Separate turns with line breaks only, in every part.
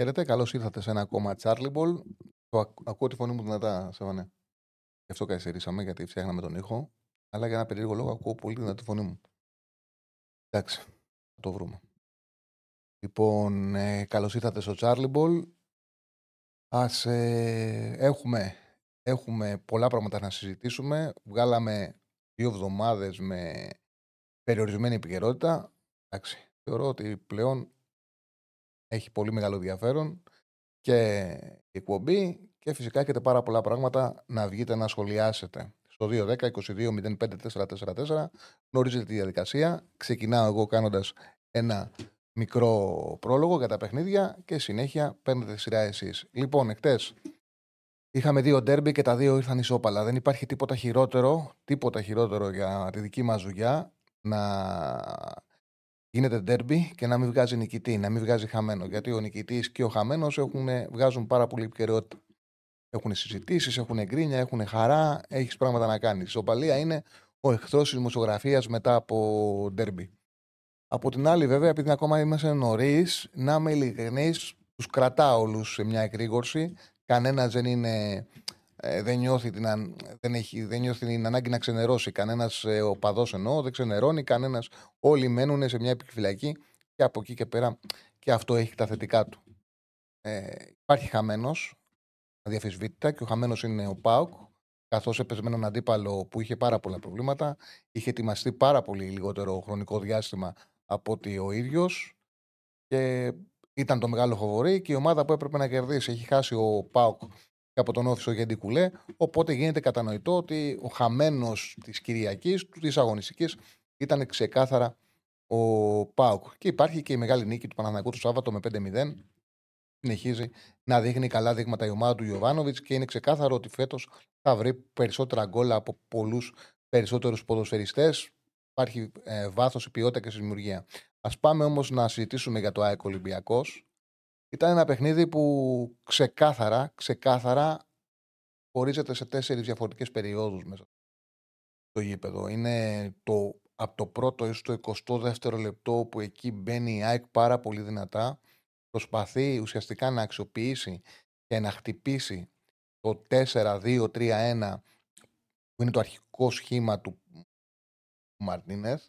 Χαίρετε, καλώς ήρθατε σε ένα ακόμα Charlie Ball. Το ακούω τη φωνή μου δυνατά, Σεβανέ. Γι' αυτό καθυστερήσαμε, γιατί φτιάχναμε τον ήχο. Αλλά για ένα περίεργο λόγο ακούω πολύ δυνατά τη φωνή μου. Εντάξει, θα το βρούμε. Λοιπόν, ε, καλώς ήρθατε στο Charlie Ball. Ας ε, έχουμε, έχουμε πολλά πράγματα να συζητήσουμε. Βγάλαμε δύο εβδομάδες με περιορισμένη επικαιρότητα. Εντάξει, θεωρώ ότι πλέον έχει πολύ μεγάλο ενδιαφέρον και η εκπομπή και φυσικά έχετε πάρα πολλά πράγματα να βγείτε να σχολιάσετε. Στο 210-22-05-444 γνωρίζετε τη διαδικασία. Ξεκινάω εγώ κάνοντας ένα μικρό πρόλογο για τα παιχνίδια και συνέχεια παίρνετε σειρά εσείς. Λοιπόν, εκτές είχαμε δύο ντέρμπι και τα δύο ήρθαν ισόπαλα. Δεν υπάρχει τίποτα χειρότερο, τίποτα χειρότερο για τη δική μας δουλειά να γίνεται ντέρμπι και να μην βγάζει νικητή, να μην βγάζει χαμένο. Γιατί ο νικητής και ο χαμένος βγάζουν πάρα πολύ επικαιρότητα. Έχουν συζητήσεις, έχουν γκρίνια, έχουν χαρά, έχεις πράγματα να κάνεις. Η σοπαλία είναι ο εχθρός της δημοσιογραφίας μετά από ντέρμπι. Από την άλλη, βέβαια, επειδή ακόμα είμαστε νωρίς, να είμαι ειλικρινής, τους κρατάω όλους σε μια εκρήγορση. Κανένας δεν είναι ε, δεν, νιώθει την, δεν, έχει, δεν νιώθει την ανάγκη να ξενερώσει. Κανένας ε, οπαδός εννοώ δεν ξενερώνει. Κανένας. Όλοι μένουν σε μια επιφυλακή και από εκεί και πέρα και αυτό έχει τα θετικά του. Ε, υπάρχει χαμένος, αδιαφυσβήτητα, και ο χαμένος είναι ο Πάουκ. Καθώς έπαιζε με έναν αντίπαλο που είχε πάρα πολλά προβλήματα, είχε ετοιμαστεί πάρα πολύ λιγότερο χρονικό διάστημα από ότι ο ίδιος. Και ήταν το μεγάλο φοβορή και η ομάδα που έπρεπε να κερδίσει. Έχει χάσει ο Πάουκ από τον Όφησο Γέντι Κουλέ. Οπότε γίνεται κατανοητό ότι ο χαμένος της Κυριακής, της αγωνιστικής, ήταν ξεκάθαρα ο Πάουκ. Και υπάρχει και η μεγάλη νίκη του Παναναναϊκού το Σάββατο με 5-0. Συνεχίζει να δείχνει καλά δείγματα η ομάδα του Ιωβάνοβιτς και είναι ξεκάθαρο ότι φέτος θα βρει περισσότερα γκολ από πολλούς περισσότερους ποδοσφαιριστές. Υπάρχει ε, βάθος, ποιότητα και δημιουργία. Α πάμε όμως να συζητήσουμε για το ΑΕΚ Ολυμπιακός. Ήταν ένα παιχνίδι που ξεκάθαρα, ξεκάθαρα χωρίζεται σε τέσσερις διαφορετικές περιόδους μέσα στο γήπεδο. Είναι το, από το πρώτο έως το 22ο λεπτό που εκεί μπαίνει η ΑΕΚ πάρα πολύ δυνατά. Προσπαθεί ουσιαστικά να αξιοποιήσει και να χτυπήσει το 4-2-3-1 που είναι το αρχικό σχήμα του Μαρτίνεθ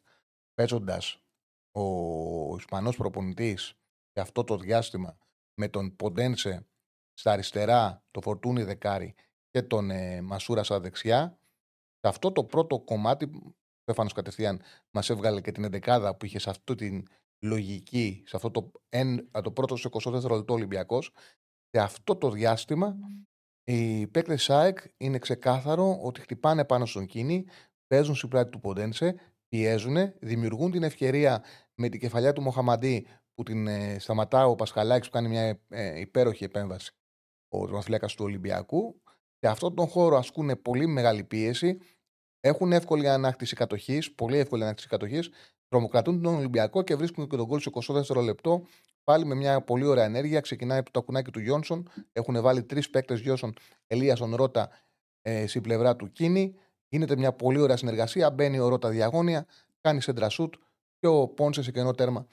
παίζοντας ο Ισπανός προπονητής σε αυτό το διάστημα με τον Ποντένσε στα αριστερά, το Φορτούνι δεκάρι και τον ε, Μασούρα στα δεξιά. Σε αυτό το πρώτο κομμάτι, ο Στέφανος κατευθείαν μας έβγαλε και την εντεκάδα που είχε σε αυτή την λογική, σε αυτό το, εν, το πρώτος στο 24 λεπτό Ολυμπιακός, σε αυτό το διάστημα οι παίκτες ΣΑΕΚ είναι ξεκάθαρο ότι χτυπάνε πάνω στον κίνη, παίζουν στην πλάτη του Ποντένσε, πιέζουν, δημιουργούν την ευκαιρία με την κεφαλιά του Μοχαμαντή που την ε, σταματά ο Πασχαλάκης που κάνει μια ε, υπέροχη επέμβαση ο τροματοφυλάκας του Ολυμπιακού. Σε αυτόν τον χώρο ασκούν πολύ μεγάλη πίεση. Έχουν εύκολη ανάκτηση κατοχής, πολύ εύκολη ανάκτηση κατοχής. Τρομοκρατούν τον Ολυμπιακό και βρίσκουν και τον κόλ σε 24 λεπτό. Πάλι με μια πολύ ωραία ενέργεια. Ξεκινάει το κουνάκι του Γιόνσον. Έχουν βάλει τρεις παίκτες Γιόνσον, Ελίασον Ρότα ε, στην πλευρά του Κίνη. Γίνεται μια πολύ ωραία συνεργασία. Μπαίνει ο Ρότα διαγώνια, κάνει σεντρασούτ και ο Πόνσε σε κενό τέρμα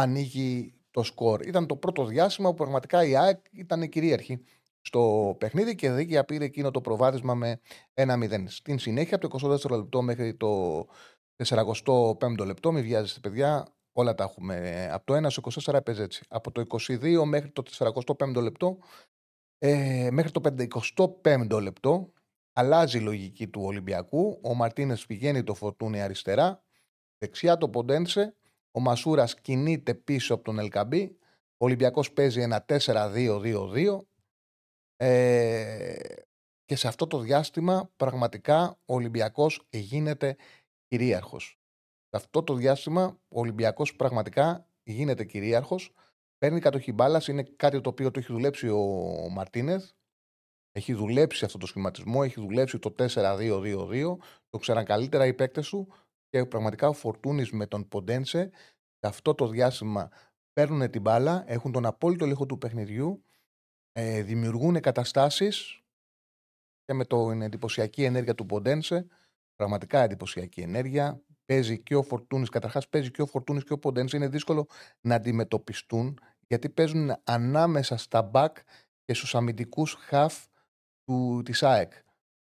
ανοίγει το σκορ. Ήταν το πρώτο διάστημα που πραγματικά η ΑΕΚ ήταν κυρίαρχη στο παιχνίδι και δίκαια πήρε εκείνο το προβάδισμα με 1-0. Στην συνέχεια, από το 24 λεπτό μέχρι το 45 λεπτό, μην βιάζεστε παιδιά, όλα τα έχουμε. Από το 1 στο 24 έπαιζε έτσι. Από το 22 μέχρι το 45 λεπτό, ε, μέχρι το 55 λεπτό, αλλάζει η λογική του Ολυμπιακού. Ο Μαρτίνες πηγαίνει το φορτούνι αριστερά, δεξιά το Ποντένσε ο Μασούρας κινείται πίσω από τον Ελκαμπή. Ο Ολυμπιακός παίζει ένα 4-2-2-2. Ε, και σε αυτό το διάστημα πραγματικά ο Ολυμπιακός γίνεται κυρίαρχος. Σε αυτό το διάστημα ο Ολυμπιακός πραγματικά γίνεται κυρίαρχος. Παίρνει κατοχή μπάλας. Είναι κάτι το οποίο το έχει δουλέψει ο Μαρτίνεθ. Έχει δουλέψει αυτό το σχηματισμό. Έχει δουλέψει το 4-2-2-2. Το ξέραν καλύτερα οι παίκτες του. Και πραγματικά ο Φορτούνης με τον Ποντένσε σε αυτό το διάστημα παίρνουν την μπάλα, έχουν τον απόλυτο έλεγχο του παιχνιδιού, ε, δημιουργούν καταστάσεις και με την εντυπωσιακή ενέργεια του Ποντένσε, πραγματικά εντυπωσιακή ενέργεια. Παίζει και ο Φορτούνης, καταρχάς παίζει και ο Φορτούνης και ο Ποντένσε. Είναι δύσκολο να αντιμετωπιστούν γιατί παίζουν ανάμεσα στα μπακ και στους αμυντικούς χαφ της ΑΕΚ.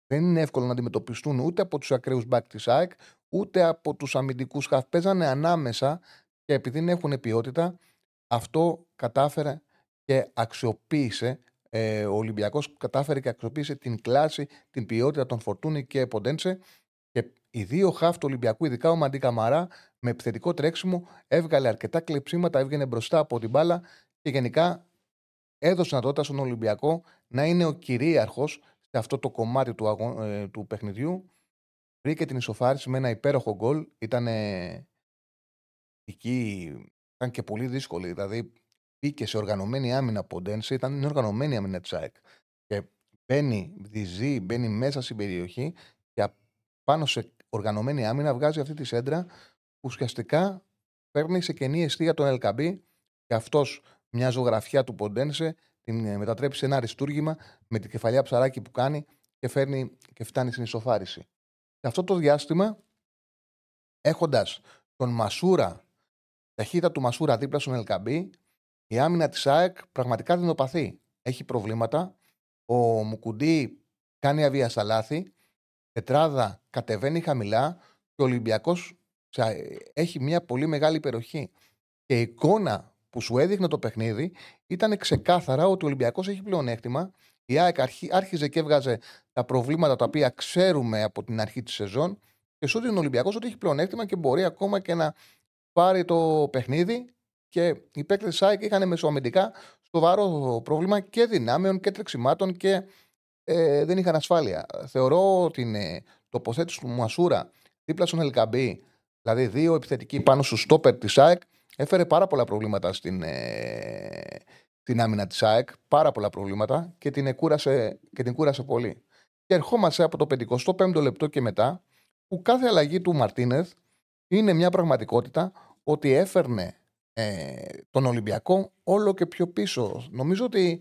Δεν είναι εύκολο να αντιμετωπιστούν ούτε από τους ακραίους μπακ της ΑΕΚ, ούτε από τους αμυντικούς χαφ. Παίζανε ανάμεσα και επειδή δεν έχουν ποιότητα, αυτό κατάφερε και αξιοποίησε ε, ο Ολυμπιακός κατάφερε και αξιοποίησε την κλάση, την ποιότητα των Φορτούνη και Ποντένσε. Και οι δύο χαφ του Ολυμπιακού, ειδικά ο Μαντί Καμαρά, με επιθετικό τρέξιμο, έβγαλε αρκετά κλεψίματα, έβγαινε μπροστά από την μπάλα και γενικά έδωσε δυνατότητα στον Ολυμπιακό να είναι ο κυρίαρχος σε αυτό το κομμάτι του, αγω... ε, του παιχνιδιού. Βρήκε την ισοφάριση με ένα υπέροχο γκολ. Ήταν εκεί, ήταν και πολύ δύσκολη. Δηλαδή μπήκε σε οργανωμένη άμυνα από Ντένσε, ήταν είναι οργανωμένη άμυνα της ΑΕΚ. Και μπαίνει, διζεί, μπαίνει μέσα στην περιοχή και πάνω σε οργανωμένη άμυνα βγάζει αυτή τη σέντρα που ουσιαστικά παίρνει σε κενή αιστεία τον Ελκαμπή και αυτός μια ζωγραφιά του Ποντένσε την ε, μετατρέπει σε ένα αριστούργημα με την κεφαλιά ψαράκι που κάνει και, φέρνει, και φτάνει στην ισοφάριση. Σε αυτό το διάστημα, έχοντας τον Μασούρα, ταχύτητα του Μασούρα δίπλα στον Ελκαμπή, η άμυνα της ΑΕΚ πραγματικά δεινοπαθεί. Έχει προβλήματα. Ο Μουκουντή κάνει αβίαστα λάθη. Τετράδα κατεβαίνει χαμηλά και ο Ολυμπιακός έχει μια πολύ μεγάλη υπεροχή. Και η εικόνα που σου έδειχνε το παιχνίδι ήταν ξεκάθαρα ότι ο Ολυμπιακός έχει πλεονέκτημα. Η ΑΕΚ άρχιζε και έβγαζε τα προβλήματα τα οποία ξέρουμε από την αρχή της σεζόν και σου έδειχνε ο Ολυμπιακό ότι έχει πλεονέκτημα και μπορεί ακόμα και να πάρει το παιχνίδι και οι παίκτες της ΑΕΚ είχαν μεσοαμυντικά σοβαρό πρόβλημα και δυνάμεων και τρεξιμάτων και ε, δεν είχαν ασφάλεια. Θεωρώ ότι την τοποθέτηση του Μασούρα δίπλα στον Ελκαμπή, δηλαδή δύο επιθετικοί πάνω στου στόπερ της ΑΕΚ, έφερε πάρα πολλά προβλήματα στην, ε, στην άμυνα της ΑΕΚ. Πάρα πολλά προβλήματα και την, κούρασε, και την κούρασε πολύ. Και ερχόμαστε από το 55ο λεπτό και μετά, που κάθε αλλαγή του Μαρτίνεθ είναι μια πραγματικότητα ότι έφερνε ε, τον Ολυμπιακό όλο και πιο πίσω. Νομίζω ότι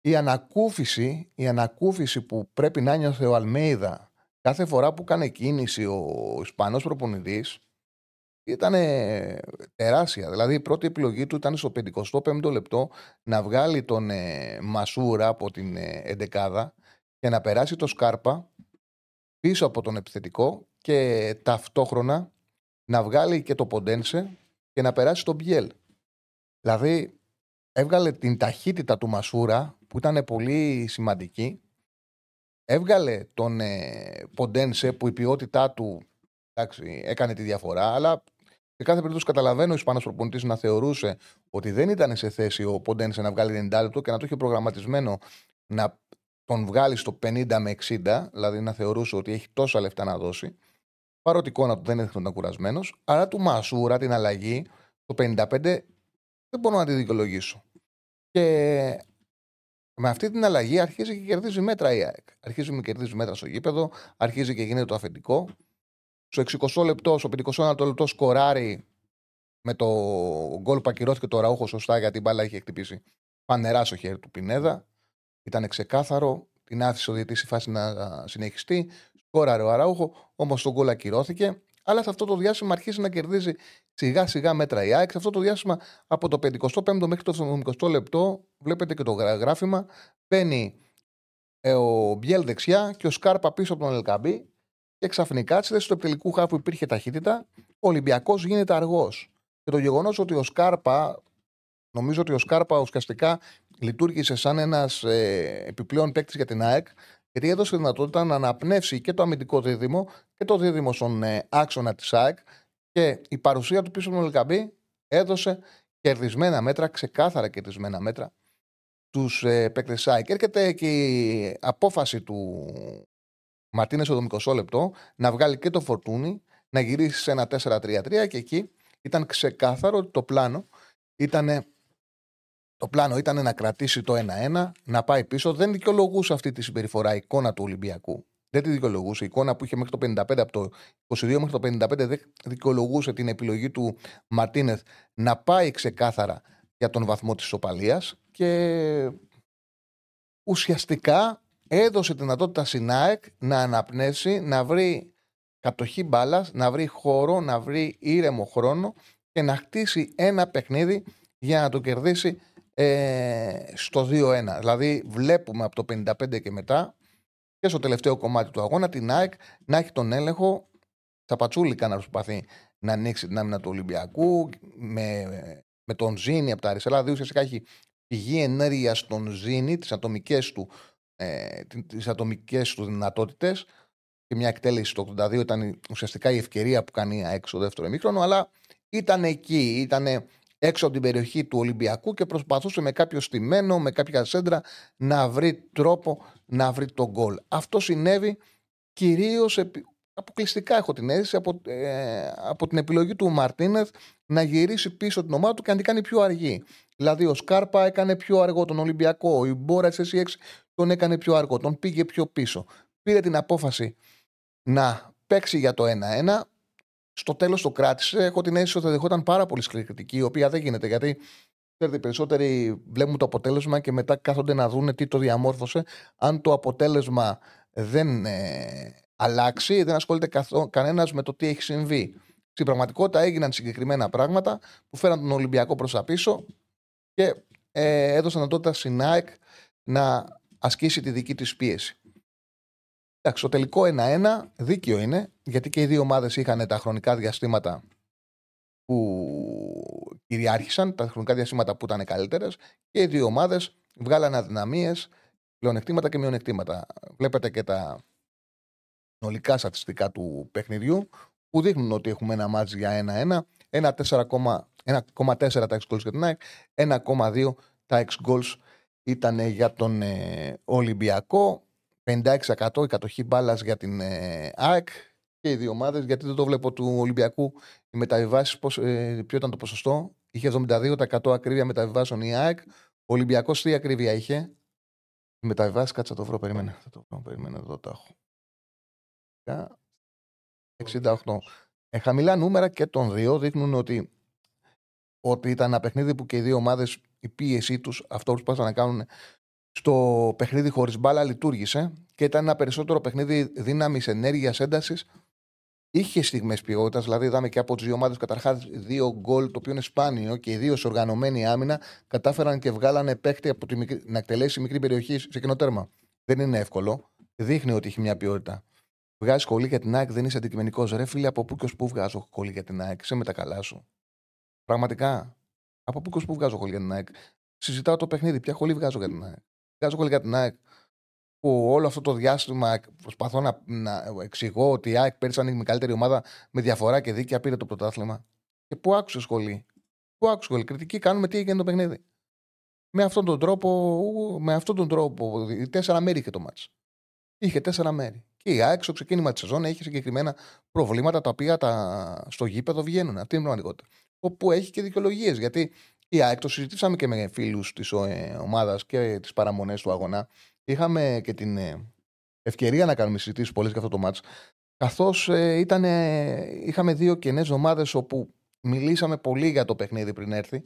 η ανακούφιση, η ανακούφιση που πρέπει να νιώθει ο Αλμέιδα κάθε φορά που κάνει κίνηση ο Ισπανός προπονητής ήταν τεράστια. Δηλαδή η πρώτη επιλογή του ήταν στο 55ο λεπτό να βγάλει τον ε, Μασούρα από την ε, εντεκάδα και να περάσει το Σκάρπα πίσω από τον επιθετικό και ταυτόχρονα να βγάλει και το Ποντένσε και να περάσει τον Μπιέλ. Δηλαδή, έβγαλε την ταχύτητα του Μασούρα που ήταν πολύ σημαντική. Έβγαλε τον ε, Ποντένσε που η ποιότητά του εντάξει, έκανε τη διαφορά, αλλά σε κάθε περίπτωση καταλαβαίνω ο Ισπανός προπονητής να θεωρούσε ότι δεν ήταν σε θέση ο Ποντένσε να βγάλει 90 λεπτό και να το είχε προγραμματισμένο να τον βγάλει στο 50 με 60, δηλαδή να θεωρούσε ότι έχει τόσα λεφτά να δώσει. Παρότι η εικόνα του δεν έδειχνε ότι ήταν κουρασμένος, αλλά του Μασούρα την αλλαγή το 55 δεν μπορώ να τη δικαιολογήσω. Και με αυτή την αλλαγή αρχίζει και κερδίζει μέτρα η ΑΕΚ. Αρχίζει και κερδίζει μέτρα στο γήπεδο, αρχίζει και γίνεται το αφεντικό. Στο 60 λεπτό, στο 51 λεπτό σκοράρει με το γκολ που ακυρώθηκε το Ραούχο σωστά γιατί η μπάλα είχε χτυπήσει πανερά στο χέρι του Πινέδα. Ήταν ξεκάθαρο. Την άφησε ο διαιτή η φάση να συνεχιστεί. Σκόραρε ο Αράουχο, όμως το γκολ ακυρώθηκε. Αλλά σε αυτό το διάστημα αρχίζει να κερδίζει σιγά σιγά μέτρα η ΑΕΚ. Σε αυτό το διάστημα από το 55ο μέχρι το 70ο λεπτό, βλέπετε και το γράφημα, μπαίνει ε, ο Μπιέλ δεξιά και ο Σκάρπα πίσω από τον Ελκαμπή. Και ξαφνικά, στη θέση του επιτελικού χάφου υπήρχε ταχύτητα, ο Ολυμπιακός γίνεται αργός. Και το γεγονός ότι ο Σκάρπα, νομίζω ότι ο Σκάρπα ουσιαστικά λειτουργήσε σαν ένας ε, επιπλέον παίκτης για την ΑΕΚ, γιατί έδωσε δυνατότητα να αναπνεύσει και το αμυντικό δίδυμο και το δίδυμο στον ε, άξονα της ΑΕΚ και η παρουσία του πίσω από τον Ελκαμπή έδωσε κερδισμένα μέτρα, ξεκάθαρα κερδισμένα μέτρα τους ε, παίκτες της ΑΕΚ. Έρχεται και η απόφαση του Μαρτίνε στο 20 λεπτό να βγάλει και το φορτούνι να γυρίσει σε ένα 4-3-3 και εκεί ήταν ξεκάθαρο ότι το πλάνο ήταν. Το πλάνο ήταν να κρατήσει το 1-1, να πάει πίσω. Δεν δικαιολογούσε αυτή τη συμπεριφορά η εικόνα του Ολυμπιακού. Δεν τη δικαιολογούσε. Η εικόνα που είχε μέχρι το 55, από το 22 μέχρι το 55, δεν δικαιολογούσε την επιλογή του Μαρτίνεθ να πάει ξεκάθαρα για τον βαθμό της οπαλίας και ουσιαστικά έδωσε τη δυνατότητα στην ΑΕΚ να αναπνεύσει, να βρει κατοχή μπάλας, να βρει χώρο, να βρει ήρεμο χρόνο και να χτίσει ένα παιχνίδι για να το κερδίσει ε, στο 2-1. Δηλαδή, βλέπουμε από το 55 και μετά και στο τελευταίο κομμάτι του αγώνα την ΑΕΚ να έχει τον έλεγχο. Τσαπατσούλικα να προσπαθεί να ανοίξει την άμυνα του Ολυμπιακού με, με τον Ζήνη από τα αριστερά. Δηλαδή, ουσιαστικά έχει πηγή ενέργειας στον Ζήνη, τις ατομικές του, ε, τις ατομικές του δυνατότητες και μια εκτέλεση στο 82 ήταν ουσιαστικά η ευκαιρία που κάνει έξω δεύτερο ημίχρονο, αλλά ήταν εκεί, ήταν έξω από την περιοχή του Ολυμπιακού και προσπαθούσε με κάποιο στημένο, με κάποια σέντρα να βρει τρόπο να βρει τον γκολ. Αυτό συνέβη κυρίως αποκλειστικά έχω την αίσθηση από, ε, από την επιλογή του Μαρτίνεθ να γυρίσει πίσω την ομάδα του και να την κάνει πιο αργή. Δηλαδή ο Σκάρπα έκανε πιο αργό τον Ολυμπιακό, η Μπόρα SSX τον έκανε πιο αργό, τον πήγε πιο πίσω. Πήρε την απόφαση να παίξει για το 1-1. Στο τέλος το κράτησε. Έχω την αίσθηση ότι θα δεχόταν πάρα πολύ σκληρή κριτική, η οποία δεν γίνεται γιατί ξέρετε, οι περισσότεροι βλέπουν το αποτέλεσμα και μετά κάθονται να δούνε τι το διαμόρφωσε. Αν το αποτέλεσμα δεν ε, αλλάξει, δεν ασχολείται κανένας με το τι έχει συμβεί. Στην πραγματικότητα έγιναν συγκεκριμένα πράγματα που φέραν τον Ολυμπιακό προς τα πίσω και ε, έδωσαν τότε στην ΑΕΚ να ασκήσει τη δική της πίεση. Εντάξει, το τελικό 1-1 δίκαιο είναι, γιατί και οι δύο ομάδες είχαν τα χρονικά διαστήματα που κυριάρχησαν, τα χρονικά διαστήματα που ήταν καλύτερες, και οι δύο ομάδες βγάλαν αδυναμίες, πλεονεκτήματα και μειονεκτήματα. Βλέπετε και τα συνολικά στατιστικά του παιχνιδιού που δείχνουν ότι έχουμε ένα μάτζ για 1-1, 1,4 τα ex goals για την ΑΕΚ, 1,2 τα ex goals ήταν για τον ε, Ολυμπιακό. 56% η κατοχή μπάλας για την ε, ΑΕΚ και οι δύο ομάδες. Γιατί δεν το βλέπω του Ολυμπιακού οι μεταβιβάσεις, ε, ποιο ήταν το ποσοστό. Είχε 72% ακρίβεια μεταβιβάσεων η ΑΕΚ. Ο Ολυμπιακός τι ακρίβεια είχε; Οι μεταβιβάσεις, κάτσε το βρω, περίμενε. Θα το βρω, περίμενε, εδώ το έχω. 68. Ε, χαμηλά νούμερα και των δύο δείχνουν ότι, ότι ήταν ένα παιχνίδι που και οι δύο ομάδες η πίεσή τους, αυτό που προσπάθησαν να κάνουν στο παιχνίδι χωρίς μπάλα, λειτουργήσε και ήταν ένα περισσότερο παιχνίδι δύναμης, ενέργειας, έντασης. Είχε στιγμές ποιότητας, δηλαδή είδαμε και από τις δύο ομάδες καταρχάς δύο γκολ, το οποίο είναι σπάνιο και οι δύο σε οργανωμένη άμυνα κατάφεραν και βγάλανε παίχτη από τη μικρή, να εκτελέσει μικρή περιοχή σε κοινό τέρμα. Δεν είναι εύκολο. Δείχνει ότι έχει μια ποιότητα. Βγάζει κολλή για την ΑΕΚ, δεν είσαι αντικειμενικός. Ρε φίλε, από πού και ως πού βγάζω κολλή για την ΑΕΚ. Σε με τα καλά σου. Πραγματικά. Από πού και ως πού βγάζω κολλή για την ΑΕΚ. Συζητάω το παιχνίδι. Ποια κολλή βγάζω για την ΑΕΚ. Βγάζω κολλή για την ΑΕΚ. Που όλο αυτό το διάστημα προσπαθώ να, να εξηγώ ότι η ΑΕΚ πέρυσι ανοίγει με καλύτερη ομάδα με διαφορά και δίκαια πήρε το πρωτάθλημα. Και πού άκουσες σχολή. Πού άκουσες σχολή. Κριτική κάνουμε τι έγινε το παιχνίδι. Με αυτόν τον τρόπο, με αυτόν τον τρόπο, τέσσερα μέρη είχε το μάτς. Είχε τέσσερα μέρη. Και η ΑΕΚ στο ξεκίνημα της σεζόν έχει συγκεκριμένα προβλήματα τα οποία τα... στο γήπεδο βγαίνουν. Αυτή είναι η πραγματικότητα. Όπου έχει και δικαιολογίες. Γιατί η ΑΕΚ το συζητήσαμε και με φίλους της ε, ομάδας και τις παραμονές του αγώνα. Είχαμε και την ε, ευκαιρία να κάνουμε συζητήσεις πολλές για αυτό το μάτς Καθώς ε, είχαμε δύο κενές ομάδες όπου μιλήσαμε πολύ για το παιχνίδι πριν έρθει.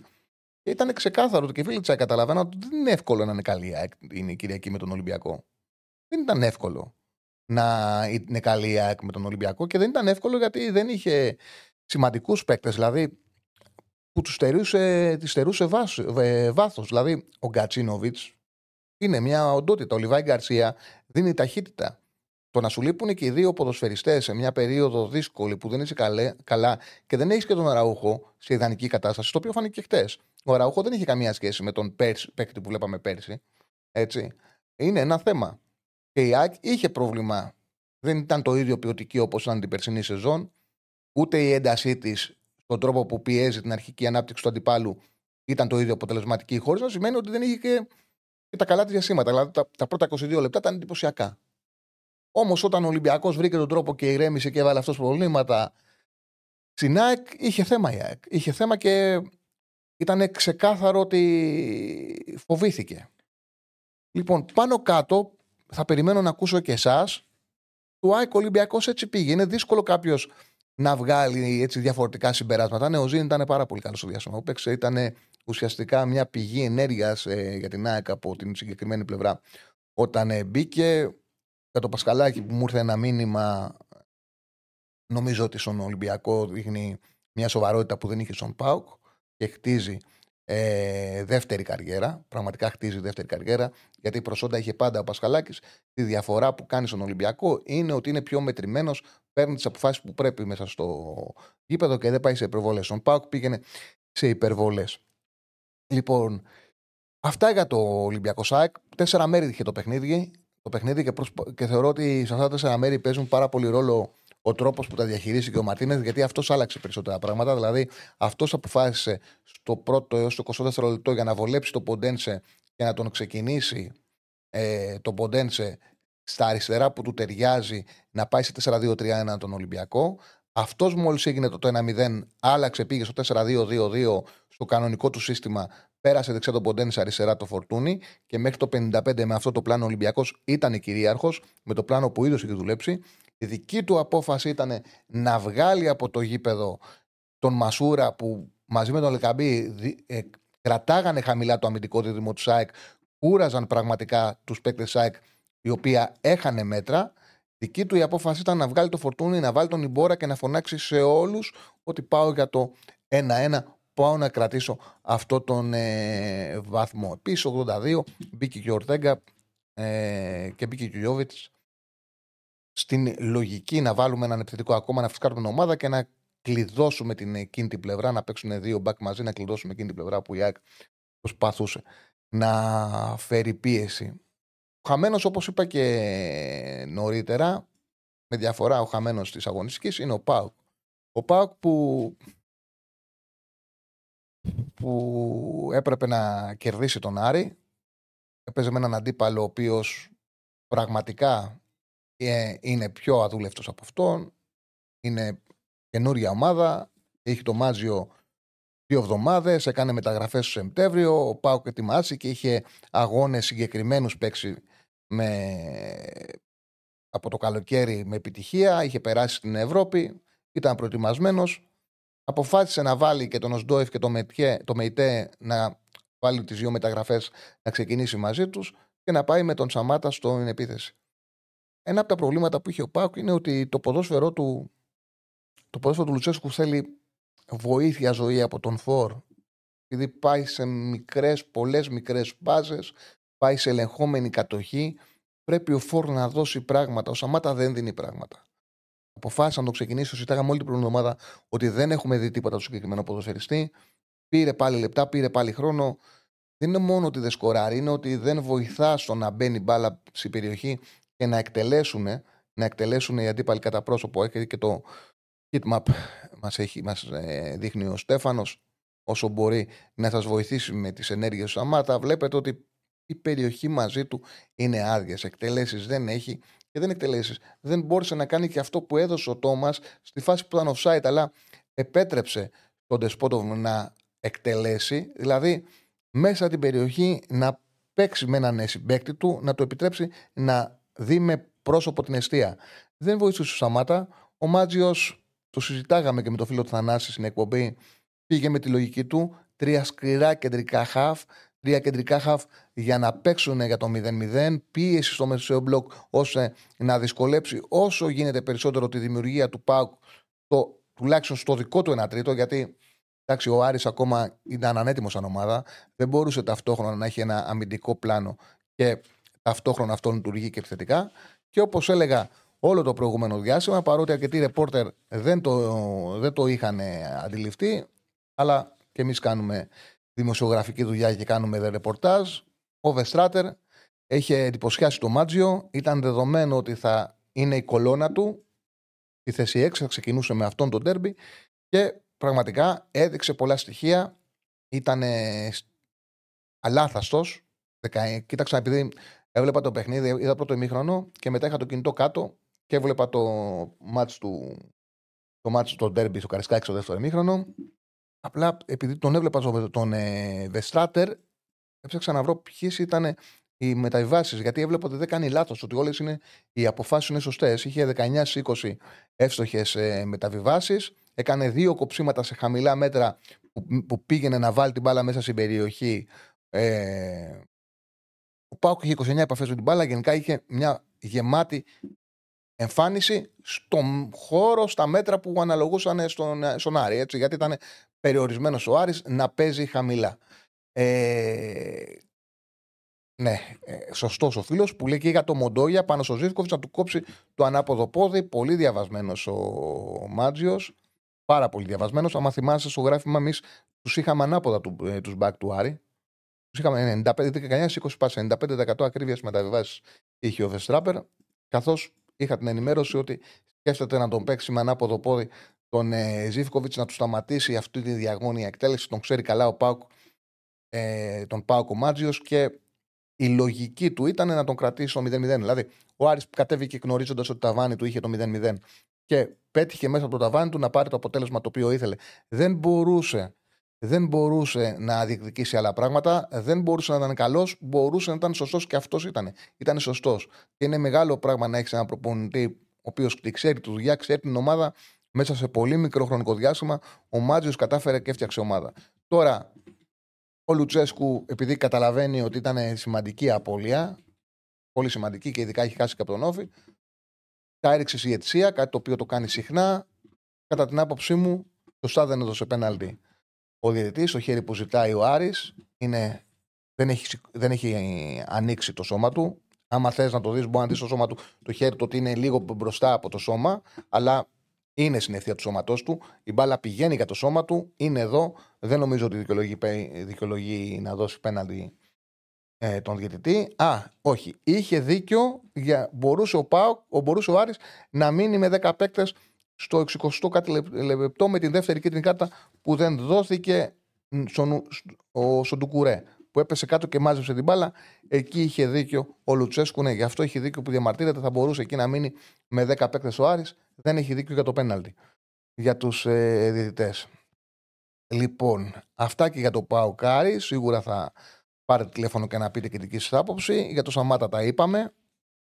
Και ήταν ξεκάθαρο ότι και οι φίλοι της καταλαβαίναν ότι δεν είναι εύκολο να είναι καλή η ΑΕΚ είναι η Κυριακή με τον Ολυμπιακό. Δεν ήταν εύκολο να είναι καλή η ΑΕΚ με τον Ολυμπιακό και δεν ήταν εύκολο γιατί δεν είχε σημαντικούς παίκτες. Δηλαδή που τους στερούσε, στερούσε βάθος. Δηλαδή ο Γκατσίνοβιτς είναι μια οντότητα. Ο Λιβάη Γκαρσία δίνει ταχύτητα. Το να σου λείπουν και οι δύο ποδοσφαιριστές σε μια περίοδο δύσκολη που δεν είσαι καλέ, καλά και δεν έχεις και τον Αραούχο σε ιδανική κατάσταση, το οποίο φάνηκε και χτες. Ο Αραούχο δεν είχε καμία σχέση με τον πέρσι, παίκτη που βλέπαμε πέρσι. Έτσι. Είναι ένα θέμα. Και η ΑΕΚ είχε πρόβλημα. Δεν ήταν το ίδιο ποιοτική όπως ήταν την περσινή σεζόν. Ούτε η έντασή της στον τρόπο που πιέζει την αρχική ανάπτυξη του αντιπάλου ήταν το ίδιο αποτελεσματική. Χωρί να σημαίνει ότι δεν είχε και, τα καλά της διασύματα. Δηλαδή τα, τα πρώτα 22 λεπτά ήταν εντυπωσιακά. Όμως όταν ο Ολυμπιακός βρήκε τον τρόπο και ηρέμησε και έβαλε αυτός προβλήματα, Στην ΑΕΚ είχε θέμα η ΑΕΚ. Είχε θέμα και ήταν ξεκάθαρο ότι φοβήθηκε. Λοιπόν, πάνω κάτω θα περιμένω να ακούσω και εσάς. Το ΑΕΚ Ολυμπιακός έτσι πήγε. Είναι δύσκολο κάποιος να βγάλει έτσι διαφορετικά συμπεράσματα. Ναι, ο Ζήν ήταν πάρα πολύ καλός στο διάστημα που παίξε. Ήταν ουσιαστικά μια πηγή ενέργειας ε, για την ΑΕΚ από την συγκεκριμένη πλευρά όταν ε, μπήκε. Για το Πασκαλάκι που μου ήρθε ένα μήνυμα, νομίζω ότι στον Ολυμπιακό δείχνει μια σοβαρότητα που δεν είχε στον Πάουκ και χτίζει ε, δεύτερη καριέρα. Πραγματικά χτίζει δεύτερη καριέρα. Γιατί η προσόντα είχε πάντα ο Πασχαλάκης. Τη διαφορά που κάνει στον Ολυμπιακό είναι ότι είναι πιο μετρημένος, παίρνει τις αποφάσεις που πρέπει μέσα στο γήπεδο και δεν πάει σε υπερβολές. Στον Πάουκ πήγαινε σε υπερβολές. Λοιπόν, αυτά για το Ολυμπιακό ΣΑΕΚ. Τέσσερα μέρη είχε το παιχνίδι. Το παιχνίδι και, και θεωρώ ότι σε αυτά τα τέσσερα μέρη παίζουν πάρα πολύ ρόλο ο τρόπος που τα διαχειρίστηκε ο Μαρτίνες, γιατί αυτός άλλαξε περισσότερα πράγματα. Δηλαδή, αυτός αποφάσισε στο πρώτο έως το 24 λεπτό για να βολέψει τον Ποντένσε και να τον ξεκινήσει ε, τον Ποντένσε στα αριστερά που του ταιριάζει να πάει σε 4-2-3-1 τον Ολυμπιακό. Αυτός μόλις έγινε το 1-0, άλλαξε, πήγε στο 4-2-2-2 στο κανονικό του σύστημα, πέρασε δεξιά τον Ποντένσε αριστερά το Φορτούνι και μέχρι το 55 με αυτό το πλάνο ο Ολυμπιακός ήταν κυρίαρχος, με το πλάνο που ίδιος είχε δουλέψει. Η δική του απόφαση ήταν να βγάλει από το γήπεδο τον Μασούρα που μαζί με τον Λεκαμπή ε, κρατάγανε χαμηλά το αμυντικό δίδυμο του ΣΑΕΚ, κούραζαν πραγματικά τους παίκτες ΣΑΕΚ οι οποίοι έχανε μέτρα. Δική του η απόφαση ήταν να βγάλει το φορτούνι, να βάλει τον Ιμπόρα και να φωνάξει σε όλους ότι πάω για το 1-1. Πάω να κρατήσω αυτό τον ε, βαθμό. Επίσης, 82 μπήκε και ο Ορτέγκα ε, και μπήκε και ο Γιώβιτς στην λογική να βάλουμε έναν επιθετικό ακόμα, να φυσκάρουμε την ομάδα και να κλειδώσουμε την εκείνη την πλευρά, να παίξουν δύο μπακ μαζί, να κλειδώσουμε εκείνη την πλευρά που η ΑΕΚ προσπαθούσε να φέρει πίεση. Ο χαμένος, όπως είπα και νωρίτερα, με διαφορά ο χαμένος της αγωνιστικής είναι ο Πάουκ. Ο Πάουκ που, που έπρεπε να κερδίσει τον Άρη. Έπαιζε με έναν αντίπαλο ο οποίος πραγματικά ε, είναι πιο αδούλευτος από αυτόν. Είναι καινούρια ομάδα. Έχει το Μάζιο δύο εβδομάδες. Έκανε μεταγραφές στο Σεπτέμβριο. Ο Πάουκ ετοιμάσει και είχε αγώνες συγκεκριμένους παίξει με... από το καλοκαίρι με επιτυχία. Είχε περάσει στην Ευρώπη. Ήταν προετοιμασμένος. Αποφάσισε να βάλει και τον Οσντόεφ και το, το ΜΕΙΤΕ να βάλει τις δύο μεταγραφές να ξεκινήσει μαζί τους και να πάει με τον Σαμάτα στην επίθεση. Ένα από τα προβλήματα που είχε ο Πάουκ είναι ότι το ποδόσφαιρό του, το ποδόσφαιρο του Λουτσέσκου θέλει βοήθεια ζωή από τον Φορ. Επειδή πάει σε μικρές, πολλές μικρές μπάζες, πάει σε ελεγχόμενη κατοχή. Πρέπει ο Φορ να δώσει πράγματα. Ο Σαμάτα δεν δίνει πράγματα. Αποφάσισα να το ξεκινήσω. Συζητάγαμε όλη την προηγούμενη εβδομάδα ότι δεν έχουμε δει τίποτα του συγκεκριμένο ποδοσφαιριστή. Πήρε πάλι λεπτά, πήρε πάλι χρόνο. Δεν είναι μόνο ότι δεν σκοράρει, είναι ότι δεν βοηθά στο να μπαίνει μπάλα στην περιοχή και να εκτελέσουν, να εκτελέσουν οι αντίπαλοι κατά πρόσωπο. Έχει και το heatmap μας, έχει, μας ε, δείχνει ο Στέφανος όσο μπορεί να σας βοηθήσει με τις ενέργειες του Σαμάτα. Βλέπετε ότι η περιοχή μαζί του είναι άδειε. Εκτελέσεις δεν έχει και δεν εκτελέσεις. Δεν μπόρεσε να κάνει και αυτό που έδωσε ο Τόμας στη φάση που ήταν offside, αλλά επέτρεψε τον Τεσπότοβ να εκτελέσει. Δηλαδή, μέσα την περιοχή να παίξει με έναν συμπέκτη του, να το επιτρέψει να δει με πρόσωπο την αιστεία. Δεν βοήθησε ο Σαμάτα. Ο Μάτζιος, το συζητάγαμε και με το φίλο του Θανάση στην εκπομπή, πήγε με τη λογική του. Τρία σκληρά κεντρικά χαφ, τρία κεντρικά χαφ για να παίξουν για το 0-0. Πίεση στο μεσαίο μπλοκ ώστε να δυσκολέψει όσο γίνεται περισσότερο τη δημιουργία του ΠΑΟΚ, το, τουλάχιστον στο δικό του ένα τρίτο, γιατί εντάξει, ο Άρης ακόμα ήταν ανέτοιμος σαν ομάδα. Δεν μπορούσε ταυτόχρονα να έχει ένα αμυντικό πλάνο και ταυτόχρονα αυτό λειτουργεί και επιθετικά. Και όπως έλεγα όλο το προηγούμενο διάστημα, παρότι αρκετοί ρεπόρτερ δεν το, δεν το είχαν αντιληφθεί, αλλά και εμείς κάνουμε δημοσιογραφική δουλειά και κάνουμε ρεπορτάζ. Ο Βεστράτερ έχει εντυπωσιάσει το Μάτζιο. Ήταν δεδομένο ότι θα είναι η κολόνα του. Η θέση 6 θα ξεκινούσε με αυτόν τον τέρμπι και πραγματικά έδειξε πολλά στοιχεία. Ήταν αλάθαστος. Κοίταξα, επειδή Έβλεπα το παιχνίδι, είδα πρώτο ημίχρονο και μετά είχα το κινητό κάτω και έβλεπα το μάτς του, το μάτσο το ντέρμπι στο Καρισκάκι στο δεύτερο ημίχρονο. Απλά επειδή τον έβλεπα τον ε, Βεστράτερ, έψαξα να βρω ποιες ήταν οι μεταβιβάσεις. Γιατί έβλεπα ότι δεν κάνει λάθος, ότι όλες οι αποφάσεις είναι σωστές. Είχε 19-20 εύστοχες ε, μεταβιβάσεις. Έκανε δύο κοψίματα σε χαμηλά μέτρα που, που πήγαινε να βάλει την μπάλα μέσα στην περιοχή. Ε, ο Πάουκ είχε 29 επαφές με την μπάλα. Γενικά είχε μια γεμάτη εμφάνιση στον χώρο, στα μέτρα που αναλογούσαν στον, στον Άρη. Έτσι, γιατί ήταν περιορισμένος ο Άρης να παίζει χαμηλά. Ε, ναι, ε, σωστός ο φίλος που λέει και για το Μοντόγια πάνω στο Ζήφκοβιτ να του κόψει το ανάποδο πόδι. Πολύ διαβασμένος ο Μάτζιος. Πάρα πολύ διαβασμένος. Αν θυμάσαι στο γράφημα, εμείς τους είχαμε ανάποδα του ε, τους back του Άρη. Τους είχαμε 95-19-20 πάσα, 95% ακρίβεια μεταβιβάσεις είχε ο Βεστράπερ. Καθώς είχα την ενημέρωση ότι σκέφτεται να τον παίξει με ανάποδο πόδι τον ε, Ζήφκοβιτς να του σταματήσει αυτή τη διαγώνια εκτέλεση. Τον ξέρει καλά ο Πάουκ, ε, τον Πάουκ ο Μάτζιος και η λογική του ήταν να τον κρατήσει στο 0-0. Δηλαδή, ο Άρης κατέβηκε γνωρίζοντας ότι το ταβάνι του είχε το 0-0 και πέτυχε μέσα από το ταβάνι του να πάρει το αποτέλεσμα το οποίο ήθελε. Δεν μπορούσε, δεν μπορούσε να διεκδικήσει άλλα πράγματα, δεν μπορούσε να ήταν καλός, μπορούσε να ήταν σωστός και αυτός ήταν. Ήταν σωστός. Και είναι μεγάλο πράγμα να έχεις έναν προπονητή ο οποίος ξέρει τη δουλειά, ξέρει την ομάδα μέσα σε πολύ μικρό χρονικό διάστημα. Ο Μάτζιος κατάφερε και έφτιαξε ομάδα. Τώρα, ο Λουτσέσκου, επειδή καταλαβαίνει ότι ήταν σημαντική απώλεια, πολύ σημαντική και ειδικά έχει χάσει και από τον Όφη, τα έριξε η Ετσία, κάτι το οποίο το κάνει συχνά. Κατά την άποψή μου, σωστά δεν έδωσε πέναλτι. Ο διαιτητής, το χέρι που ζητάει ο Άρης, είναι, δεν, έχει, δεν έχει ανοίξει το σώμα του. Άμα θες να το δεις, μπορεί να δεις το σώμα του το χέρι του ότι είναι λίγο μπροστά από το σώμα, αλλά είναι στην ευθεία του σώματός του. Η μπάλα πηγαίνει για το σώμα του, είναι εδώ. Δεν νομίζω ότι δικαιολογεί, δικαιολογεί να δώσει πέναντι ε, τον διαιτητή. Α, όχι. Είχε δίκιο. Για, μπορούσε ο Πάοκ, ο, μπορούσε ο Άρης να μείνει με 10 παίκτες στο 60 κάτι λεπτό με την δεύτερη κίτρινη κάρτα που δεν δόθηκε στον, στον Ντουκουρέ που έπεσε κάτω και μάζεψε την μπάλα. Εκεί είχε δίκιο ο Λουτσέσκου. Ναι, γι' αυτό είχε δίκιο που διαμαρτύρεται. Θα μπορούσε εκεί να μείνει με 10 παίκτες ο Άρης. Δεν έχει δίκιο για το πέναλτι. Για τους ε, διαιτητές. Λοιπόν, αυτά και για το ΠΑΟΚ Άρη. Σίγουρα θα πάρετε τηλέφωνο και να πείτε και δική σας άποψη. Για το Σαμάτα τα είπαμε.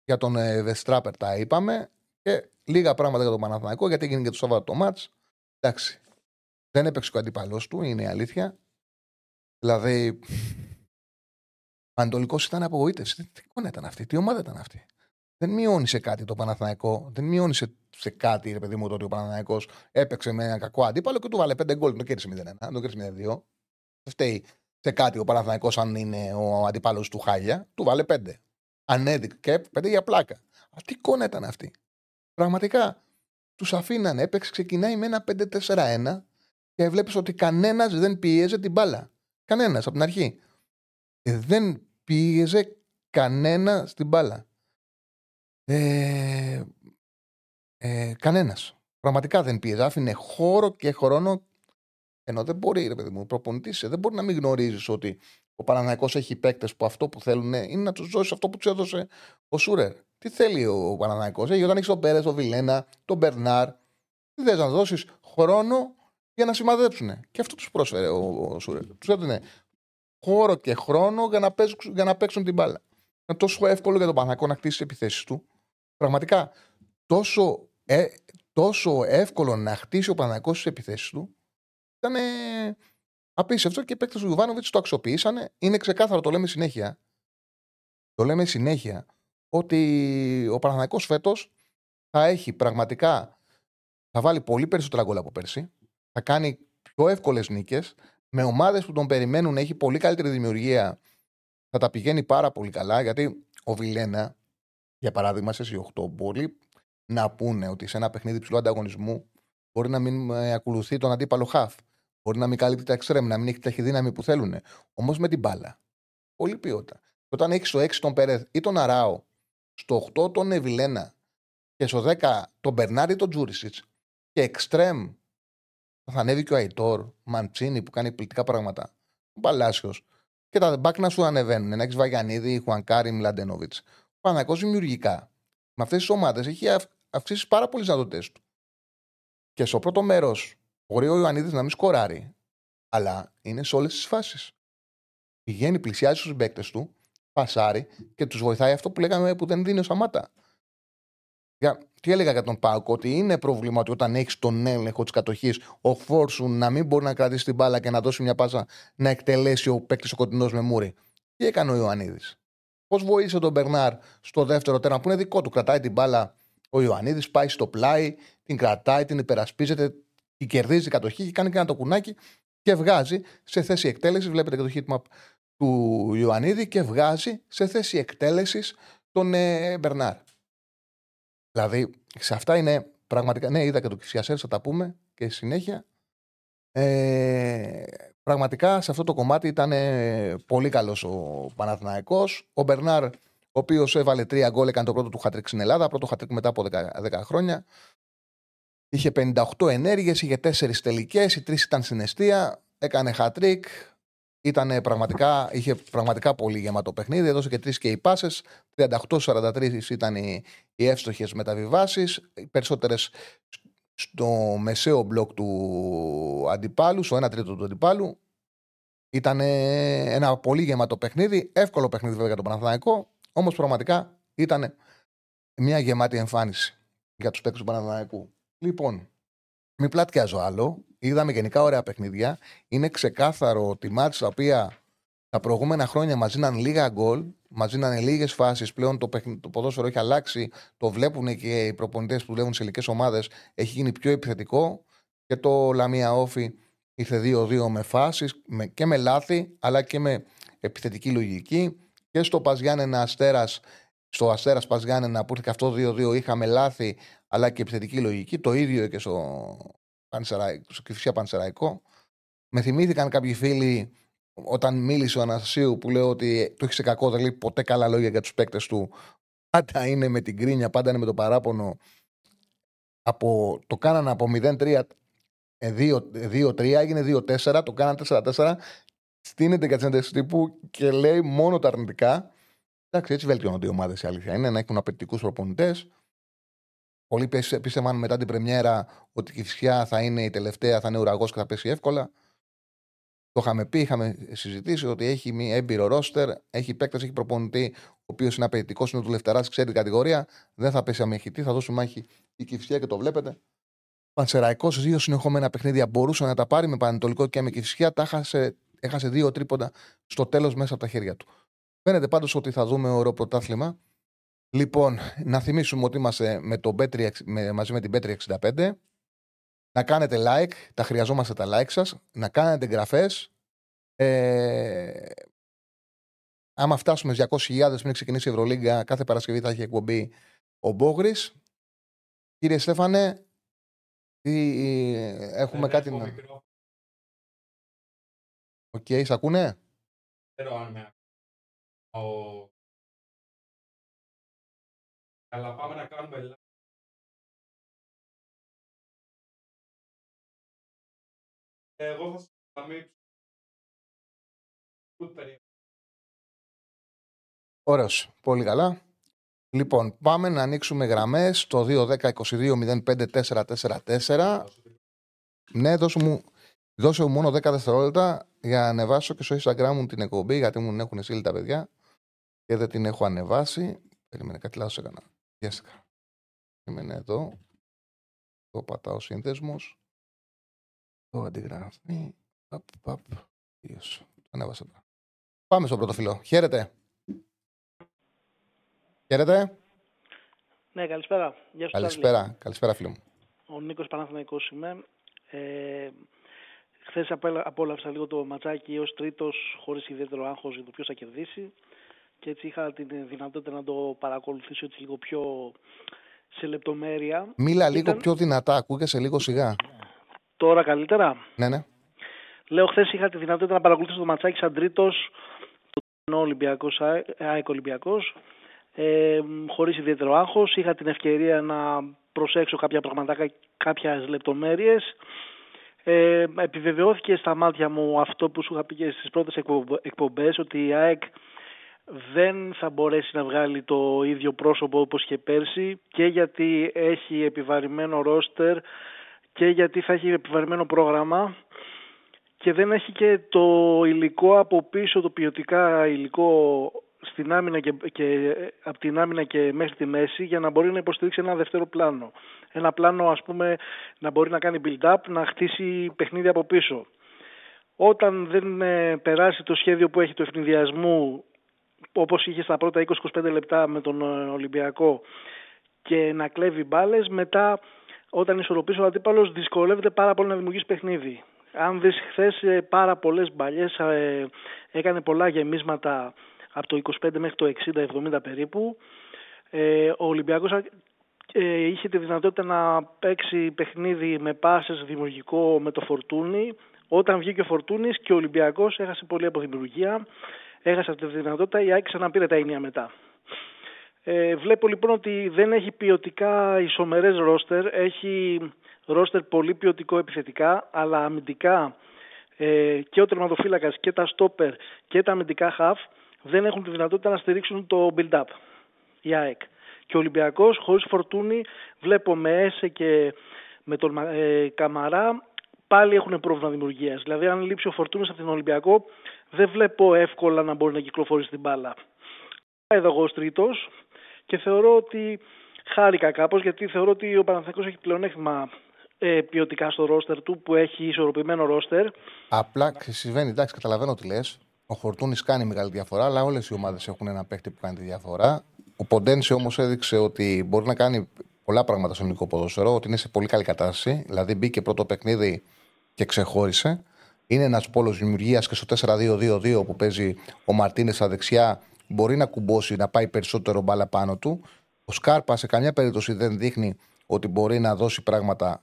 Για τον ε, Βεστράπερ τα είπαμε. Και λίγα πράγματα για τον Παναθηναϊκό γιατί έγινε και το Σάββατο το ματς. Εντάξει. Δεν έπαιξε ο αντίπαλό του, είναι η αλήθεια. Δηλαδή, Ανατολικός ήταν απογοήτευση. Τι εικόνα ήταν αυτή, τι ομάδα ήταν αυτή. Δεν μειώνει σε κάτι το Παναθηναϊκό, δεν μειώνει σε, σε κάτι, ρε παιδί μου, το ότι ο Παναθηναϊκός έπαιξε με ένα κακό αντίπαλο και του βάλε 5 γκολ. Το κέρδισε 0-1, το κέρδισε 0-2. Δεν φταίει σε κάτι ο Παναθηναϊκός αν είναι ο αντίπαλος του Χάλια, του βάλε 5. Ανέδειξε και 5 για πλάκα. Αυτή η εικόνα ήταν αυτή. Πραγματικά τους αφήνανε, έπαιξε, ξεκινάει με ένα 5-4-1 και βλέπεις ότι κανένας δεν πίεζε την μπάλα. Κανένας από την αρχή. Ε, δεν πίεζε κανένα στην μπάλα. Ε, ε, Κανένας. Πραγματικά δεν πίεζε. Άφηνε χώρο και χρόνο. Ενώ δεν μπορεί, ρε παιδί μου, προπονητής, δεν μπορεί να μην γνωρίζεις ότι ο Παναναναϊκός έχει παίκτες που αυτό που θέλουν είναι να τους δώσεις αυτό που τους έδωσε ο Σούρερ. Τι θέλει ο Παναναναϊκός, έχει όταν έχεις τον Πέρες, τον Βιλένα, τον Μπερνάρ. Τι θες να δώσεις χρόνο για να σημαδέψουν. Και αυτό τους πρόσφερε ο, ο Σούρερ. Τους έδινε χώρο και χρόνο για να παίξουν, για να παίξουν την μπάλα. Είναι τόσο εύκολο για τον Παναγό να χτίσει τις επιθέσεις του. Πραγματικά τόσο, ε, τόσο εύκολο να χτίσει ο Παναγό τις επιθέσεις του ήταν ε, απίστευτο και οι παίκτες του Ιωβάνοβιτ το αξιοποιήσανε. Είναι ξεκάθαρο, το λέμε συνέχεια. Το λέμε συνέχεια ότι ο Παναγό φέτος θα έχει πραγματικά. Θα βάλει πολύ περισσότερα γκολ από πέρσι. Θα κάνει πιο εύκολες νίκες με ομάδες που τον περιμένουν έχει πολύ καλύτερη δημιουργία, θα τα πηγαίνει πάρα πολύ καλά. Γιατί ο Βιλένα, για παράδειγμα, σε 8 μπορεί να πούνε ότι σε ένα παιχνίδι ψηλού ανταγωνισμού μπορεί να μην ε, ακολουθεί τον αντίπαλο χαφ. Μπορεί να μην καλύπτει τα εξτρέμ, να μην έχει τη δύναμη που θέλουν. Όμως με την μπάλα. Πολύ ποιότητα. Όταν έχεις στο 6 τον Περέθ ή τον Αράο, στο 8 τον Εβιλένα και στο 10 τον Μπερνάρη τον Τζούρισιτς και εξτρέμ θα ανέβει και ο Αϊτόρ, Μαντσίνη που κάνει πολιτικά πράγματα. Ο Παλάσιος. Και τα μπακ να σου ανεβαίνουν. Να έχεις Βαγιανίδη, Χουανκάρη, Μλαντενόβιτ. Ο Παναγό δημιουργικά. Με αυτές τις ομάδες έχει αυξήσει πάρα πολλές δυνατότητες του. Και στο πρώτο μέρος μπορεί ο Ιωαννίδης να μην σκοράρει, αλλά είναι σε όλες τις φάσεις. Πηγαίνει, πλησιάζει στους παίκτε του, πασάρει και τους βοηθάει αυτό που λέγαμε που δεν δίνει ο Σαμάτα. Για, τι έλεγα για τον Πάουκ, ότι είναι πρόβλημα ότι όταν έχεις τον έλεγχο της κατοχής, ο Φόρσου να μην μπορεί να κρατήσει την μπάλα και να δώσει μια πάσα να εκτελέσει ο παίκτης ο κοντινός με μούρι. Τι έκανε ο Ιωαννίδης; Πώς βοήθησε τον Μπερνάρ στο δεύτερο τέρμα που είναι δικό του. Κρατάει την μπάλα ο Ιωαννίδης, πάει στο πλάι, την κρατάει, την υπερασπίζεται, την κερδίζει κατοχή και κάνει και ένα το κουνάκι και βγάζει σε θέση εκτέλεσης. Βλέπετε και το heatmap του Ιωαννίδη και βγάζει σε θέση εκτέλεσης τον ε, Μπερνάρ. Δηλαδή, σε αυτά είναι πραγματικά. Ναι, είδα και το Κισιασέρ, θα τα πούμε και συνέχεια. Ε, πραγματικά σε αυτό το κομμάτι ήταν πολύ καλός ο Παναθηναϊκός. Ο Μπερνάρ, ο οποίος έβαλε τρία γκολ, έκανε το πρώτο του χατρίκ στην Ελλάδα, πρώτο χατρίκ μετά από 10, 10 χρόνια. Είχε 58 ενέργειες, είχε 4 τελικές, οι 3 ήταν στην εστία, έκανε χατρίκ. Ήταν πραγματικά, είχε πραγματικά πολύ γεμάτο παιχνίδι. Έδωσε και τρεις key πάσες. 38-43 ήταν οι, οι εύστοχες μεταβιβάσεις. Οι περισσότερες στο μεσαίο μπλοκ του αντιπάλου, στο 1 τρίτο του αντιπάλου. Ήταν ένα πολύ γεμάτο παιχνίδι. Εύκολο παιχνίδι βέβαια για τον Παναθηναϊκό. Όμως πραγματικά ήταν μια γεμάτη εμφάνιση για τους παίκτες του Παναθηναϊκού. Λοιπόν, μην πλατιάζω άλλο. Είδαμε γενικά ωραία παιχνίδια. Είναι ξεκάθαρο ότι μάτια τα οποία τα προηγούμενα χρόνια μα δίναν λίγα γκολ, μα δίναν λίγες φάσεις. Πλέον το, το ποδόσφαιρο έχει αλλάξει. Το βλέπουν και οι προπονητές που δουλεύουν σε ελληνικέ ομάδες. Έχει γίνει πιο επιθετικό. Και το Λαμία Όφη ήρθε 2-2 με φάσεις και με λάθη, αλλά και με επιθετική λογική. Και στο Παζιάννενα Αστέρας, στο Αστέρας Παζιάννενα που ήρθε αυτό 2-2, είχαμε λάθη, αλλά και επιθετική λογική. Το ίδιο και στο, στο Κυφσιά Πανσεραϊκό. Με θυμήθηκαν κάποιοι φίλοι όταν μίλησε ο Αναστασίου που λέω ότι το έχει σε κακό, δεν λέει ποτέ καλά λόγια για τους παίκτες του. Πάντα είναι με την κρίνια, πάντα είναι με το παράπονο. Από, το κάνανε από 0-3, 2-3, ε, έγινε 2-4, το κάνανε 4-4. Στείνεται κατσέντε τύπου και λέει μόνο τα αρνητικά. Εντάξει, έτσι βελτιώνονται οι ομάδες η αλήθεια. Είναι να έχουν απαιτητικούς προπονητές. Πολλοί πίστευαν μετά την Πρεμιέρα ότι η Κυφσιά θα είναι η τελευταία, θα είναι ουραγός και θα πέσει εύκολα. Το είχαμε πει, είχαμε συζητήσει ότι έχει μια έμπειρο ρόστερ, έχει παίκτες, έχει προπονητή, ο οποίος είναι απαιτητικός, είναι ο δουλευταράς, ξέρει την κατηγορία. Δεν θα πέσει αμεχητή, θα δώσει μάχη η κυφσιά και το βλέπετε. Πανσεραϊκός, δύο συνεχόμενα παιχνίδια μπορούσε να τα πάρει με πανετολικό και με κυφσιά. Τα έχασε, έχασε δύο τρίποντα στο τέλος μέσα από τα χέρια του. Φαίνεται πάντως ότι θα δούμε ωραίο πρωτάθλημα. Λοιπόν, να θυμίσουμε ότι είμαστε με το με, μαζί με την Πέτρια 65 να κάνετε like, τα χρειαζόμαστε τα like σας, να κάνετε εγγραφές. Ε, άμα φτάσουμε 200.000 πριν ξεκινήσει η Ευρωλίγκα, κάθε Παρασκευή θα έχει εκπομπή ο Μπόγρης. Κύριε Στέφανε, έχουμε κάτι να... OK, okay, σ' ακούνε; Ξέρω αν με Αλλά πάμε να κάνουμε Εγώ θα σας Ωραίος. Πολύ καλά. Λοιπόν, πάμε να ανοίξουμε γραμμές το 2-10-22-05-444. Ναι, δώσε μου, δώσε μου μόνο 10 δευτερόλεπτα για να ανεβάσω και στο Instagram μου την εκπομπή, γιατί μου έχουν στείλει τα παιδιά και δεν την έχω ανεβάσει. Περίμενε, κάτι λάθος έκανα. Βιάστηκα. Είμαι εδώ. Το πατάω σύνδεσμος. Το αντιγράφει. Παπ, παπ. Ανέβασα τώρα. Πάμε στο πρώτο φιλό. Χαίρετε. Χαίρετε.
Ναι, καλησπέρα.
Γεια σου, καλησπέρα. Καλησπέρα, φίλο μου.
Ο Νίκος Παναθηναϊκός είμαι. Ε, Χθες απόλαυσα λίγο το ματσάκι ως τρίτος, χωρίς ιδιαίτερο άγχος για το ποιος θα κερδίσει. Και έτσι είχα τη δυνατότητα να το παρακολουθήσω έτσι λίγο πιο σε λεπτομέρεια.
Μίλα λίγο πιο δυνατά, ακούγεσαι λίγο σιγά.
Τώρα καλύτερα;
Ναι, ναι.
Λέω, χθες είχα τη δυνατότητα να παρακολουθήσω το ματσάκι σαν τρίτος του Ολυμπιακός, ΑΕΚ Ολυμπιακός. Ε, Χωρίς ιδιαίτερο άγχος. Είχα την ευκαιρία να προσέξω κάποια πραγματάκια, κάποιες λεπτομέρειες. Ε, επιβεβαιώθηκε στα μάτια μου αυτό που σου είχα πει και στις πρώτες εκπομπές ότι η ΑΕΚ δεν θα μπορέσει να βγάλει το ίδιο πρόσωπο όπως και πέρσι και γιατί έχει επιβαρημένο ρόστερ και γιατί θα έχει επιβαρημένο πρόγραμμα και δεν έχει και το υλικό από πίσω, το ποιοτικά υλικό στην άμυνα και, και από την άμυνα και μέχρι τη μέση για να μπορεί να υποστηρίξει ένα δεύτερο πλάνο. Ένα πλάνο ας πούμε να μπορεί να κάνει build-up, να χτίσει παιχνίδι από πίσω. Όταν δεν ε, περάσει το σχέδιο που έχει του ευνηδιασμού όπως είχε στα πρώτα 20-25 λεπτά με τον ε, Ολυμπιακό και να κλέβει μπάλες, μετά όταν ισορροπήσει ο αντίπαλος δυσκολεύεται πάρα πολύ να δημιουργήσει παιχνίδι. Αν δεις χθες ε, πάρα πολλές μπαλιές, έκανε πολλά γεμίσματα από το 25 μέχρι το 60-70 περίπου. Ε, ο Ολυμπιακός ε, είχε τη δυνατότητα να παίξει παιχνίδι με πάσες δημιουργικό με το Φορτούνι. Όταν βγήκε ο Φορτούνης και ο Ολυμπιακός έχασε πολύ από δημιουργία, έχασε αυτή τη δυνατότητα, η Άκη ξαναπήρε τα ενία μετά. Ε, βλέπω λοιπόν ότι δεν έχει ποιοτικά ισομερές ρόστερ, έχει ρόστερ πολύ ποιοτικό επιθετικά, αλλά αμυντικά ε, και ο τερματοφύλακας και τα στόπερ και τα αμυντικά χαφ δεν έχουν τη δυνατότητα να στηρίξουν το build-up, η ΑΕΚ. Και ο Ολυμπιακός χωρίς φορτούνη βλέπω με Έσε και με τον ε, Καμαρά πάλι έχουν πρόβλημα δημιουργίας. Δηλαδή αν λείψει ο Φορτούνης από τον Ολυμπιακό δεν βλέπω εύκολα να μπορεί να κυκλοφορήσει την μπάλα. Εδώ εγώ ως τρίτος και θεωρώ ότι χάρηκα κάπως γιατί θεωρώ ότι ο Παναθηναϊκός έχει πλεονέκτημα ε, ποιοτικά στο ρόστερ του που έχει ισορροπημένο ρόστερ.
Απλά συμβαίνει, εντάξει, καταλαβαίνω τι λες. Ο Φορτούνης κάνει μεγάλη διαφορά, αλλά όλες οι ομάδες έχουν ένα παίχτη που κάνει τη διαφορά. Ο Ποντένσε όμως έδειξε ότι μπορεί να κάνει πολλά πράγματα στο ελληνικό ποδόσφαιρο, ότι είναι σε πολύ καλή κατάσταση. Δηλαδή μπήκε πρώτο παιχνίδι και ξεχώρισε. Είναι ένας πόλος δημιουργίας και στο 4-2-2-2 που παίζει ο Μαρτίνες στα δεξιά μπορεί να κουμπώσει, να πάει περισσότερο μπάλα πάνω του. Ο Σκάρπα σε καμιά περίπτωση δεν δείχνει ότι μπορεί να δώσει πράγματα,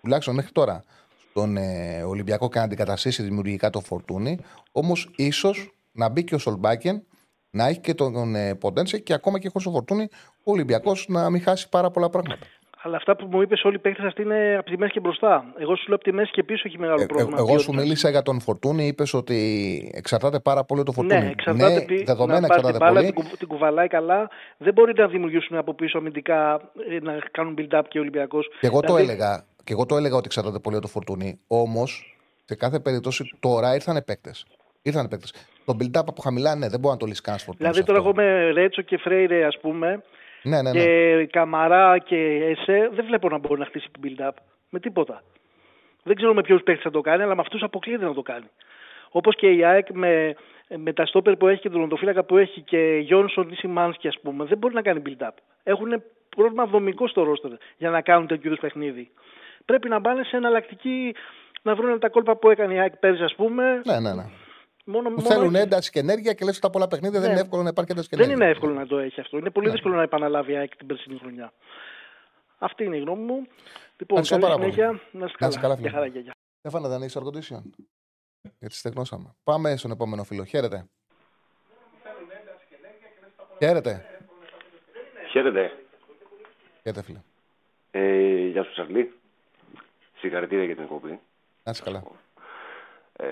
τουλάχιστον μέχρι τώρα, τον ε, Ολυμπιακό και να αντικαταστήσει δημιουργικά το φορτούνι. Όμως ίσως να μπει και ο Σολμπάκεν, να έχει και τον ε, Ποντένσε και ακόμα και χωρίς το φορτούνι ο Ολυμπιακός να μην χάσει πάρα πολλά πράγματα.
Αλλά αυτά που μου είπες, όλοι οι παίκτες αυτοί είναι από τη μέση και μπροστά. Εγώ σου λέω από τη μέση και πίσω έχει μεγάλο ε, πρόβλημα.
Ε, εγώ σου μίλησα για τον Φορτούνη, είπες ότι εξαρτάται πάρα πολύ το Φορτούνη.
Ναι, εξαρτάται, ναι, πι... δεδομένα να εξαρτάται την μπάλα, πολύ. Την, την κουβαλάει καλά. Δεν μπορεί να δημιουργήσουν από πίσω αμυντικά ε, να κάνουν build-up και ο Ολυμπιακός.
Και εγώ δηλαδή... το έλεγα. Και εγώ το έλεγα ότι εξαρτάται πολύ το Φορτούνη. Όμως, σε κάθε περίπτωση τώρα ήρθαν παίκτες. Ήρθαν παίκτες. Το build-up από χαμηλά, ναι, δεν μπορεί να το λύσει κανένας Φορτούνης.
Δηλαδή τώρα εγώ με Ρέτσο και Φρέιρε, ας πούμε,
ναι, ναι, ναι.
Και Καμαρά και Εσέ δεν βλέπω να μπορεί να χτίσει την build-up με τίποτα. Δεν ξέρω με ποιους παίχτε θα το κάνει, αλλά με αυτούς αποκλείεται να το κάνει. Όπως και η ΑΕΚ με, με τα στόπερ που έχει και τον οντοφύλακα που έχει και Γιόνσον ή Σιμάνσκι, ας πούμε, δεν μπορεί να κάνει build-up. Έχουν πρόβλημα δομικό στο ρόστερ για να κάνουν τέτοιου είδους παιχνίδι. Πρέπει να πάνε σε εναλλακτική να βρουν τα κόλπα που έκανε η ΑΕΚ πέρυσι, ας πούμε.
Ναι, ναι, ναι. Μόνο, που μόνο... θέλουν ένταση και ενέργεια και λες τα πολλά παιχνίδια ναι. δεν είναι εύκολο να υπάρχει ένταση και
ενέργεια. Δεν είναι εύκολο να το έχει αυτό. Είναι πολύ ναι. δύσκολο να επαναλάβει η ΑΕΚ την περσινή χρονιά. Αυτή είναι η γνώμη μου. Λοιπόν, καλή συνέχεια. Να είστε καλά. Για χαρά, για.
Στέφανα, δεν έχεις air Γιατί στεγνώσαμε. Πάμε στον επόμενο φίλο. Χαίρετε. Χαίρετε.
Χαίρετε.
Χαίρετε, φίλε.
Ε, γεια σου, Σαρλί. Συγχαρητήρια για την εκπομπή.
Να είσαι καλά.
Ε,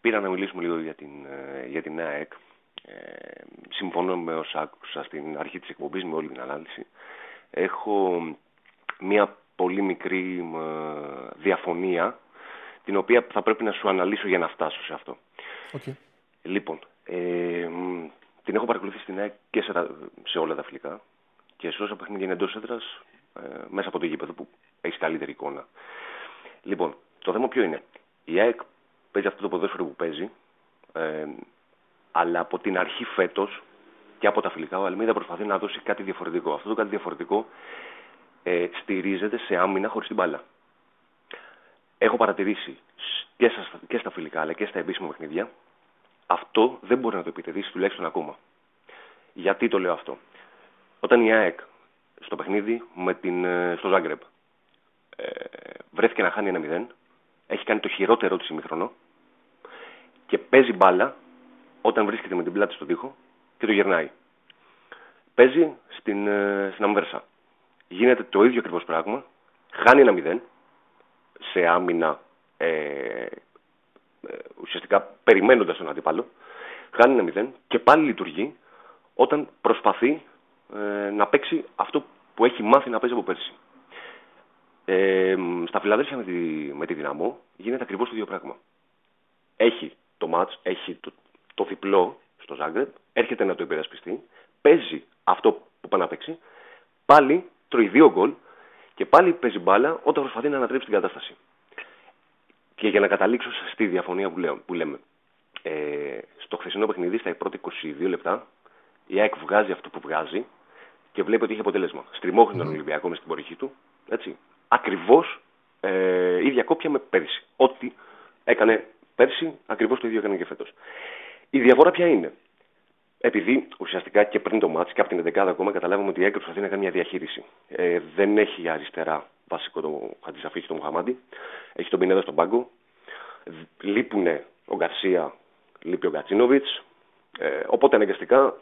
πήρα να μιλήσουμε λίγο για την, ε, για την ΑΕΚ. Ε, συμφωνώ με όσα άκουσα στην αρχή της εκπομπής με όλη την ανάλυση. Έχω μια πολύ μικρή ε, διαφωνία την οποία θα πρέπει να σου αναλύσω για να φτάσω σε αυτό.
Okay.
Λοιπόν, ε, την έχω παρακολουθήσει στην ΑΕΚ και σε, σε όλα τα φιλικά και σε όσα παιχνίδια είναι εντός έδρας μέσα από το γήπεδο που έχει καλύτερη εικόνα. Λοιπόν, το θέμα ποιο είναι. Η ΑΕΚ παίζει αυτό το ποδόσφαιρο που παίζει. Ε, αλλά από την αρχή φέτος και από τα φιλικά, ο Αλμίδα προσπαθεί να δώσει κάτι διαφορετικό. Αυτό το κάτι διαφορετικό ε, στηρίζεται σε άμυνα χωρίς την μπάλα. Έχω παρατηρήσει και στα, και στα φιλικά αλλά και στα επίσημα παιχνίδια αυτό δεν μπορεί να το επιτεδίσει τουλάχιστον ακόμα. Γιατί το λέω αυτό; Όταν η ΑΕΚ στο παιχνίδι με την, ε, στο Ζάγκρεπ ε, βρέθηκε να χάνει ένα 0, έχει κάνει το χειρότερο του ημιχρονό και παίζει μπάλα όταν βρίσκεται με την πλάτη στον τοίχο και το γυρνάει. Παίζει στην, ε, στην Αμβέρσα. Γίνεται το ίδιο ακριβώς πράγμα. Χάνει ένα μηδέν σε άμυνα ε, ε, ουσιαστικά περιμένοντας τον αντίπαλο. Χάνει ένα μηδέν και πάλι λειτουργεί όταν προσπαθεί ε, να παίξει αυτό που έχει μάθει να παίζει από πέρσι. Ε, στα Φιλαδέλφια με τη, με τη Δυναμό γίνεται ακριβώς το ίδιο πράγμα. Έχει το match, έχει το, το διπλό στο Ζάγκρεπ, έρχεται να το υπερασπιστεί, παίζει αυτό που πάει να παίξει, πάλι τρώει δύο γκολ και πάλι παίζει μπάλα όταν προσπαθεί να ανατρέψει την κατάσταση. Και για να καταλήξω στη διαφωνία που, λέω, που λέμε. Ε, στο χθεσινό παιχνίδι, στα πρώτα 22 λεπτά, η ΑΕΚ βγάζει αυτό που βγάζει και βλέπει ότι έχει αποτέλεσμα. Στριμώχνει τον Ολυμπιακό μες στην πορυχή του. Έτσι. Ακριβώς ε, ίδια κόπια με πέρυσι. Ό,τι έκανε πέρσι, ακριβώς το ίδιο έκανε και φέτος. Η διαφορά ποια είναι; Επειδή ουσιαστικά και πριν το μάτς και από την 11 ακόμα καταλάβαμε ότι η ΑΕΚ προσπαθεί να κάνει μια διαχείριση. Ε, δεν έχει αριστερά βασικό το Χατζησαφίχη, το Μουχαμάντι. Έχει τον Πινέδα στον πάγκο. Λείπουνε ο Γκαρσία, λείπει ο Γκατσίνοβιτς. Ε, οπότε αναγκαστικά.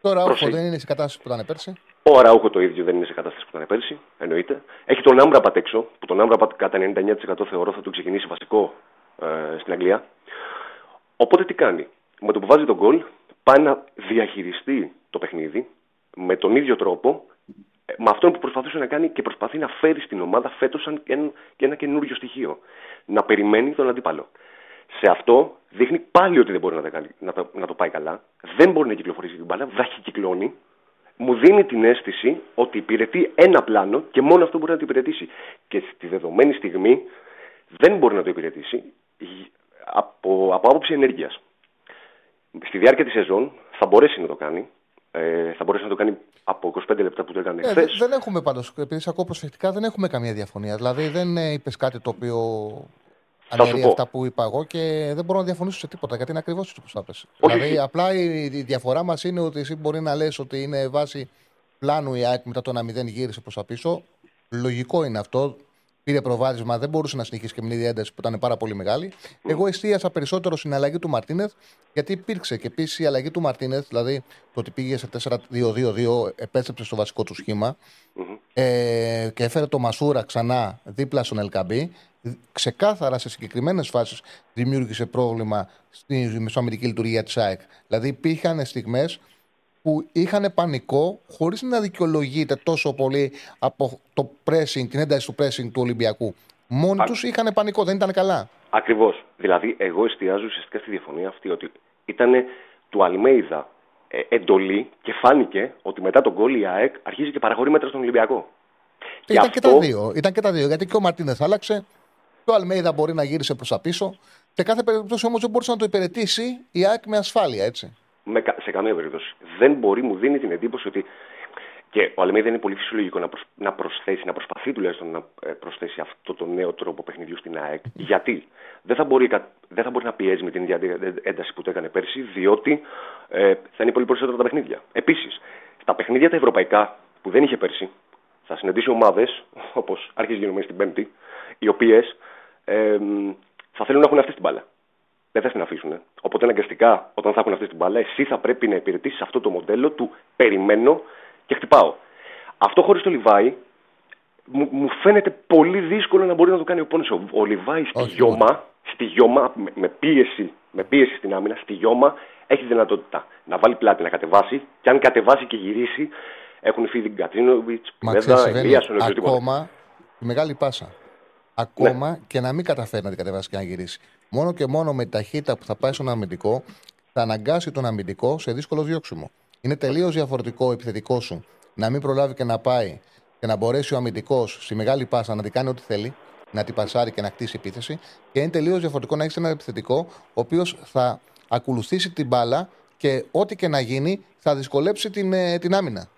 Τώρα ο δεν είναι σε κατάσταση που ήταν πέρσι;
Ο Αραούχο το ίδιο δεν είναι σε κατάσταση που ήταν πέρσι, εννοείται. Έχει τον Άμπραμπατ έξω, που τον Άμπραμπατ κατά 99% θεωρώ θα του ξεκινήσει βασικό ε, στην Αγγλία. Οπότε τι κάνει; Με το που βάζει τον γκολ, πάει να διαχειριστεί το παιχνίδι με τον ίδιο τρόπο με αυτόν που προσπαθούσε να κάνει και προσπαθεί να φέρει στην ομάδα φέτος σαν και ένα, ένα καινούριο στοιχείο. Να περιμένει τον αντίπαλο. Σε αυτό δείχνει πάλι ότι δεν μπορεί να, κάνει, να, το, να το πάει καλά. Δεν μπορεί να κυκλοφορήσει την μπάλα, κυκλώνει. Μου δίνει την αίσθηση ότι υπηρετεί ένα πλάνο και μόνο αυτό μπορεί να το υπηρετήσει. Και στη δεδομένη στιγμή δεν μπορεί να το υπηρετήσει από, από άποψη ενέργειας. Στη διάρκεια της σεζόν θα μπορέσει να το κάνει, ε, θα μπορέσει να το κάνει από 25 λεπτά που το έκανε
ε, χθες. Δεν έχουμε πάντως, επειδή σε ακούω προσεκτικά, δεν έχουμε καμία διαφωνία. Δηλαδή δεν ε, είπες κάτι το οποίο αναιρεί αυτά που είπα εγώ και δεν μπορώ να διαφωνήσω σε τίποτα γιατί είναι ακριβώς έτσι όπως τα Δηλαδή απλά η, η διαφορά μας είναι ότι εσύ μπορεί να λες ότι είναι βάση πλάνου η ΑΕΚ μετά το 1-0 γύρισε προς τα πίσω. Λογικό είναι αυτό πήρε προβάδισμα, δεν μπορούσε να συνεχίσει και με την ένταση που ήταν πάρα πολύ μεγάλη. Εγώ εστίασα περισσότερο στην αλλαγή του Μαρτίνεθ, γιατί υπήρξε και επίσης η αλλαγή του Μαρτίνεθ, δηλαδή το ότι πήγε σε 4-2-2-2, επέστρεψε στο βασικό του σχημα ε, και έφερε το Μασούρα ξανά δίπλα στον Ελκαμπή. Ξεκάθαρα σε συγκεκριμένες φάσεις δημιούργησε πρόβλημα στη μεσοαμερική λειτουργία της ΑΕΚ. Δηλαδή υπήρχαν στιγμές που είχαν πανικό χωρίς να δικαιολογείται τόσο πολύ από το pressing, την ένταση του pressing του Ολυμπιακού. Μόνοι Α... τους είχαν πανικό, δεν ήταν καλά.
Ακριβώς. Δηλαδή, εγώ εστιάζω ουσιαστικά στη διαφωνία αυτή ότι ήταν του Αλμέιδα ε, εντολή και φάνηκε ότι μετά τον γκολ η ΑΕΚ αρχίζει και παραχωρεί μέτρα στον Ολυμπιακό.
Ήταν και, τα δύο. Ήταν και τα δύο. Γιατί και ο Μαρτίνες άλλαξε. Και ο Αλμέιδα μπορεί να γύρισε προς τα πίσω. Σε κάθε περίπτωση όμως δεν μπορούσε να το υπηρετήσει η ΑΕΚ με ασφάλεια, έτσι
με, σε καμία περίπτωση. Δεν μπορεί, μου δίνει την εντύπωση ότι. Και ο Αλμίδα είναι πολύ φυσιολογικό να, να προσθέσει, να προσπαθεί τουλάχιστον να ε, προσθέσει αυτό το νέο τρόπο παιχνιδιού στην ΑΕΚ. Γιατί; Δεν θα μπορεί, δεν θα μπορεί να πιέζει με την ίδια ένταση που το έκανε πέρσι, διότι ε, θα είναι πολύ περισσότερα τα παιχνίδια. Επίσης, στα παιχνίδια τα ευρωπαϊκά που δεν είχε πέρσι, θα συναντήσει ομάδες, όπως άρχισε γίνομαι στην Πέμπτη, οι οποίες ε, θα θέλουν να έχουν αυτή την μπάλα δεν θα την αφήσουν. Οπότε αναγκαστικά, όταν θα έχουν αυτή την μπάλα, εσύ θα πρέπει να υπηρετήσεις αυτό το μοντέλο του περιμένω και χτυπάω. Αυτό χωρίς το Λιβάη μου, μου φαίνεται πολύ δύσκολο να μπορεί να το κάνει ο Πόνεσο. Ο Λιβάη στη γιώμα, στη γιώμα με, με, πίεση, με πίεση στην άμυνα, στη γιώμα έχει δυνατότητα να βάλει πλάτη, να κατεβάσει και αν κατεβάσει και γυρίσει, έχουν φύγει Γκατσίνοβιτ, Πινέδα, Ελία,
Ακόμα η μεγάλη πάσα. Ακόμα ναι. και να μην καταφέρει να την κατεβάσει και να γυρίσει μόνο και μόνο με ταχύτητα που θα πάει στον αμυντικό, θα αναγκάσει τον αμυντικό σε δύσκολο διώξιμο. Είναι τελείως διαφορετικό ο επιθετικός σου να μην προλάβει και να πάει και να μπορέσει ο αμυντικός στη μεγάλη πάσα να την κάνει ό,τι θέλει, να την πασάρει και να κτίσει επίθεση. Και είναι τελείως διαφορετικό να έχεις ένα επιθετικό, ο οποίος θα ακολουθήσει την μπάλα και ό,τι και να γίνει θα δυσκολέψει την, ε, την άμυνα.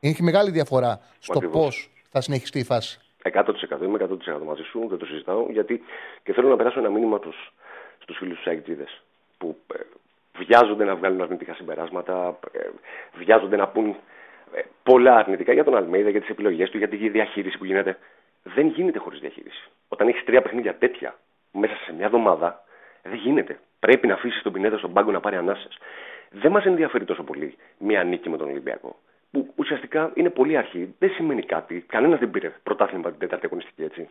Έχει μεγάλη διαφορά στο πώς θα συνεχιστεί η φάση.
100% είμαι 100% μαζί σου, δεν το συζητάω, γιατί και θέλω να περάσω ένα μήνυμα τους, στους φίλους τους Αγγλίδες, που ε, βιάζονται να βγάλουν αρνητικά συμπεράσματα, ε, βιάζονται να πούν ε, πολλά αρνητικά για τον Αλμέιδα, για τις επιλογές του, για τη διαχείριση που γίνεται. Δεν γίνεται χωρίς διαχείριση. Όταν έχεις τρία παιχνίδια τέτοια μέσα σε μια εβδομάδα, δεν γίνεται. Πρέπει να αφήσεις τον Πινέδα στον πάγκο να πάρει ανάσες. Δεν μας ενδιαφέρει τόσο πολύ μια νίκη με τον Ολυμπιακό που ουσιαστικά είναι πολύ αρχή. Δεν σημαίνει κάτι. Κανένας δεν πήρε πρωτάθλημα την τέταρτη αγωνιστική, έτσι.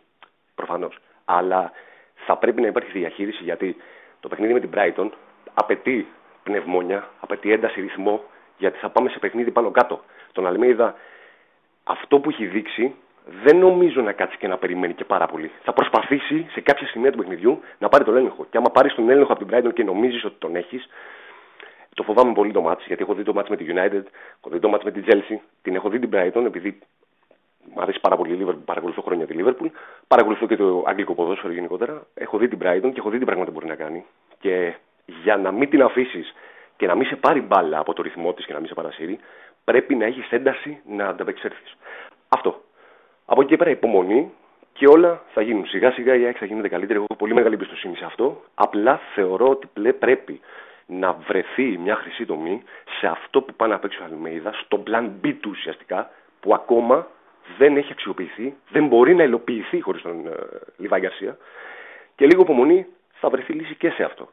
Προφανώς. Αλλά θα πρέπει να υπάρχει διαχείριση γιατί το παιχνίδι με την Brighton απαιτεί πνευμόνια, απαιτεί ένταση ρυθμό, γιατί θα πάμε σε παιχνίδι πάνω κάτω. Τον Αλμέιδα, αυτό που έχει δείξει δεν νομίζω να κάτσει και να περιμένει και πάρα πολύ. Θα προσπαθήσει σε κάποια σημεία του παιχνιδιού να πάρει τον έλεγχο. Και άμα πάρεις τον έλεγχο από την Brighton και νομίζεις ότι τον έχεις, το φοβάμαι πολύ το μάτι, γιατί έχω δει το μάτι με τη United, έχω δει το μάτι με τη Chelsea, την έχω δει την Brighton, επειδή μου αρέσει πάρα πολύ η Liverpool, παρακολουθώ χρόνια τη Liverpool, παρακολουθώ και το αγγλικό ποδόσφαιρο γενικότερα. Έχω δει την Brighton και έχω δει τι πράγματα μπορεί να κάνει. Και για να μην την αφήσεις και να μην σε πάρει μπάλα από το ρυθμό της και να μην σε παρασύρει, πρέπει να έχεις ένταση να ανταπεξέλθεις. Αυτό. Από εκεί και πέρα υπομονή και όλα θα γίνουν. Σιγά σιγά η ΑΕΚ θα γίνεται καλύτερη. Έχω πολύ μεγάλη εμπιστοσύνη σε αυτό. Απλά θεωρώ ότι πρέπει να βρεθεί μια χρυσή τομή σε αυτό που πάει να παίξει ο Αλμέιδα, στο plan B του ουσιαστικά, που ακόμα δεν έχει αξιοποιηθεί, δεν μπορεί να υλοποιηθεί χωρίς τον ε, Λιβάη Γκαρσία. Και λίγο υπομονή θα βρεθεί λύση και σε αυτό.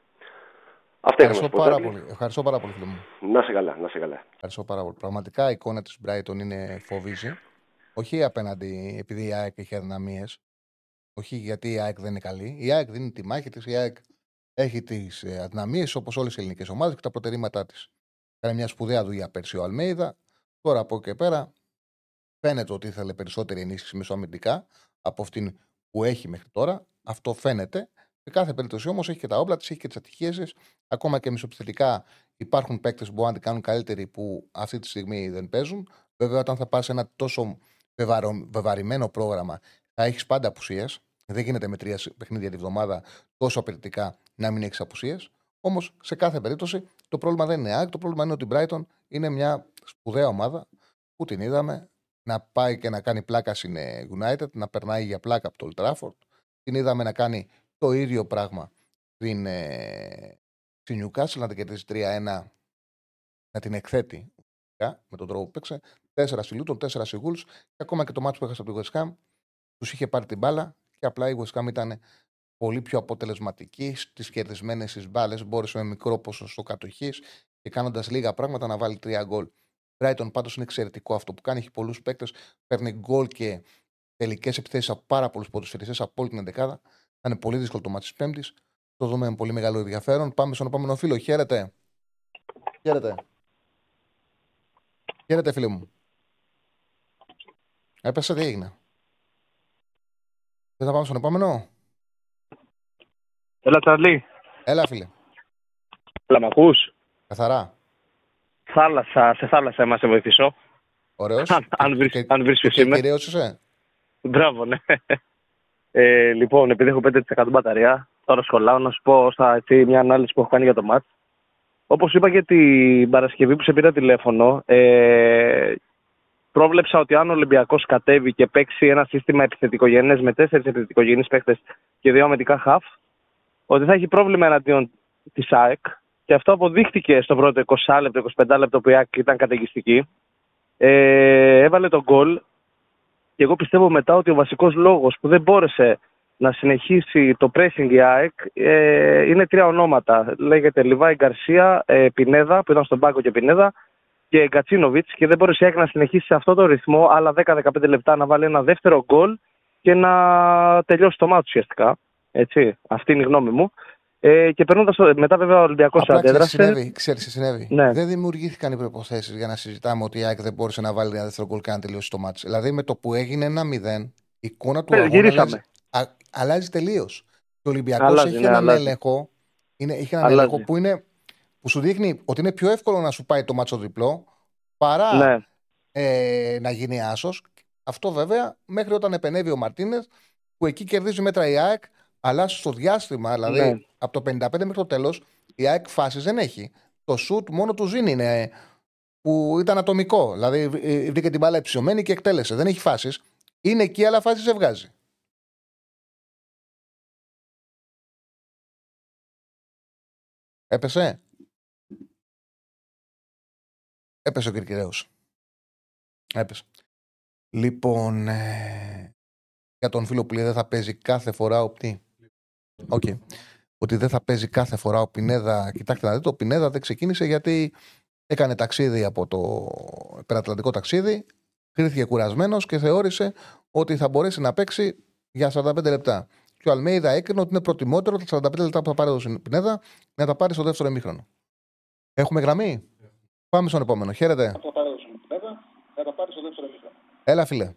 Αυτά Ευχαριστώ πάρα πολύ. Ευχαριστώ πάρα πολύ, φίλε
μου. Να σε καλά, να σε καλά.
Ευχαριστώ πάρα πολύ. Πραγματικά η εικόνα της Brighton είναι φοβίζη. Όχι απέναντι επειδή η ΑΕΚ έχει αδυναμίες. Όχι γιατί η ΑΕΚ δεν είναι καλή. Η ΑΕΚ δίνει τη μάχη της. Η ΑΕΚ έχει τις ε, αδυναμίες όπως όλες οι ελληνικές ομάδες και τα προτερήματά της. Κάνει μια σπουδαία δουλειά πέρσι ο Αλμέιδα. Τώρα από εκεί και πέρα φαίνεται ότι ήθελε περισσότερη ενίσχυση μεσοαμυντικά από αυτήν που έχει μέχρι τώρα. Αυτό φαίνεται. Σε κάθε περίπτωση όμως έχει και τα όπλα της, έχει και τις ατυχίες της. Ακόμα και μισοπιθετικά υπάρχουν παίκτες που μπορούν να την κάνουν καλύτεροι που αυτή τη στιγμή δεν παίζουν. Βέβαια, όταν θα πα ένα τόσο βεβαρημένο πρόγραμμα, θα έχεις πάντα απουσίες. Δεν γίνεται με τρία παιχνίδια τη βδομάδα τόσο απαιτητικά να μην έχεις απουσίες. Όμως, σε κάθε περίπτωση, το πρόβλημα δεν είναι ΑΕΚ. Το πρόβλημα είναι ότι η Brighton είναι μια σπουδαία ομάδα που την είδαμε να πάει και να κάνει πλάκα στην United, να περνάει για πλάκα από το Old Trafford. Την είδαμε να κάνει το ίδιο πράγμα στην, ε, στη Newcastle, να την κερδίσει 3-1, να την εκθέτει με τον τρόπο που παίξε. 4 στη Luton, 4 στη Wolves και ακόμα και το μάτσο που έχασε από τη West Ham τους είχε πάρει την μπάλα και απλά η West Ham ήταν πολύ πιο αποτελεσματική στις κερδισμένες τι μπάλε. Μπόρεσε με μικρό ποσοστό κατοχής και κάνοντας λίγα πράγματα να βάλει τρία γκολ. Brighton πάντως είναι εξαιρετικό αυτό που κάνει. Έχει πολλούς παίκτες, παίρνει γκολ και τελικές επιθέσεις από πάρα πολλούς ποδοσφαιριστές από όλη την εντεκάδα. Θα είναι πολύ δύσκολο το μάτι της Πέμπτης. Το δούμε με πολύ μεγάλο ενδιαφέρον. Πάμε στον επόμενο φίλο. Χαίρετε. Χαίρετε. Χαίρετε, φίλε μου. Έπεσε, τι έγινε. Δεν θα πάμε στον επόμενο.
Έλα, Τσαρλί.
Έλα, φίλε.
Έλα, μ' ακούς;
Καθαρά.
Θάλασσα, σε θάλασσα είμαστε βοηθήσω.
Ωραίος.
Αν, αν βρεις,
και,
αν βρεις
και
ποιος είμαι.
κυρίως είσαι;
Μπράβο, ναι. Ε, λοιπόν, επειδή έχω 5% μπαταρία, τώρα σχολάω να σου πω στα, έτσι, μια ανάλυση που έχω κάνει για το μάτς. Όπως είπα και την Παρασκευή που σε πήρα τηλέφωνο, ε, πρόβλεψα ότι αν ο Ολυμπιακός κατέβει και παίξει ένα σύστημα επιθετικογενές με τέσσερις επιθετικογενείς παίκτες και δύο αμυντικά χαφ, ότι θα έχει πρόβλημα εναντίον της ΑΕΚ και αυτό αποδείχτηκε στο πρώτο 20 λεπτό, 25 λεπτό που η ΑΕΚ ήταν καταιγιστική. Ε, έβαλε τον γκολ και εγώ πιστεύω μετά ότι ο βασικός λόγος που δεν μπόρεσε να συνεχίσει το pressing η ΑΕΚ ε, είναι τρία ονόματα. Λέγεται Λιβάη Γκαρσία, ε, Πινέδα, που ήταν στον πάγκο και Πινέδα, και Γκατσίνοβιτς. Και δεν μπορούσε η ΑΕΚ να συνεχίσει σε αυτό το ρυθμό άλλα 10-15 λεπτά να βάλει ένα δεύτερο γκολ και να τελειώσει το μάτι ουσιαστικά. Έτσι, αυτή είναι η γνώμη μου. Ε, και περνώντας μετά, βέβαια, ο Ολυμπιακός αντέδρασε.
Συνέβη, ξέρεις τι συνέβη.
Ναι.
Δεν δημιουργήθηκαν οι προποθέσει για να συζητάμε ότι η ΑΕΚ δεν μπόρεσε να βάλει ένα δεύτερο γκολ και να τελειώσει το μάτι. Δηλαδή, με το που έγινε ένα 0, η εικόνα του
Ε,
αγώνα
γυρίσαμε.
αλλάζει, α, αλλάζει τελείως. Ο Ολυμπιακός
Αλλάζει,
έχει
ναι,
έναν
αλλάζει.
έλεγχο, είναι, έχει έναν
Αλλάζει.
έλεγχο που, είναι, που σου δείχνει ότι είναι πιο εύκολο να σου πάει το μάτσο διπλό παρά
Ναι,
ε, να γίνει άσος. Αυτό βέβαια μέχρι όταν επενεύει ο Μαρτίνες, που εκεί κερδίζει μέτρα η ΑΕΚ, αλλά στο διάστημα, δηλαδή
Ναι.
από το 55 μέχρι το τέλος, η ΑΕΚ φάσεις δεν έχει. Το σουτ μόνο του Ζήν είναι που ήταν ατομικό. Δηλαδή ε, βρήκε την μπάλα υψωμένη και εκτέλεσε. Δεν έχει φάσεις. Είναι εκεί, αλλά φάσεις δεν βγάζει. Έπεσε; Έπεσε ο Κυρκυραίος. Έπεσε. Λοιπόν, ε, για τον φίλο που λέει δεν θα παίζει κάθε φορά ο τι. Οκ. Ότι δεν θα παίζει κάθε φορά ο Πινέδα. Κοιτάξτε να δείτε, ο Πινέδα δεν ξεκίνησε γιατί έκανε ταξίδι από το υπερατλαντικό ταξίδι, κρίθηκε κουρασμένος και θεώρησε ότι θα μπορέσει να παίξει για 45 λεπτά. Και ο Αλμέιδα έκρινε ότι είναι προτιμότερο τα 45 λεπτά που θα πάρει ο Πινέδα να τα πάρει στο δεύτερο ημίχρονο. Έχουμε γραμμή; Πάμε στον επόμενο. Χαίρετε. Έλα, φίλε.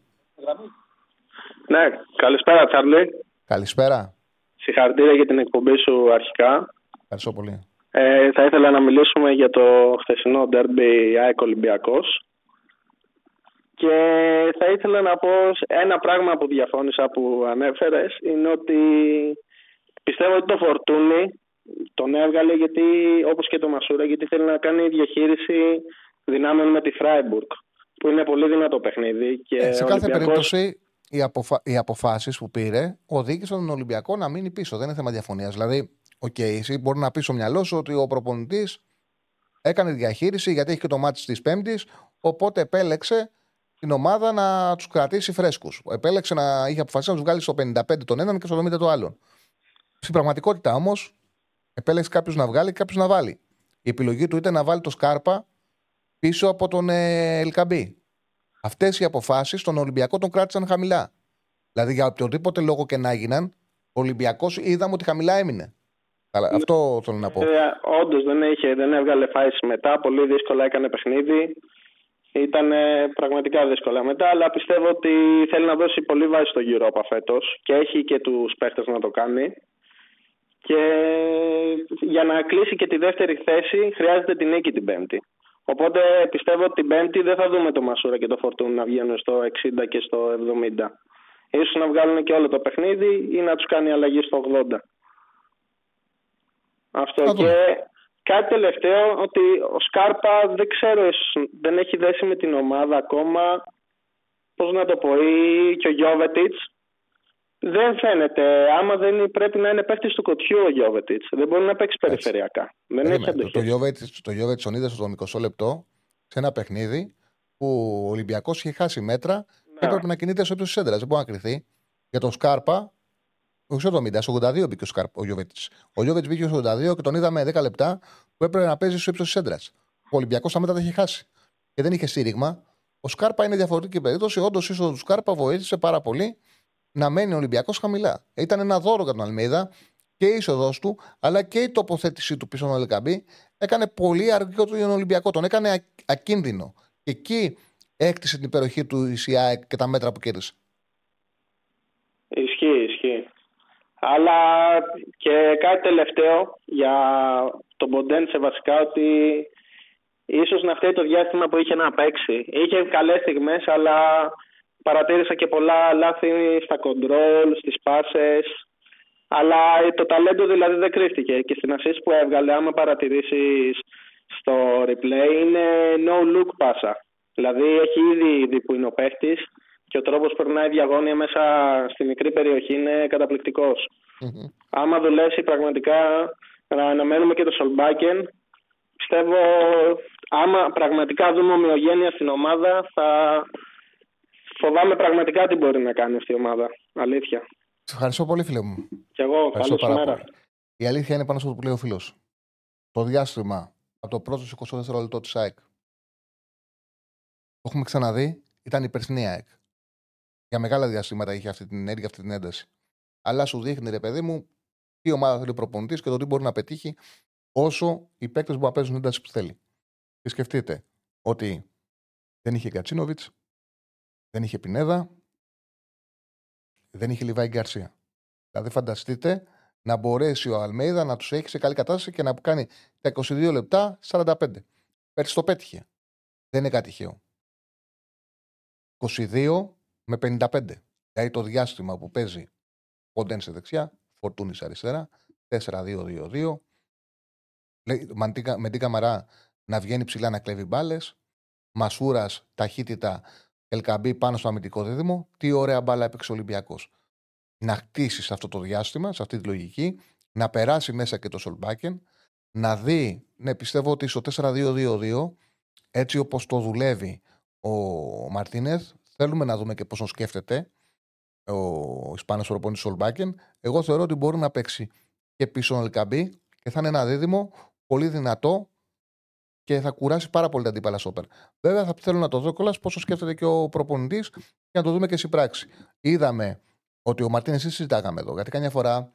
Ναι, καλησπέρα Τσάρλι.
Καλησπέρα.
Συγχαρητήρια για την εκπομπή σου αρχικά.
Ευχαριστώ πολύ.
Ε, θα ήθελα να μιλήσουμε για το χθεσινό ντέρμπι ΑΕΚ Ολυμπιακός. Και θα ήθελα να πω ένα πράγμα που διαφώνησα που ανέφερες είναι ότι πιστεύω ότι το Φορτούνη τον έβγαλε γιατί, όπως και το Μασούρα γιατί θέλει να κάνει διαχείριση δυνάμεων με τη Φράιμπουργκ που είναι πολύ δυνατό παιχνίδι. Και
Ε, σε κάθε
Ολυμπιακός-
περίπτωση οι, αποφα... οι αποφάσεις που πήρε οδήγησαν τον Ολυμπιακό να μείνει πίσω. Δεν είναι θέμα διαφωνίας. Δηλαδή, οκ, εσύ μπορεί να πεις στο μυαλό σου ότι ο προπονητής έκανε διαχείριση γιατί έχει και το μάτι της Πέμπτης, οπότε επέλεξε την ομάδα να τους κρατήσει φρέσκους. Επέλεξε να είχε αποφασίσει να τους βγάλει στο 55 τον έναν και στο 70 τον άλλον. Στην πραγματικότητα όμως, επέλεξε κάποιος να βγάλει και κάποιος να βάλει. Η επιλογή του ήταν να βάλει το Σκάρπα πίσω από τον ε, Ελκαμπή. Αυτές οι αποφάσεις τον Ολυμπιακό τον κράτησαν χαμηλά. Δηλαδή για οποιοδήποτε λόγο και να έγιναν, ο Ολυμπιακός είδαμε ότι χαμηλά έμεινε. Αλλά αυτό θέλω να πω.
Ε, Όντως δεν, είχε, δεν έβγαλε φάση μετά. Πολύ δύσκολα έκανε παιχνίδι. Ήταν πραγματικά δύσκολα μετά, αλλά πιστεύω ότι θέλει να δώσει πολύ βάση στο Europa φέτος και έχει και τους παίχτες να το κάνει. Και για να κλείσει και τη δεύτερη θέση χρειάζεται την νίκη την Πέμπτη. Οπότε πιστεύω ότι την Πέμπτη δεν θα δούμε το Μασούρα και το Φορτούν να βγαίνουν στο 60 και στο 70. Ίσως να βγάλουν και όλο το παιχνίδι ή να τους κάνει αλλαγή στο 80. Αυτό
Θα δούμε.
και κάτι τελευταίο ότι ο Σκάρπα δεν ξέρω ίσως δεν έχει δέσει με την ομάδα ακόμα πώς να το πω ή και ο Γιώβετιτς δεν φαίνεται. Άμα δεν είναι- πρέπει να είναι παίχτη του κοτιού ο Γιώβετιτς δεν μπορεί να παίξει περιφερειακά. Δεν έχει
Περίμενε. Το,
αντοχή.
το Γιώβετς- το Γιώβετς τον είδε στο 20 λεπτό σε ένα παιχνίδι που ο Ολυμπιακός είχε χάσει μέτρα και έπρεπε να κινείται στο ύψο τη έντρας. Δεν μπορεί να κρυθεί. Για τον Σκάρπα, όχι στο 70, στο 82 μπήκε ο, Σκάρπα, ο Γιώβετς. Ο Γιώβετς μπήκε στο 82 και τον είδαμε 10 λεπτά που έπρεπε να παίζει στο ύψο τη έντρας. Ο Ολυμπιακός τα μέτρα τα είχε χάσει. Και δεν είχε στήριγμα. Ο Σκάρπα είναι διαφορετική περίπτωση. Όντως, ίσως ο Σκάρπα βοήθησε πάρα πολύ να μένει ο Ολυμπιακός χαμηλά. Ήταν ένα δώρο για τον Αλμίδα και η είσοδο του, αλλά και η τοποθέτησή του πίσω στον Ελκαμπή έκανε πολύ αργό τον Ολυμπιακό. Τον έκανε α- ακίνδυνο. Και εκεί έκτισε την υπεροχή του η ΣΙΑΕΚ και τα μέτρα που κέρδισε.
Ισχύει, ισχύει. Αλλά και κάτι τελευταίο για τον Ποντένσε βασικά ότι ίσως να φταίει το διάστημα που είχε να παίξει. Είχε καλές στιγμές αλλά παρατήρησα και πολλά λάθη στα κοντρόλ, στις πάσες. Αλλά το ταλέντο δηλαδή δεν κρύφτηκε και στην assist που έβγαλε άμα παρατηρήσεις στο replay είναι no look πάσα. Δηλαδή έχει ήδη δει που είναι ο παίχτης και ο τρόπος που περνάει διαγώνια μέσα στη μικρή περιοχή είναι καταπληκτικός. Άμα δουλέψει πραγματικά να αναμένουμε και το Σολμπάκεν, πιστεύω άμα πραγματικά δούμε ομοιογένεια στην ομάδα θα φοβάμαι πραγματικά τι μπορεί να κάνει αυτή η ομάδα. Αλήθεια.
Σε ευχαριστώ πολύ, φίλε μου.
Κι εγώ,
Ευχαριστώ
καλή σου
πάρα
μέρα.
πολύ. Η αλήθεια είναι πάνω στο που λέει ο φίλος. Το διάστημα από το πρώτο στο 24 λεπτό της ΑΕΚ. Το έχουμε ξαναδεί, ήταν η περσινή ΑΕΚ. Για μεγάλα διαστήματα είχε αυτή την ενέργεια, αυτή την ένταση. Αλλά σου δείχνει, ρε παιδί μου, τι ομάδα θέλει ο προπονητής και το τι μπορεί να πετύχει όσο οι παίκτες μπορούν να παίζουν την ένταση που θέλει. Και σκεφτείτε ότι δεν είχε Γκατσίνοβιτ, δεν είχε Πινέδα, δεν είχε Λιβάη Γκαρσία. Δηλαδή, φανταστείτε να μπορέσει ο Αλμέιδα να τους έχει σε καλή κατάσταση και να κάνει τα 22 λεπτά 45. Πέρσι το πέτυχε. Δεν είναι κάτι τυχαίο. 22 με 55. Δηλαδή το διάστημα που παίζει Ποντέν σε δεξιά, Φορτούνης σε αριστερά, 4-2-2-2. Λέει, Μαντίκα- Με την καμαρά να βγαίνει ψηλά να κλέβει μπάλες. Μασούρας, ταχύτητα, Ελκαμπή πάνω στο αμυντικό δίδυμο. Τι ωραία μπάλα έπαιξε ο Ολυμπιακός. Να χτίσεις αυτό το διάστημα, σε αυτή τη λογική, να περάσει μέσα και το Σολμπάκεν, να δει, ναι, πιστεύω ότι στο 4-2-2-2, έτσι όπως το δουλεύει ο Μαρτίνεθ, θέλουμε να δούμε και πώ τον σκέφτεται ο Ισπανός προπονητής Σολμπάκεν. Εγώ θεωρώ ότι μπορεί να παίξει και πίσω ο Ελκαμπή και θα είναι ένα δίδυμο πολύ δυνατό και θα κουράσει πάρα πολύ τα αντίπαλα σόπερ. Βέβαια, θα θέλω να το δω κιόλας πόσο σκέφτεται και ο προπονητής και να το δούμε και στην πράξη. Είδαμε ότι ο Μαρτίνες τι συζητάγαμε εδώ. Γιατί καμιά φορά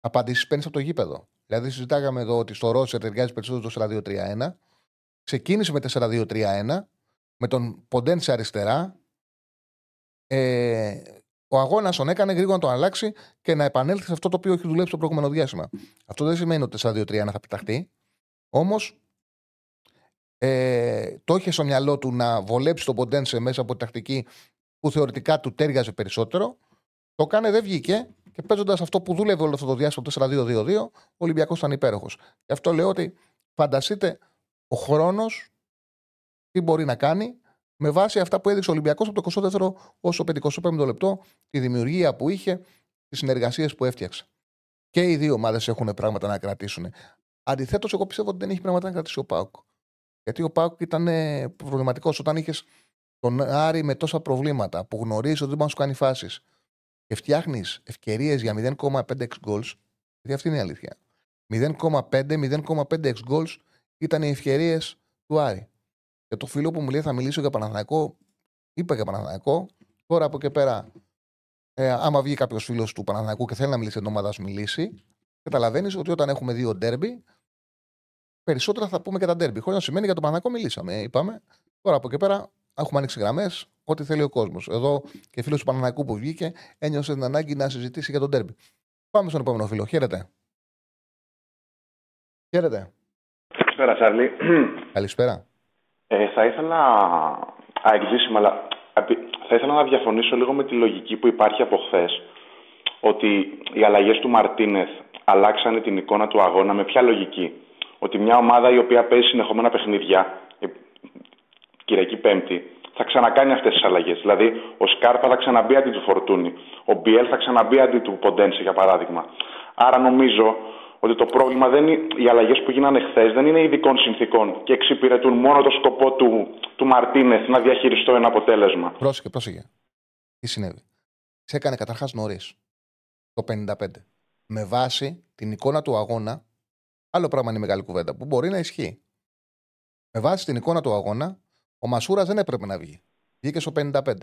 απαντήσεις παίρνεις από το γήπεδο. Δηλαδή, συζητάγαμε εδώ ότι στο Ρώσερ ταιριάζει περισσότερο το 4-2-3-1. Ξεκίνησε με 4-2-3-1 με τον Ποντένς σε αριστερά. Ε, ο αγώνας τον έκανε γρήγορα να το αλλάξει και να επανέλθει σε αυτό το οποίο έχει δουλέψει το προηγούμενο διάστημα. Αυτό δεν σημαίνει ότι 4-2-3 να θα πεταχτεί. Όμως ε, το είχε στο μυαλό του να βολέψει τον Ποντένσε μέσα από τη τακτική που θεωρητικά του τέριαζε περισσότερο. Το κάνει, δεν βγήκε και παίζοντας αυτό που δούλευε όλο αυτό το διάστημα 4-2-2-2, ο Ολυμπιακός ήταν υπέροχος. Γι' αυτό λέω ότι φανταστείτε ο χρόνος τι μπορεί να κάνει με βάση αυτά που έδειξε ο Ολυμπιακός από το 22ο όσο 55ο λεπτό, τη δημιουργία που είχε, τις συνεργασίες που έφτιαξε. Και οι δύο ομάδες έχουν πράγματα να κρατήσουν. Αντιθέτως, εγώ πιστεύω ότι δεν έχει πράγματα να κρατήσει ο Πάουκ. Γιατί ο Πάουκ ήταν προβληματικός όταν είχες τον Άρη με τόσα προβλήματα που γνωρίζεις ότι δεν μπορεί να σου κάνει φάσεις και φτιάχνεις ευκαιρίες για 0,5x goals. Γιατί αυτή είναι η αλήθεια. 0,5-0,5x goals ήταν οι ευκαιρίες του Άρη. Και το φίλο που μου λέει θα μιλήσω για Παναθηναϊκό, είπα για Παναθηναϊκό. Τώρα από εκεί πέρα, ε, άμα βγει κάποιος φίλος του Παναθηναϊκού και θέλει να μιλήσει την ομάδα σου, μιλήσει. Καταλαβαίνεις ότι όταν έχουμε δύο ντέρμπι, περισσότερα θα πούμε και τα ντέρμπι. Χωρίς να σημαίνει για τον Παναθηναϊκό μιλήσαμε, είπαμε. Τώρα από εκεί πέρα έχουμε ανοίξει γραμμές, ό,τι θέλει ο κόσμος. Εδώ και φίλος του Παναναναϊκού που βγήκε ένιωσε την ανάγκη να συζητήσει για τον τέρμπι. Πάμε στον επόμενο φίλο. Χαίρετε. Χαίρετε.
Καλησπέρα, Σάρλι.
Καλησπέρα.
Ε, θα ήθελα. αεκδίσιμα, αλλά θα ήθελα να διαφωνήσω λίγο με τη λογική που υπάρχει από χθες. Ότι οι αλλαγές του Μαρτίνεθ αλλάξανε την εικόνα του αγώνα με ποια λογική; Ότι μια ομάδα η οποία παίζει συνεχόμενα παιχνίδια, ε, Κυριακή Πέμπτη, θα ξανακάνει αυτές τις αλλαγές. Δηλαδή, ο Σκάρπα θα ξαναμπεί αντί του Φορτούνη. Ο Μπιέλ θα ξαναμπεί αντί του Ποντένσε, για παράδειγμα. Άρα νομίζω ότι το πρόβλημα δεν είναι οι αλλαγές που γίνανε χθες δεν είναι ειδικών συνθήκων και εξυπηρετούν μόνο το σκοπό του, του Μαρτίνεθ να διαχειριστώ ένα αποτέλεσμα.
Πρόσεχε, πρόσεχε. Τι συνέβη. Σε έκανε καταρχάς νωρίς το 55. Με βάση την εικόνα του αγώνα, άλλο πράγμα είναι η μεγάλη κουβέντα που μπορεί να ισχύει. Με βάση την εικόνα του αγώνα, ο Μασούρας δεν έπρεπε να βγει. Βγήκε στο 55.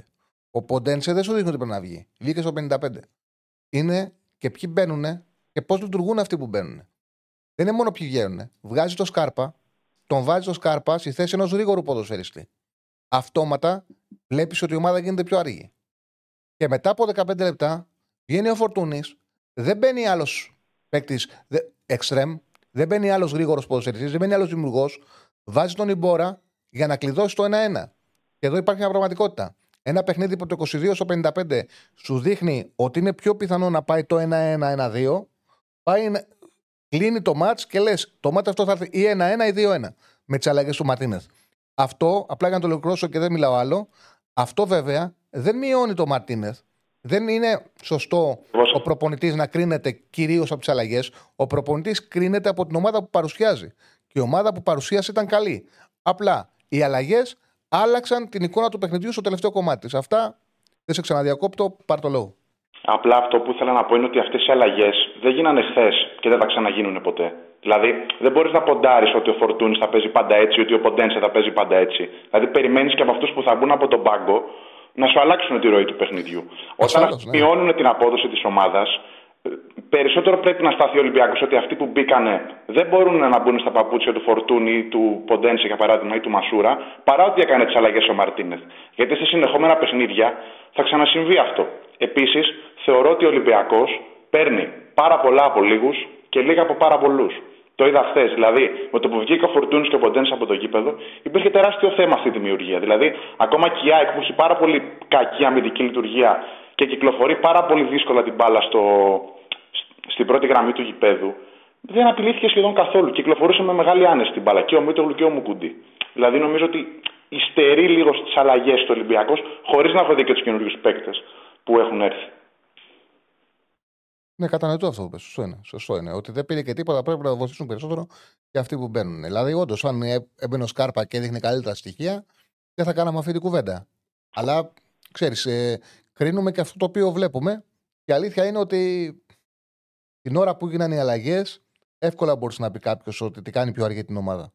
Ο Ποντένσε δεν σου δείχνει ότι πρέπει να βγει. Βγήκε στο 55. Είναι και ποιοι μπαίνουν και πώς λειτουργούν αυτοί που μπαίνουν. Δεν είναι μόνο ποιοι βγαίνουν. Βγάζει το σκάρπα, τον βάζει το σκάρπα στη θέση ενός γρήγορου ποδοσφαιριστή. Αυτόματα βλέπεις ότι η ομάδα γίνεται πιο αργή. Και μετά από 15 λεπτά βγαίνει ο Φορτούνης, δεν μπαίνει άλλος παίκτης εξτρεμ, δεν μπαίνει άλλος γρήγορος ποδοσφαιριστής, δεν μπαίνει άλλος δημιουργός, βάζει τον Ιμπόρα για να κλειδώσει το 1-1. Και εδώ υπάρχει μια πραγματικότητα. Ένα παιχνίδι που το 22 στο 55 σου δείχνει ότι είναι πιο πιθανό να πάει το 1-1-1-2, πάει, κλείνει το μάτς και λες: Το μάτς αυτό θα έρθει ή 1-1 ή 2-1 με τις αλλαγές του Μαρτίνεθ. Αυτό, απλά για να το ολοκληρώσω και δεν μιλάω άλλο, αυτό βέβαια δεν μειώνει το Μαρτίνεθ. Δεν είναι σωστό ο προπονητής να κρίνεται κυρίως από τις αλλαγές. Ο προπονητής κρίνεται από την ομάδα που παρουσιάζει. Και η ομάδα που παρουσίασε ήταν καλή. Απλά οι αλλαγές άλλαξαν την εικόνα του παιχνιδιού στο τελευταίο κομμάτι της. Αυτά δεν σε ξαναδιακόπτω, πάρ το λόγο.
Απλά αυτό που ήθελα να πω είναι ότι αυτές οι αλλαγές δεν γίνανε χθες και δεν θα ξαναγίνουν ποτέ. Δηλαδή, δεν μπορείς να ποντάρεις ότι ο Φορτούνης θα παίζει πάντα έτσι, ότι ο Ποντένσε θα παίζει πάντα έτσι. Δηλαδή, περιμένεις και από αυτούς που θα μπουν από τον πάγκο να σου αλλάξουν τη ροή του παιχνιδιού. Όταν ναι. μειώνουν την απόδοση της ομάδας, περισσότερο πρέπει να στάθει ο Ολυμπιακός ότι αυτοί που μπήκανε δεν μπορούν να μπουν στα παπούτσια του Φορτούνη ή του Ποντένσε για παράδειγμα ή του Μασούρα παρά ότι έκανε τις αλλαγές ο Μαρτίνεθ. Γιατί σε συνεχόμενα παιχνίδια θα ξανασυμβεί αυτό. Επίσης, θεωρώ ότι ο Ολυμπιακός παίρνει πάρα πολλά από λίγους και λίγα από πάρα πολλούς. Το είδα χθες. Δηλαδή, με το που βγήκε ο Φορτούνης και ο Ποντένσε από το γήπεδο, υπήρχε τεράστιο θέμα αυτή η δημιουργία. Δηλαδή, ακόμα και η ΑΕΚ που έχει πάρα πολύ κακή αμυντική λειτουργία και κυκλοφορεί πάρα πολύ δύσκολα την μπάλα στο, στην πρώτη γραμμή του γηπέδου, δεν απειλήθηκε σχεδόν καθόλου. Κυκλοφορούσε με μεγάλη άνεση την μπάλα και ο Μίτογλου και ο Μουκουντή. Δηλαδή νομίζω ότι υστερεί λίγο στις αλλαγές του Ολυμπιακός, χωρίς να έχω δει και τους καινούριους παίκτες που έχουν έρθει.
Ναι, κατανοητό αυτό που πες. Σωστό είναι. Σωστό είναι. Ότι δεν πήρε και τίποτα, πρέπει να βοηθήσουν περισσότερο και αυτοί που μπαίνουν. Δηλαδή, όντως, αν έμπαινε ο Σκάρπα και έδειχνε καλύτερα στοιχεία, δεν θα κάναμε αυτή την κουβέντα. Αλλά ξέρεις, ε, κρίνουμε και αυτό το οποίο βλέπουμε. Και η αλήθεια είναι ότι την ώρα που έγιναν οι αλλαγές, εύκολα μπορούσε να πει κάποιος ότι τι κάνει πιο αργή την ομάδα.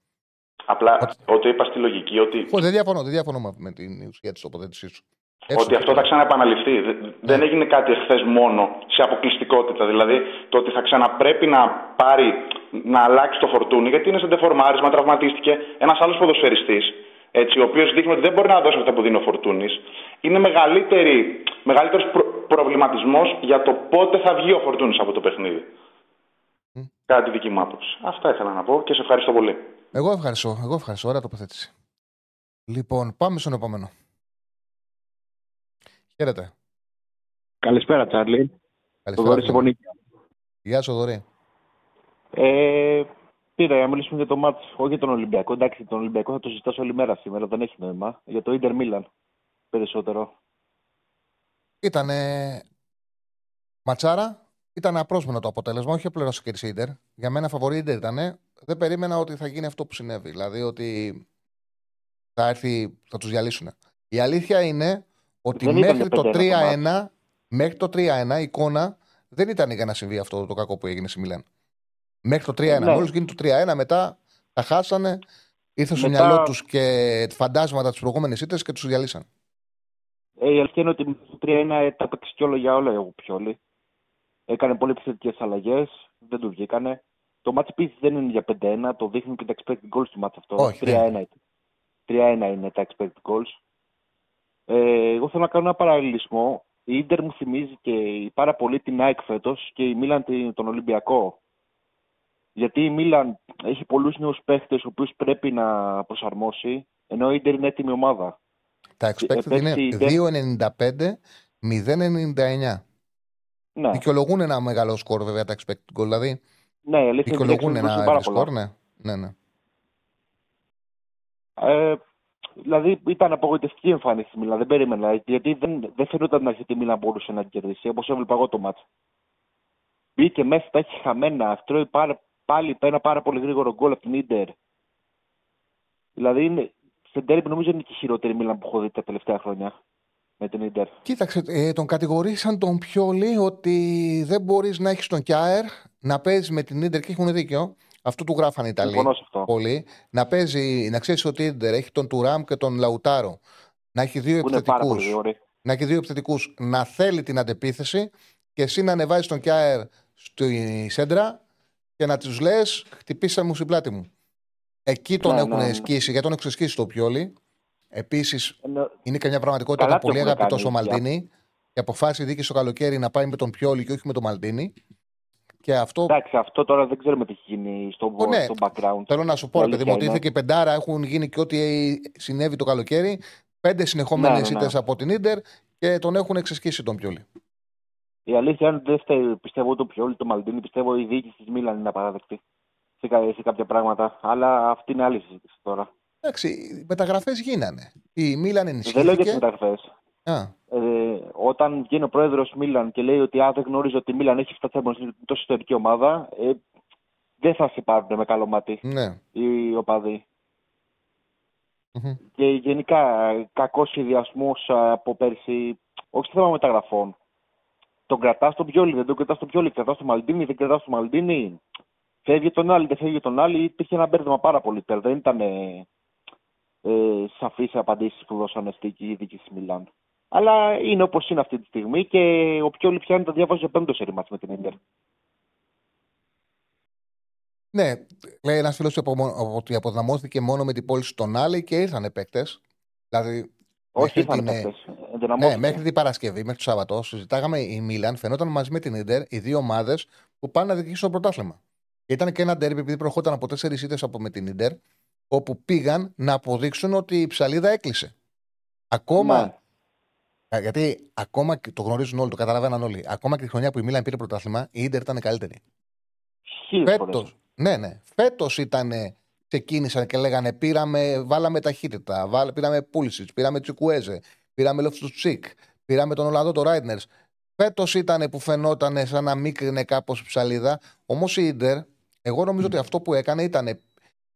Απλά ότι, ότι είπα στη λογική ότι.
Όχι, δεν διαφωνώ, δεν διαφωνώ με την ουσία της τοποθέτησής σου.
Ότι αυτό θα ξαναεπαναληφθεί. Δεν ναι. έγινε κάτι εχθές μόνο σε αποκλειστικότητα. Δηλαδή το ότι θα ξαναπρέπει να πάρει, να αλλάξει το φορτούνι, γιατί είναι σε ντεφορμάρισμα, τραυματίστηκε ένας άλλος ποδοσφαιριστής, ο οποίος δείχνει ότι δεν μπορεί να δώσει αυτά που δίνει ο Φορτούνης, είναι μεγαλύτερος προ προβληματισμός για το πότε θα βγει ο Φορτούνης από το παιχνίδι.
Mm.
Κατά τη δική μου άποψη. Αυτά ήθελα να πω και σε ευχαριστώ πολύ.
Εγώ ευχαριστώ. Εγώ ευχαριστώ. Ωραία τοποθέτηση. Λοιπόν, πάμε στον επόμενο. Χαίρετε.
Καλησπέρα, Τσάρλι.
Καλησπέρα.
Το Δωρή
Γεια σου, Δωρή.
Ε, πήρα για να μιλήσουμε για το μάτς, όχι για τον Ολυμπιακό. Εντάξει, τον Ολυμπιακό θα το συζητάσω όλη μέρα σήμερα, δεν έχει νόημα. Για το Ιντερ Μίλαν περισσότερο.
Ήτανε ματσάρα, ήταν απρόσμενο το αποτέλεσμα, όχι απλώς ο κέρδισε Ιντερ. Για μένα φαβορή Ιντερ ήταν. Δεν περίμενα ότι θα γίνει αυτό που συνέβη. Δηλαδή ότι θα έρθει, θα τους διαλύσουν. Η αλήθεια είναι ότι
Δεν ήταν
μέχρι το
πέντε ένα
3-1, μέχρι το 3-1 η εικόνα δεν ήταν για να συμβεί αυτό το κακό που έγινε στη Μιλάν. Μέχρι το 3-1.
Ναι.
Μόλις γίνει το 3-1, μετά τα χάσανε, ήρθε στο
Μετά-
μυαλό τους και φαντάσματα τη προηγούμενη ήττες και τους διαλύσαν.
Ε, η αλήθεια είναι ότι με το 3-1 τα έπαιξε κι όλο για όλα ο Πιόλη. Έκανε πολύ επιθετικές αλλαγές, δεν τους βγήκανε. Το μάτς επίση δεν είναι για 5-1, το δείχνουν και τα expected goals του μάτς αυτό.
Όχι,
3-1
δεν
είναι. 3-1 είναι τα expected goals. Ε, εγώ θέλω να κάνω ένα παραλληλισμό. Η Ίντερ μου θυμίζει και πάρα πολύ την ΑΕΚ φέτος και η Μίλαν την- τον Ολυμπιακό. Γιατί η Μίλαν έχει πολλούς νέους παίχτες, του οποίου πρέπει να προσαρμόσει, ενώ η Ίντερ είναι έτοιμη ομάδα.
Τα expected
Ε,
είναι
πέρσι δεν-
2,95-0,99.
Ναι,
Δικαιολογούν ένα μεγάλο σκορ βέβαια τα expected goal. Δηλαδή
ναι η αλήθεια είναι ότι
δικαιολογούν
εξελίχθηκαν
ένα
πάρα
ευρύ
πολλά.
σκορ, ναι. ναι, ναι.
Ε, δηλαδή ήταν απογοητευτική η εμφάνιση τη Μίλαν. Δεν περίμενα. Γιατί δεν, δεν φαινόταν να η Μίλαν μπορούσε να την κερδίσει, όπως έβλεπα εγώ το μάτσο. Μπήκε μέσα, τα έχει χαμένα. Τρώει πάρα, πάλι ένα πάρα πολύ γρήγορο γκολ από την ντερ. Δηλαδή είναι, σε ντέρμπι νομίζω είναι και η χειρότερη Μίλαν που έχω δει τα τελευταία χρόνια με την ντερ.
Κοίταξε, ε, τον κατηγορήσαν τον Πιόλη ότι δεν μπορείς να έχεις τον Κιάερ να παίζεις με την ντερ και έχουν δίκιο. Αυτό του γράφανε οι Ιταλοί.
Συμφωνώ σε αυτό.
Πολύ. Να παίζει, να ξέρεις ότι η ντερ έχει τον Τουράμ και τον Λαουτάρο. Να έχει δύο
Που είναι πάρα
επιθετικούς.
πολύ γρήγοροι.
να έχει δύο επιθετικούς να θέλει την αντεπίθεση και εσύ να ανεβάζεις τον Κιάερ στη σέντρα και να τους λες: Χτυπήστε μου στην πλάτη μου. Εκεί τον
Ναι,
έχουν
ναι, ναι.
σκίσει, γιατί τον έχουν σκίσει το πιόλι. Επίσης,
Ενώ-
είναι και μια πραγματικότητα
Καλά
ήταν πολύ
το έχουν
αγαπητός
κάνει,
ο Μαλτίνη και αποφάσισε η δίκης στο καλοκαίρι να πάει με τον Πιόλι και όχι με τον Μαλτίνη. Και αυτό
Εντάξει, αυτό τώρα δεν ξέρουμε τι έχει γίνει στο,
Ω, ναι.
στο background.
θέλω να σου πω,
Η
ρε παιδί μου, ότι
αλήθεια
ήρθε και πεντάρα, έχουν γίνει και ό,τι συνέβη το καλοκαίρι. Πέντε συνεχόμενες
Ναι, ναι, ναι.
ήττες από την ντερ και τον έχουν εξασκήσει τον Πιόλι.
Η αλήθεια είναι ότι δεν φταίει, πιστεύω το πιο το Μαλτίνη, πιστεύω η διοίκηση της Μίλαν είναι απαράδεκτη σε, κα- σε κάποια πράγματα. Αλλά αυτή είναι άλλη συζήτηση τώρα.
Εντάξει, οι μεταγραφές γίνανε. Η Μίλαν
Δεν λέω για τις
ενισχύθηκε.
μεταγραφές.
Α,
Ε, όταν βγαίνει ο πρόεδρος Μίλαν και λέει ότι α, δεν γνωρίζω ότι η Μίλαν έχει 7 Champions League, είναι τόσο ιστορική ομάδα, ε, δεν θα σε πάρουν με καλό μάτι
ναι.
οι οπαδοί.
Μμμ.
Και γενικά κακό σχεδιασμός από πέρσι, όχι στο θέμα μεταγραφών. Τον κρατάς τον Πιόλι, δεν τον κρατάς τον Πιόλι, κρατάς τον Μαλντίνη, δεν κρατάς τον Μαλντίνη. Φεύγει τον άλλη, δεν φεύγει τον άλλη. Υπήρχε ένα μπέρδεμα πάρα πολύ πέρα. Δεν ήταν ε, ε, σαφείς οι απαντήσεις που δώσανε στη διοίκηση της Μιλάν. Αλλά είναι όπως είναι αυτή τη στιγμή και ο Πιόλι πιάνει το διάβαζε πέμπτος σερή μάτς με την Ιντερ.
Ναι, λέει ένας φίλος ότι αποδυναμώθηκε μόνο με την πώληση των Άλλη και ήρθαν παίκτες. Δηλαδή,
Όχι,
μέχρι
ήρθαν
την,
παίκτες.
ναι,
Ενδυναμώθηκε.
μέχρι την Παρασκευή, μέχρι το Σάββατο, συζητάγαμε η Μίλαν, φαινόταν μαζί με την Ιντερ οι δύο ομάδες που πάνε να διεκδικήσουν το πρωτάθλημα. Και ήταν και ένα ντέρμπι, επειδή προχώταν από τέσσερις ήττες από με την Ιντερ, όπου πήγαν να αποδείξουν ότι η ψαλίδα έκλεισε. Ακόμα.
Ναι.
Α, Γιατί ακόμα και το γνωρίζουν όλοι, το καταλαβαίναν όλοι. Ακόμα και τη χρονιά που η Μίλαν πήρε πρωτάθλημα, η Ιντερ ήταν καλύτερη.
Χίλιες φορές.
Φέτο. Ναι, ναι. Φέτος ήταν. Ξεκίνησαν και λέγανε πήραμε, βάλαμε ταχύτητα, βάλ, πήραμε Πούλσιτ, πήραμε Τσικουέζε, πήραμε Λόφτου Τσικ, πήραμε τον Ολλανδό το Ράιτνερ. Φέτος ήταν που φαινόταν σαν να μίκρινε κάπως η ψαλίδα. Όμως η Ιντερ, εγώ νομίζω ότι αυτό που έκανε ήταν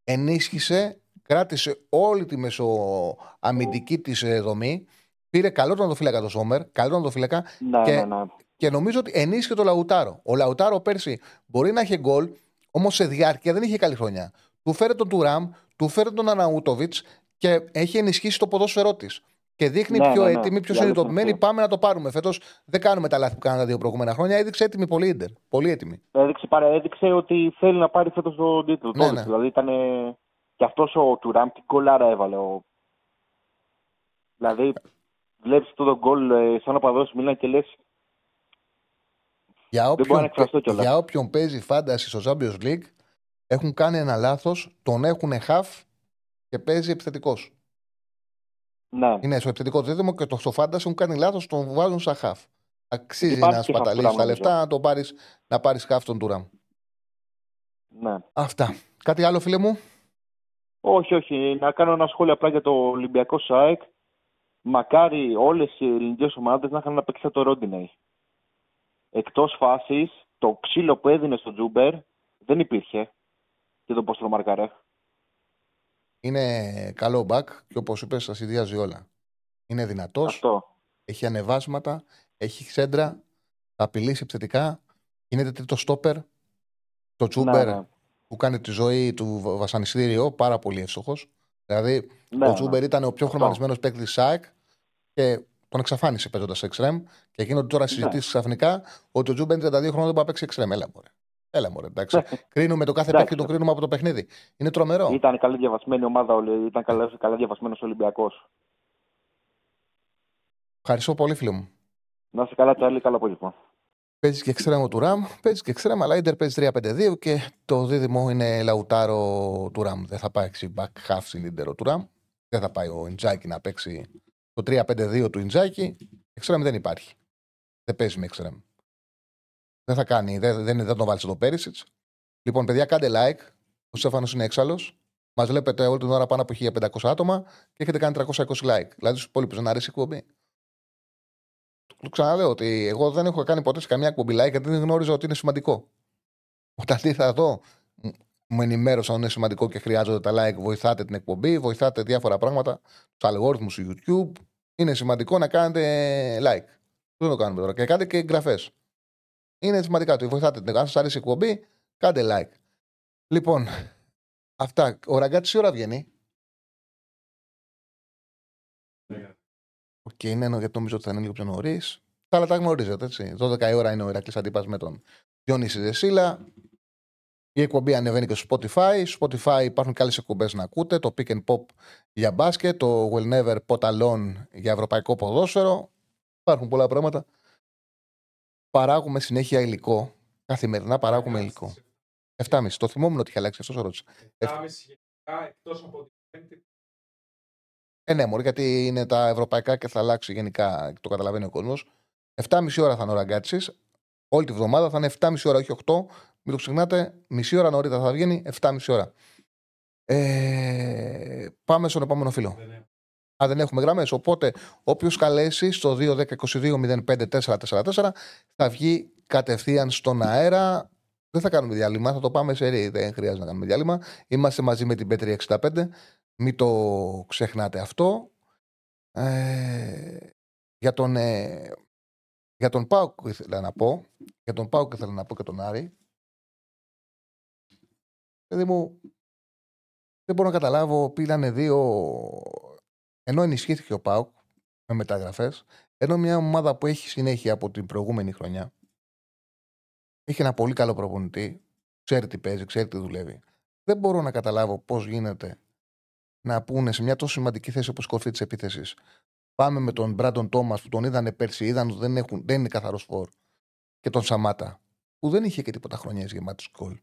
ενίσχυσε, κράτησε όλη τη μεσοαμυντική της δομή. Πήρε καλό τον φύλακα το Σόμερ, καλό τον φύλακα
Ναι,
και-
ναι, ναι.
και νομίζω ότι ενίσχυε το Λαουτάρο. Ο Λαουτάρο πέρσι μπορεί να είχε γκολ, όμως σε διάρκεια δεν είχε καλή χρονιά. Του φέρε τον Τουράμ, του φέρε τον Αναούτοβιτς και έχει ενισχύσει το ποδόσφαιρό της. Και δείχνει
Ναι,
πιο
ναι, ναι.
έτοιμη, πιο
Η αλήθεια
συνειδητοποιημένη.
είναι αυτή.
Πάμε να το πάρουμε. Φέτος δεν κάνουμε τα λάθη που κάναμε τα δύο προηγούμενα χρόνια. Έδειξε έτοιμη πολύ Ιντερ. Πολύ έτοιμη.
Έδειξε, παρά, έδειξε ότι θέλει να πάρει φέτος τον τίτλο.
Ναι,
το έδειξε.
ναι.
Δηλαδή ήταν. Και αυτός ο Τουράμ τι γκολάρα έβαλε. Ο... Δηλαδή βλέπεις αυτό το γκολ ε, σαν οπαδός Μίλαν και λες
Για
Δεν μπορώ να
όποιον,
εκφραστώ κιόλας.
για όποιον παίζει φάνταση στο Champions League, έχουν κάνει ένα λάθος, τον έχουν χαφ και παίζει επιθετικός.
Ναι.
Είναι στο επιθετικό δίδυμο και το στο φάνταση έχουν κάνει λάθος, τον βάζουν σαν χαφ. Αξίζει
Υπάρχει
να
και χαφ
σπαταλήσεις
Τουράμ,
τα
νομίζω.
λεφτά να, το πάρεις, να πάρεις χαφ τον Τουράμ.
ναι.
Αυτά. Κάτι άλλο, φίλε μου;
Όχι, όχι. Να κάνω ένα σχόλιο απλά για το Ολυμπιακό ΣΑΕΚ. Μακάρι όλες οι ελληνικές ομάδες να είχαν να παίξει το Ρόντινεϊ. Εκτός φάσης, το ξύλο που έδινε στο Τζούμπερ δεν υπήρχε. Και το πώ το μαρκαρέ.
Είναι καλό μπακ και όπως είπες, τα συνδυάζει όλα. Είναι δυνατός,
Αυτό.
έχει ανεβάσματα, έχει ξέντρα, θα απειλήσει επιθετικά. Γίνεται τρίτο στόπερ. Το Τσούμπερ
Ναι, ναι.
που κάνει τη ζωή του βασανιστήριο, πάρα πολύ εύστοχος. Δηλαδή,
Ναι,
ο
ναι.
Τσούμπερ ήταν ο πιο
Αυτό.
χρηματισμένο παίκτης τη ΣΑΕΚ και τον εξαφάνισε παίζοντας εξτρεμ. Και γίνονται τώρα συζητήσεις ξαφνικά ότι ο Τσούμπερ 32 χρόνια δεν μπορεί να παίξει εξτρεμ. Έλα, μωρέ. Έλα, μωρέ, εντάξει. κρίνουμε το κάθε
Εντάξει.
παίκτη, το κρίνουμε από το παιχνίδι. Είναι τρομερό.
Ήταν καλή διαβασμένη ομάδα, ο- ήταν καλά, καλά διαβασμένος Ολυμπιακός.
Ευχαριστώ πολύ, φίλε μου.
Να είσαι καλά, Τσάρλι, καλό απόγευμα.
Παίζεις και εξτρέμο του Ραμ, παίζεις και εξτρέμο, αλλά Ιντερ παίζει 3-5-2 και το δίδυμο είναι λαουτάρο του Ραμ. Δεν θα παίξει back half συλλήντερο του Ραμ. Δεν θα πάει ο Ιντζάκη να παίξει το 3-5-2 του Ιντζάκη. Εξτρέμ δεν υπάρχει. Δεν παίζει με εξτρέμ. Δεν θα κάνει, δεν, δεν, δεν τον βάλεις εδώ Πέρισιτ. Λοιπόν, παιδιά, κάντε like. Ο Στέφανος είναι έξαλλος. Μας βλέπετε όλη την ώρα πάνω από 1500 άτομα και έχετε κάνει 320 like. Δηλαδή στους υπόλοιπους δεν αρέσει η εκπομπή. Το ξαναλέω ότι εγώ δεν έχω κάνει ποτέ σε καμιά εκπομπή like γιατί δεν γνώριζα ότι είναι σημαντικό. Όταν ήρθα εδώ, μ- μου ενημέρωσαν ότι είναι σημαντικό και χρειάζονται τα like. Βοηθάτε την εκπομπή, βοηθάτε διάφορα πράγματα στους αλγόριθμους του YouTube. Είναι σημαντικό να κάνετε like. Δεν το κάνουμε τώρα. Και κάντε και εγγραφές. Είναι σημαντικά. Το βοηθάτε την Αν σας αρέσει η εκπομπή, κάντε like. Λοιπόν, αυτά. Ο ραγκάτης τι ώρα βγαίνει; Οκ, είναι ενώ γιατί νομίζω ότι θα είναι λίγο πιο νωρίς. Τα άλλα τα γνωρίζετε, έτσι. 12 η ώρα είναι ο Ηρακλής Αντίπας με τον Διονύση Δεσίλα. Η εκπομπή ανεβαίνει και στο Spotify. Στο Spotify υπάρχουν και άλλες εκπομπές να ακούτε. Το Pick and Pop για μπάσκετ, το Will Never Pot Alone για ευρωπαϊκό ποδόσφαιρο. Υπάρχουν πολλά πράγματα. Παράγουμε συνέχεια υλικό. Καθημερινά παράγουμε υλικό. 7,5. Το θυμόμουν ότι είχε αλλάξει αυτός ο ρώτησε.
7,5 γενικά εκτός από την Πέμπτη.
Ε, ναι, μωρέ, γιατί είναι τα ευρωπαϊκά και θα αλλάξει γενικά, το καταλαβαίνει ο κόσμος. 7,5 ώρα θα είναι ο ραγκάτσι. Όλη τη βδομάδα θα είναι 7,5 ώρα, όχι 8. Μην το ξεχνάτε, μισή ώρα νωρίτερα θα βγαίνει, 7,5 ώρα. Ε, πάμε στον επόμενο φίλο. Α, δεν έχουμε γραμμές. Οπότε, όποιος καλέσει στο 2-10-22-05-444 θα βγει κατευθείαν στον αέρα. Δεν θα κάνουμε διάλειμμα, θα το πάμε σε ρί. Δεν χρειάζεται να κάνουμε διάλειμμα. Είμαστε μαζί με την Πέτρη 65. Μην το ξεχνάτε αυτό. Ε, για τον, ε, για τον Πάουκ ήθελα να πω. Για τον Πάουκ ήθελα να πω και τον Άρη. Παιδί μου, δεν μπορώ να καταλάβω. Πήρανε δύο. Ενώ ενισχύθηκε ο Πάουκ με μεταγραφές, ενώ μια ομάδα που έχει συνέχεια από την προηγούμενη χρονιά έχει ένα πολύ καλό προπονητή, ξέρει τι παίζει, ξέρει τι δουλεύει. Δεν μπορώ να καταλάβω πώς γίνεται να πούνε σε μια τόσο σημαντική θέση όπως κορφή της επίθεσης. Πάμε με τον Μπράντον Τόμας που τον είδανε πέρσι, είδαν ότι δεν, έχουν, δεν είναι καθαρός φόρ. Και τον Σαμάτα, που δεν είχε και τίποτα χρονιές γεμάτη γκολ.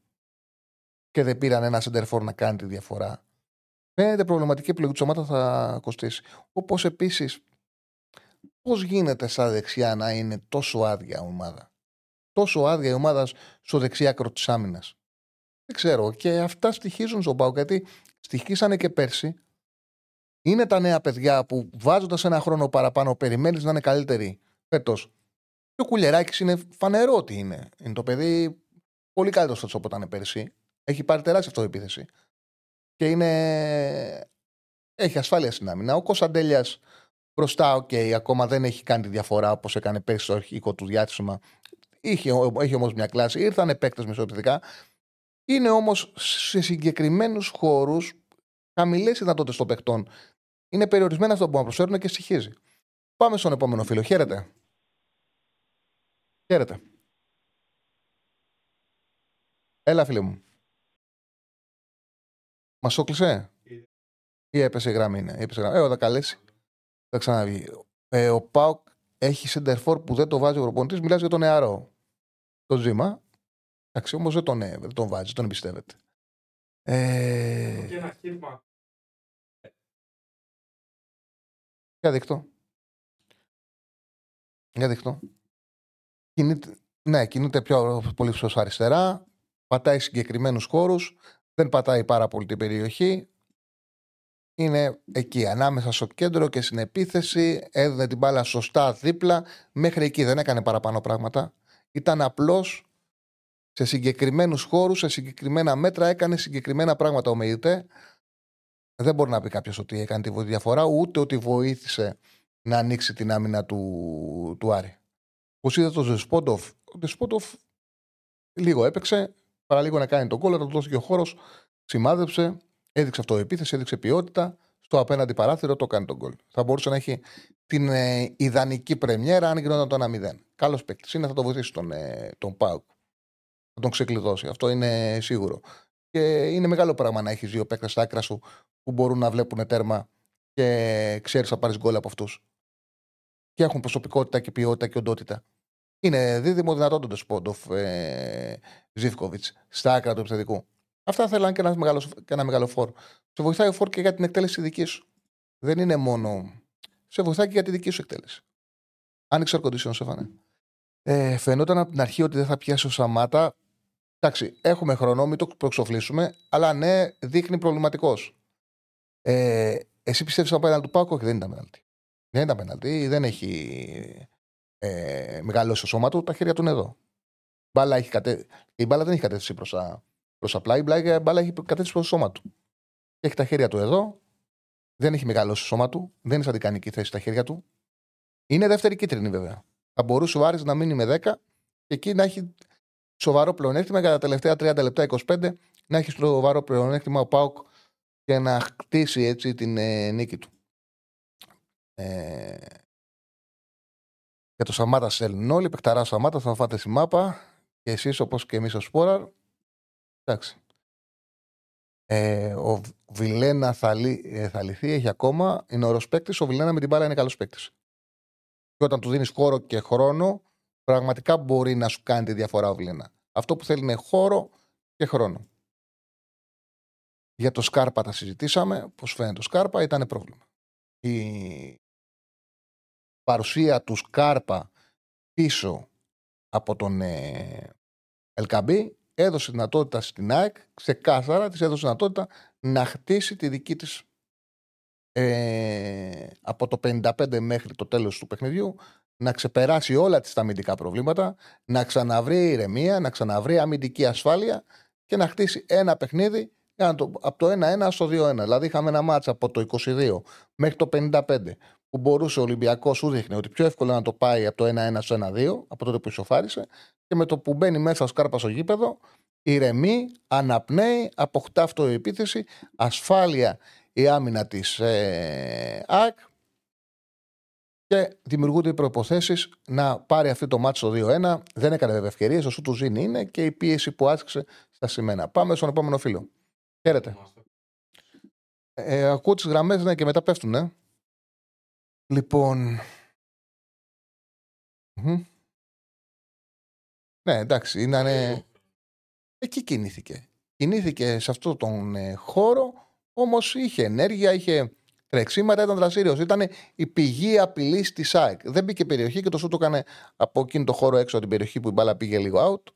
Και δεν πήραν ένα σεντερφόρ να κάνει τη διαφορά. Φαίνεται προβληματική επιλογή του Σαμάτα θα κοστίσει. Όπως επίσης, πώς γίνεται στα δεξιά να είναι τόσο άδεια η ομάδα; Τόσο άδεια η ομάδα στο δεξί άκρο της άμυνας. Δεν ξέρω. Και αυτά στοιχίζουν στον ΠΑΟΚ γιατί στοιχίσανε και πέρσι. Είναι τα νέα παιδιά που βάζοντας ένα χρόνο παραπάνω περιμένεις να είναι καλύτεροι φέτος. Και ο Κουλεράκης είναι φανερό ότι είναι. Είναι το παιδί πολύ καλύτερο φέτος από ήταν πέρσι. Έχει πάρει τεράστια αυτοπεποίθηση. Και είναι. Έχει ασφάλεια στην άμυνα. Ο Κωνσταντέλιας μπροστά, οκ, ακόμα δεν έχει κάνει τη διαφορά όπως έκανε πέρσι στο αρχικό του διάστημα. Είχε, έχει όμως μια κλάση. Ήρθαν παίκτες μεσοεπιθετικά. Είναι όμως σε συγκεκριμένους χώρους χαμηλές δυνατότητες των παιχτών. Είναι περιορισμένα αυτό που μπορούν να προσφέρουν και στοιχίζει. Πάμε στον επόμενο φίλο. Χαίρετε. Χαίρετε. Έλα, φίλε μου. Μας σώκλεισε. Ή έπεσε η γραμμή, ναι. Έπεσε η γραμμή. Ε, θα καλέσει. Θα ξαναβγεί. Ε, ο Πάουκ έχει σεντερφόρ που δεν το βάζει ο προπονητής. Μιλάς για τον νεαρό. το ζήμα. Εντάξει, όμως δεν, τον, ε, δεν τον βάζει, τον εμπιστεύεται. Ε,
Και ένα χείρμα.
για δείκτο. Για δείκτο. Κινείται, ναι, κινείται πιο πολύ προς αριστερά. Πατάει συγκεκριμένους χώρους. Δεν πατάει πάρα πολύ την περιοχή. Είναι εκεί, ανάμεσα στο κέντρο και στην επίθεση. Έδινε την μπάλα σωστά δίπλα. Μέχρι εκεί δεν έκανε παραπάνω πράγματα. Ήταν απλώς σε συγκεκριμένους χώρους, σε συγκεκριμένα μέτρα, έκανε συγκεκριμένα πράγματα ο Μεϊτέ. Δεν μπορεί να πει κάποιος ότι έκανε τη διαφορά, ούτε ότι βοήθησε να ανοίξει την άμυνα του, του Άρη. Όπως είδα τον Ζεσπόντοφ, ο Ζεσπόντοφ λίγο έπαιξε, παραλίγο να κάνει τον κόλλο, να του δώσει και ο χώρος, σημάδεψε, έδειξε αυτοεπίθεση, έδειξε ποιότητα. Στο απέναντι παράθυρο το κάνει τον κόλλο. Θα μπορούσε να έχει την ε, ιδανική πρεμιέρα αν γινόταν το 1-0. Καλός παίκτης είναι, θα το βοηθήσει τον, ε, τον Πάουκ. Θα τον ξεκλειδώσει. Αυτό είναι σίγουρο. Και είναι μεγάλο πράγμα να έχεις δύο παίκτες στα άκρα σου που μπορούν να βλέπουν τέρμα και ξέρεις θα πάρεις γκολ από αυτούς. Και έχουν προσωπικότητα και ποιότητα και οντότητα. Είναι δίδυμο δυνατόν τον Σπόντοφ ε, Ζήφκοβιτς στα άκρα του επιθετικού. Αυτά θέλαν και ένα μεγάλο, και ένα μεγάλο φόρ. Σε βοηθάει ο φόρ και για την εκτέλεση δικής σου. Δεν είναι μόνο. Σε βοηθάει και για τη δική σου εκτέλεση. Άνοιξε air condition, Σεφανέ. Ε, φαινόταν από την αρχή ότι δεν θα πιάσει ο Σαμάτα. Εντάξει, έχουμε χρόνο, μην το προεξοφλήσουμε, αλλά ναι, δείχνει προβληματικός. Ε, εσύ πιστεύεις από πέναλτι του Πάκου, όχι, δεν ήταν πέναλτι. Δεν ήταν πέναλτι, δεν έχει ε, μεγαλώσει το σώμα του, τα χέρια του είναι εδώ. Μπάλα έχει κατε... Η μπάλα δεν έχει κατεύθυνση προς τα... προς απλά, η μπάλα έχει κατεύθυνση προς το σώμα του. Έχει τα χέρια του εδώ, δεν έχει μεγαλώσει το σώμα του, δεν είναι σαν την κανική θέση τα χέρια του. Είναι δεύτερη κίτρινη βέβαια. Θα μπορούσε ο Άρης να μείνει με 10 και εκεί να έχει σοβαρό πλεονέκτημα για τα τελευταία 30 λεπτά, 25, να έχεις σοβαρό πλεονέκτημα ο Πάουκ και να χτίσει έτσι την ε, νίκη του. Ε, για το Σαμάτα στέλνουν όλοι. Πεκταρά Σαμάτα, θα φάτε στη μάπα. Και εσείς όπως και εμείς ο Σπόραρ. Εντάξει. Ε, ο Βιλένα θα, λυ, ε, θα λυθεί, έχει ακόμα. Είναι ωραίος παίκτης. Ο Βιλένα με την μπάλα είναι καλός παίκτης. Και όταν του δίνεις χώρο και χρόνο, πραγματικά μπορεί να σου κάνει τη διαφορά ο Βιλένα. Αυτό που θέλει είναι χώρο και χρόνο. Για το Σκάρπα τα συζητήσαμε. Πώς φαίνεται το Σκάρπα ήταν πρόβλημα. Η παρουσία του Σκάρπα πίσω από τον ε, Ελκαμπή έδωσε δυνατότητα στην ΑΕΚ, ξεκάθαρα της έδωσε δυνατότητα να χτίσει τη δική της ε, από το 55 μέχρι το τέλος του παιχνιδιού να ξεπεράσει όλα τις τα αμυντικά προβλήματα, να ξαναβρει ηρεμία, να ξαναβρει αμυντική ασφάλεια και να χτίσει ένα παιχνίδι από το 1-1 στο 2-1. Δηλαδή είχαμε ένα μάτσα από το 22 μέχρι το 55 που μπορούσε ο Ολυμπιακός σου δείχνει ότι πιο εύκολο να το πάει από το 1-1 στο 1-2 από τότε που ισοφάρισε και με το που μπαίνει μέσα ο Σκάρπας στο γήπεδο ηρεμεί, αναπνέει, αποκτά αυτοεπίθεση, ασφάλεια η άμυνα της ε, ΑΚ και δημιουργούνται οι προποθέσει να πάρει αυτή το μάτσο 2-1. Δεν έκανε βέβαια ευκαιρίες, ο σου του Ζήνη είναι και η πίεση που άσκησε στα σημαίνα. Πάμε στον επόμενο φίλο. Χαίρετε. Ε, ακούω τις γραμμές ναι, και μετά πέφτουν, ε. Λοιπόν. Ναι, εντάξει, είναι. Εκεί κινήθηκε. Κινήθηκε σε αυτό τον ε, χώρο, όμως είχε ενέργεια, είχε τρεξίματα, ήταν δραστήριος. Ήταν η πηγή απειλή τη ΣΑΕΚ. Δεν μπήκε περιοχή και το σου το έκανε από εκείνο το χώρο έξω από την περιοχή που η μπάλα πήγε λίγο out.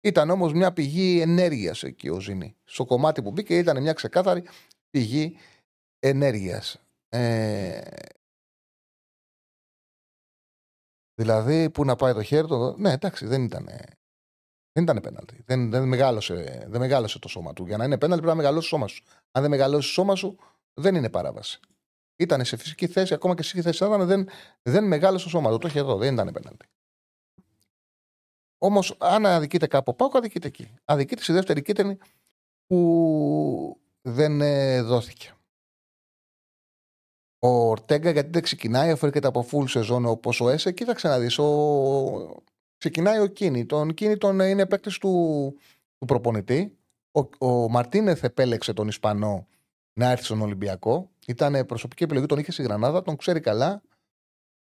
Ήταν όμως μια πηγή ενέργειας εκεί ο Ζήνη. Στο κομμάτι που μπήκε ήταν μια ξεκάθαρη πηγή ενέργειας. Ε, δηλαδή, που να πάει το χέρι του. Ναι, εντάξει, δεν ήταν. Δεν ήταν πέναλτι. Δεν, δεν, μεγάλωσε, δεν μεγάλωσε το σώμα του. Για να είναι πέναλτι πρέπει να μεγαλώσει το σώμα σου. Αν δεν μεγαλώσει το σώμα σου, δεν είναι παράβαση. Ήταν σε φυσική θέση, ακόμα και σε φυσική θέση ήταν, δεν, δεν μεγάλωσε το σώμα του. Το είχε εδώ, δεν ήταν πέναλτι. Όμως, αν αδικείται κάπου πάω, αδικείται εκεί. Αδικείται στη δεύτερη κίτρινη που δεν ε, δόθηκε. Ο Ορτέγκα γιατί δεν ξεκινάει, αφού έρχεται από full σεζόν όπως ο Έσε, κοίταξε να δεις. Ο... Ξεκινάει ο Κίνη. Τον Κίνη τον ε, είναι παίκτης του, του προπονητή. Ο, ο Μαρτίνεθ επέλεξε τον Ισπανό να έρθει στον Ολυμπιακό. Ήταν προσωπική επιλογή, τον είχε στη Γρανάδα, τον ξέρει καλά.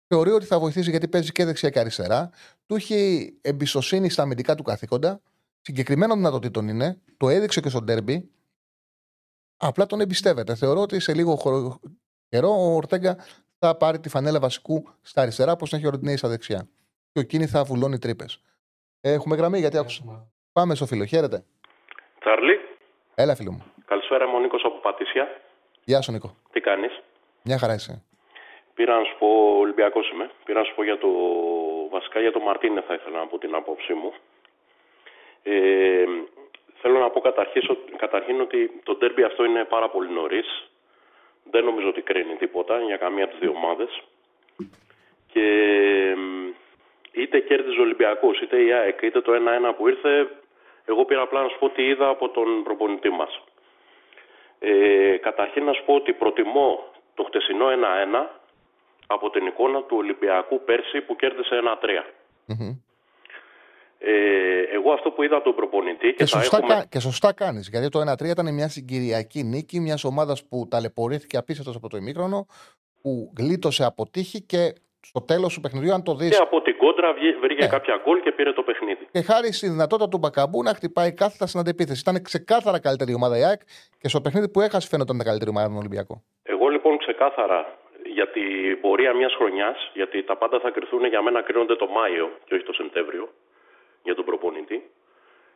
Θεωρεί ότι θα βοηθήσει γιατί παίζει και δεξιά και αριστερά. Του έχει εμπιστοσύνη στα αμυντικά του καθήκοντα. Συγκεκριμένων δυνατοτήτων είναι. Το έδειξε και στο ντέρμπι. Απλά τον εμπιστεύεται. Θεωρώ ότι σε λίγο χρο- καιρό ο Ορτέγκα θα πάρει τη φανέλα βασικού στα αριστερά, όπως έχει ο Ροντινέη στα δεξιά. Και ο Κίνη θα βουλώνει τρύπες. Έχουμε γραμμή γιατί άκουσα. Πάμε στο φίλο. Χαίρετε.
Τσάρλι,
Έλα, φίλο μου.
Καλησπέρα, είμαι ο Νίκος από Πατήσια.
Γεια σου, Νίκο.
Τι κάνεις;
Μια χαρά είσαι.
Πήρα να σου πω, Ολυμπιακός είμαι, πήρα να σου πω για το, βασικά για το Μαρτίνε θα ήθελα να πω την άποψή μου. Ε, θέλω να πω καταρχήν, καταρχήν ότι το ντέρμπι αυτό είναι πάρα πολύ νωρίς. Δεν νομίζω ότι κρίνει τίποτα για καμία από τις δύο ομάδες. Και μ, είτε κέρδιζε ο Ολυμπιακός, είτε η ΑΕΚ, είτε το 1-1 που ήρθε, εγώ πήρα απλά να σου πω τι είδα από τον προπονητή μας. Ε, καταρχήν να σου πω ότι προτιμώ το χτεσινό 1-1 από την εικόνα του Ολυμπιακού πέρσι που κέρδισε 1-3.
Μμμ.
Ε, εγώ αυτό που είδα από τον προπονητή και,
Και
θα
σωστά,
έχουμε...
κα- και σωστά κάνεις. Γιατί το 1-3 ήταν μια συγκυριακή νίκη μιας ομάδας που ταλαιπωρήθηκε απίστευτος από το ημίχρονο, που γλίτωσε από τύχη και στο τέλος του παιχνιδιού, αν το δεις.
Και από την κόντρα βγή- βρήκε
Ναι.
κάποια γκολ και πήρε το παιχνίδι.
Και χάρη στη δυνατότητα του Μπακαμπού να χτυπάει κάθετα στην αντεπίθεση. Ήταν ξεκάθαρα καλύτερη η ομάδα η ΑΕΚ και στο παιχνίδι που έχασε φαίνονταν ήταν καλύτερη ομάδα τον Ολυμπιακό.
Εγώ λοιπόν ξεκάθαρα για την πορεία μιας χρονιάς, γιατί τα πάντα θα κρυθούν για μένα κρίνονται το Μάιο και όχι το Σεπτέμβριο για τον προπονητή.